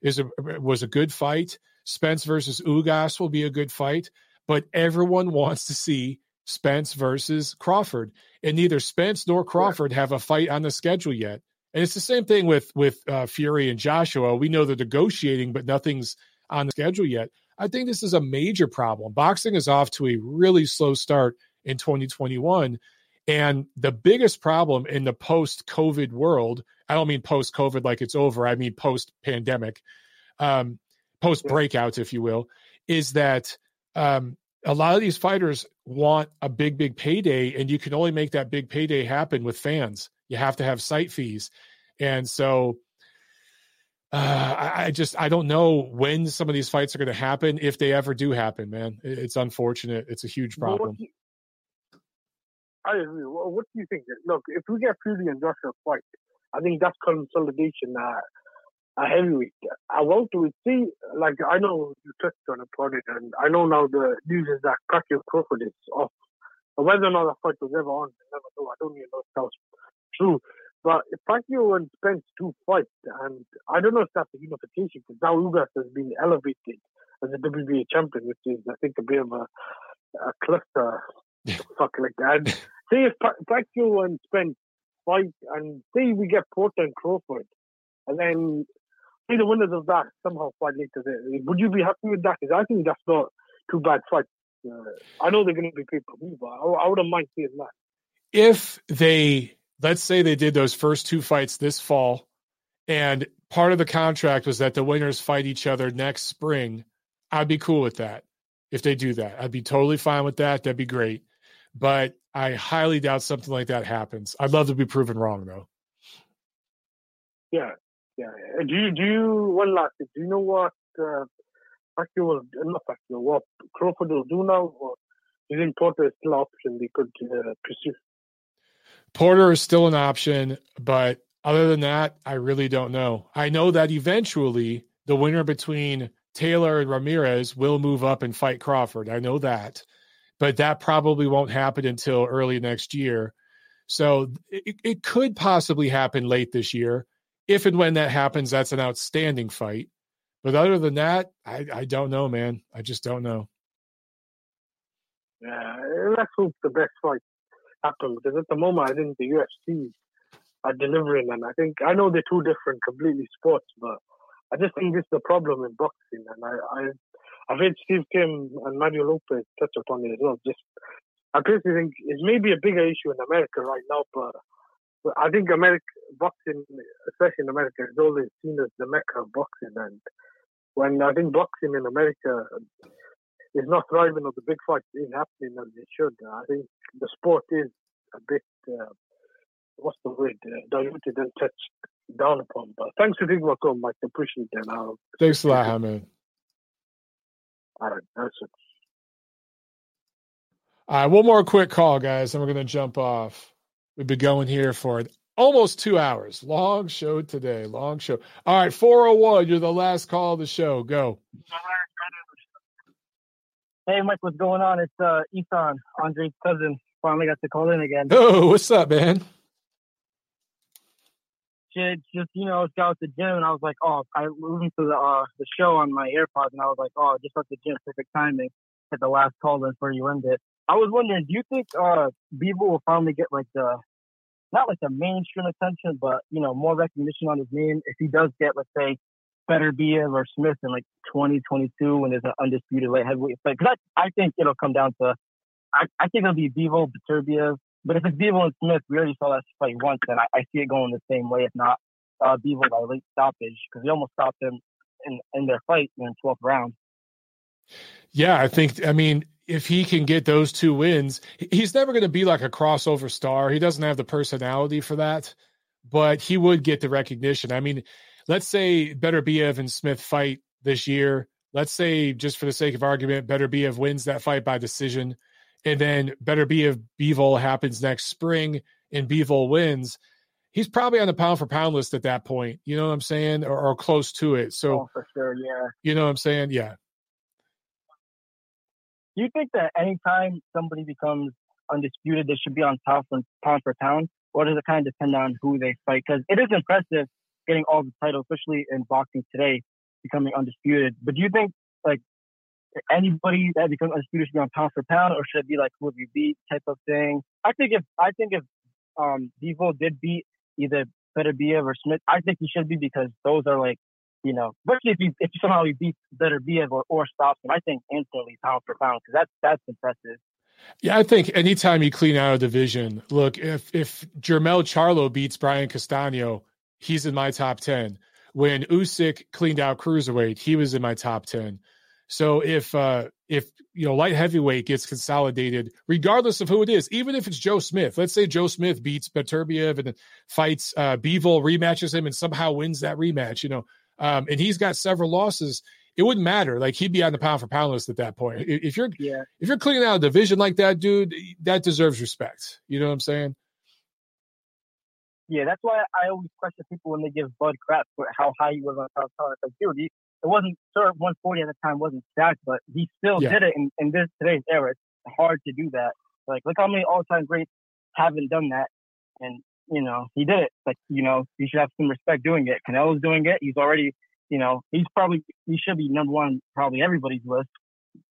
is a was a good fight. Spence versus Ugas will be a good fight, but everyone wants to see Spence versus Crawford, and neither Spence nor Crawford have a fight on the schedule yet. And it's the same thing with with uh, Fury and Joshua. We know they're negotiating, but nothing's on the schedule yet. I think this is a major problem. Boxing is off to a really slow start in 2021. And the biggest problem in the post COVID world, I don't mean post COVID like it's over, I mean post pandemic, um, post breakouts, if you will, is that um, a lot of these fighters want a big, big payday, and you can only make that big payday happen with fans. You have to have site fees. And so uh, I, I, just I don't know when some of these fights are going to happen if they ever do happen. Man, it's unfortunate. It's a huge problem. I agree. What do you think? Look, if we get Fury and Joshua fight, I think that's consolidation at a heavyweight. I want to see, like, I know you touched on it, it, and I know now the news is that Pacquiao Crawford is off. Whether or not that fight was ever on, I never know. I don't even know if that's true. But if Pacquiao and Spence do fight, and I don't know if that's a unification, because now Ugas has been elevated as a WBA champion, which is, I think, a bit of a, a cluster fuck like that. say if Pacquiao and Spence fight, and say we get Porter and Crawford, and then say the winners of that somehow fight later. Would you be happy with that? Because I think that's not too bad fight. Uh, I know they're going to be pay per view, but I, I wouldn't mind seeing that. If they, let's say they did those first two fights this fall, and part of the contract was that the winners fight each other next spring, I'd be cool with that. If they do that, I'd be totally fine with that. That'd be great. But I highly doubt something like that happens. I'd love to be proven wrong, though. Yeah, yeah. Do you do you one last thing? Do you know what uh, Pacquiao will not Pacquiao, what Crawford will do now, or do you think is still option they could uh, pursue? Porter is still an option, but other than that, I really don't know. I know that eventually the winner between Taylor and Ramirez will move up and fight Crawford. I know that but that probably won't happen until early next year. So it, it could possibly happen late this year. If and when that happens, that's an outstanding fight. But other than that, I, I don't know, man. I just don't know. Yeah, let's hope the best fight happens because at the moment, I think the UFC are delivering, and I think I know they're two different, completely sports, but I just think this is the problem in boxing, and I, I I've heard Steve Kim and Mario Lopez touch upon it as well. Just, I personally think it may be a bigger issue in America right now, but, but I think America boxing, especially in America, is always seen as the mecca of boxing. And when I think boxing in America is not thriving or the big fights ain't happening as they should, I think the sport is a bit, uh, what's the word, uh, diluted and touched down upon. But thanks for taking my call, Mike. Appreciate that. I'll Thanks a lot, Hammond. All right, that's it. All right, one more quick call, guys, and we're going to jump off. We've been going here for almost two hours. Long show today. Long show. All right, 401, you're the last call of the show. Go. Hey, Mike, what's going on? It's uh, Ethan, Andre's cousin. Finally got to call in again. Oh, what's up, man? shit. Just you know, I was out at the gym and I was like, oh, I listened to the uh, the show on my AirPods and I was like, oh, just at the gym, perfect timing. Hit the last call in before you end it. I was wondering, do you think uh Bivol will finally get like the not like the mainstream attention, but you know, more recognition on his name if he does get, let's say, Beterbiev or Smith in like 2022 when there's an undisputed light heavyweight fight? Because I, I think it'll come down to, I, I think it'll be Bivol, Beterbiev, but if it's Bivol and Smith, we already saw that fight once, and I, I see it going the same way, if not uh, Bivol by late stoppage, because he almost stopped him in, in their fight in the 12th round. Yeah, I think, I mean, if he can get those two wins, he's never going to be like a crossover star. He doesn't have the personality for that, but he would get the recognition. I mean, let's say Beterbiev and Smith fight this year. Let's say, just for the sake of argument, Beterbiev wins that fight by decision and then Beterbiev Bivol happens next spring and Bivol wins, he's probably on the pound for pound list at that point. You know what I'm saying? Or, or close to it. So oh, for sure, yeah. You know what I'm saying? Yeah. Do you think that anytime somebody becomes undisputed, they should be on top from pound for pound, or does it kind of depend on who they fight? Because it is impressive getting all the titles, especially in boxing today, becoming undisputed. But do you think like anybody that becomes undisputed should be on pound for pound, or should it be like who have you beat type of thing? I think if I think if um Bivol did beat either Beterbiev or Smith, I think he should be because those are like you know, especially if he if somehow he beats Beterbiev or, or stops him, I think instantly pound for pound because that's that's impressive. Yeah, I think anytime you clean out a division, look if if Jermell Charlo beats Brian Castano, he's in my top ten. When Usyk cleaned out cruiserweight, he was in my top ten. So if uh if you know light heavyweight gets consolidated, regardless of who it is, even if it's Joe Smith, let's say Joe Smith beats Beterbiev and fights uh Bivol, rematches him and somehow wins that rematch, you know, um, and he's got several losses. It wouldn't matter. Like he'd be on the pound for pound list at that point. If you're yeah. if you're cleaning out a division like that, dude, that deserves respect. You know what I'm saying? Yeah, that's why I always question people when they give Bud crap for how high he was on top pound. It's like, dude, he, it wasn't sure 140 at the time wasn't stacked, but he still Yeah. did it in, in this today's era. It's hard to do that. Like, look how many all-time greats haven't done that, and you know he did it. Like, you know, you should have some respect doing it. Canelo's doing it. He's already, you know, he's probably he should be number one, probably everybody's list,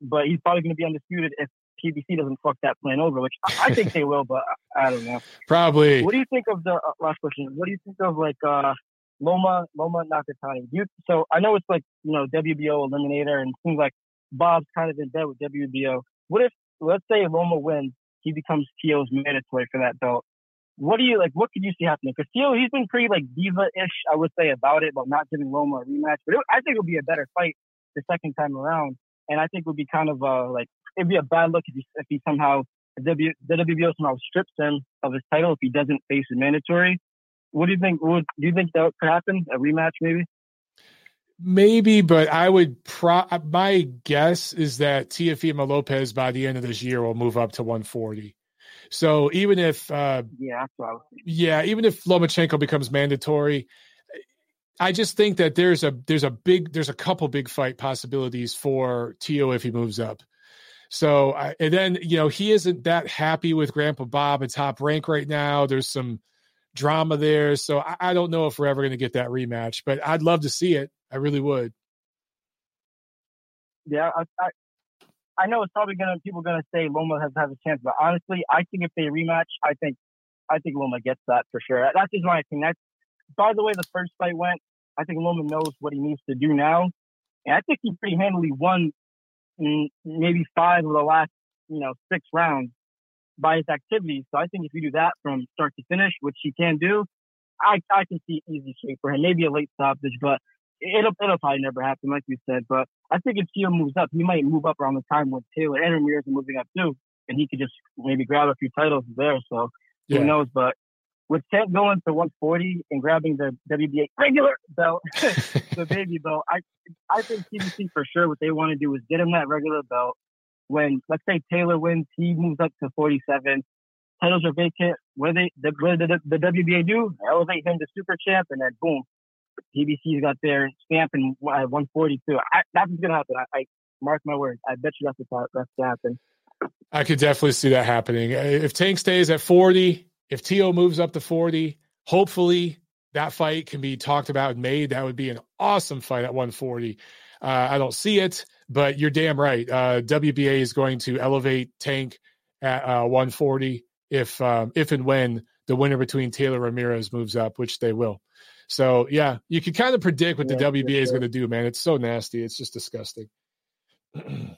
but he's probably going to be undisputed if PBC doesn't fuck that plan over, which I, I think they will, but I, I don't know. Probably. What do you think of the uh, last question? What do you think of like uh Loma Loma Nakatani? You, so I know it's like you know WBO eliminator, and it seems like Bob's kind of in bed with WBO. What if let's say Loma wins, he becomes Tio's mandatory for that belt? What do you like? What could you see happening? Because Tio, he's been pretty like diva-ish, I would say, about it, about not giving Loma a rematch. But it, I think it would be a better fight the second time around, and I think it would be kind of uh like it'd be a bad look if he if he somehow if W, the WBO somehow strips him of his title if he doesn't face a mandatory. What do you think? Would do you think that could happen? A rematch, maybe? Maybe, but I would pro my guess is that Teofimo Lopez by the end of this year will move up to 140. So even if uh Yeah, that's what I was yeah, even if Lomachenko becomes mandatory, I just think that there's a there's a big there's a couple big fight possibilities for Tio if he moves up. So I, and then you know he isn't that happy with Grandpa Bob at top rank right now. There's some drama there, so I, I don't know if we're ever going to get that rematch. But I'd love to see it. I really would. Yeah, I, I I know it's probably gonna people gonna say Loma has have a chance, but honestly, I think if they rematch, I think I think Loma gets that for sure. That's just my opinion. That's, by the way the first fight went, I think Loma knows what he needs to do now, and I think he pretty handily won maybe five of the last you know six rounds by his activities. So I think if you do that from start to finish, which he can do, I I can see easy shape for him. Maybe a late stoppage, but it'll it'll probably never happen, like you said. But I think if Tio moves up, he might move up around the time when Taylor and Ramirez are moving up too, and he could just maybe grab a few titles there. So Yeah. who knows? But with Tank going to 140 and grabbing the WBA regular belt, the baby belt, I I think PBC for sure what they want to do is get him that regular belt. When let's say Taylor wins, he moves up to 47. Titles are vacant. What do they the, what did the, the WBA do? Elevate him to super champ, and then boom, PBC's got their stamp in uh, 142. I, that's what's gonna happen. I, I mark my words. I bet you that's what's that's gonna happen. I could definitely see that happening. Uh, If Tank stays at 40, if Tio moves up to 40, hopefully that fight can be talked about and made. That would be an awesome fight at 140. Uh, I don't see it, but you're damn right. Uh, WBA is going to elevate Tank at uh, 140 if um, if and when the winner between Taylor Ramirez moves up, which they will. So yeah, you can kind of predict what the Yeah, WBA is going to do, man. It's so nasty. It's just disgusting.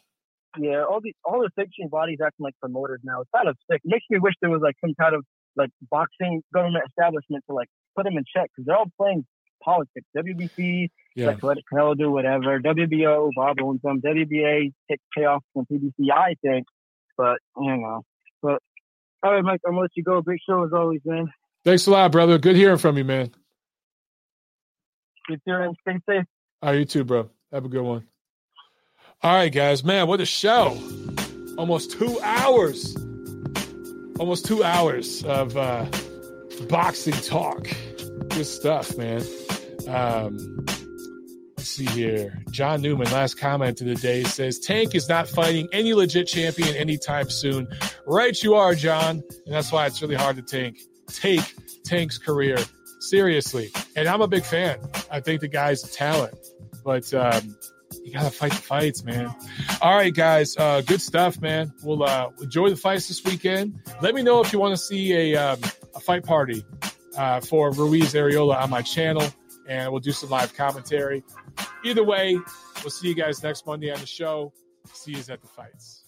Yeah, all the all the sanctioning bodies acting like promoters now. It's kind of sick. Makes me wish there was like some kind of like boxing government establishment to like put them in check because they're all playing politics. WBC, Yeah. like let Canelo do whatever. WBO, Bob owns them. WBA take payoff from PBC, I think. But you know, but all right, Mike, I'm gonna let you go. Great show as always, man. Thanks a lot, brother. Good hearing from you, man. There and stay safe. All right, you too, bro. Have a good one. All right, guys. Man, what a show. Almost two hours. Almost two hours of uh, boxing talk. Good stuff, man. Um, let's see here. John Newman, last comment of the day says Tank is not fighting any legit champion anytime soon. Right, you are, John. And that's why it's really hard to tank. take Tank's career seriously. And I'm a big fan. I think the guy's a talent, but um, you gotta fight the fights, man. All right, guys, uh, good stuff, man. We'll uh, enjoy the fights this weekend. Let me know if you want to see a um, a fight party uh, for Ruiz Arreola on my channel, and we'll do some live commentary. Either way, we'll see you guys next Monday on the show. See you at the fights.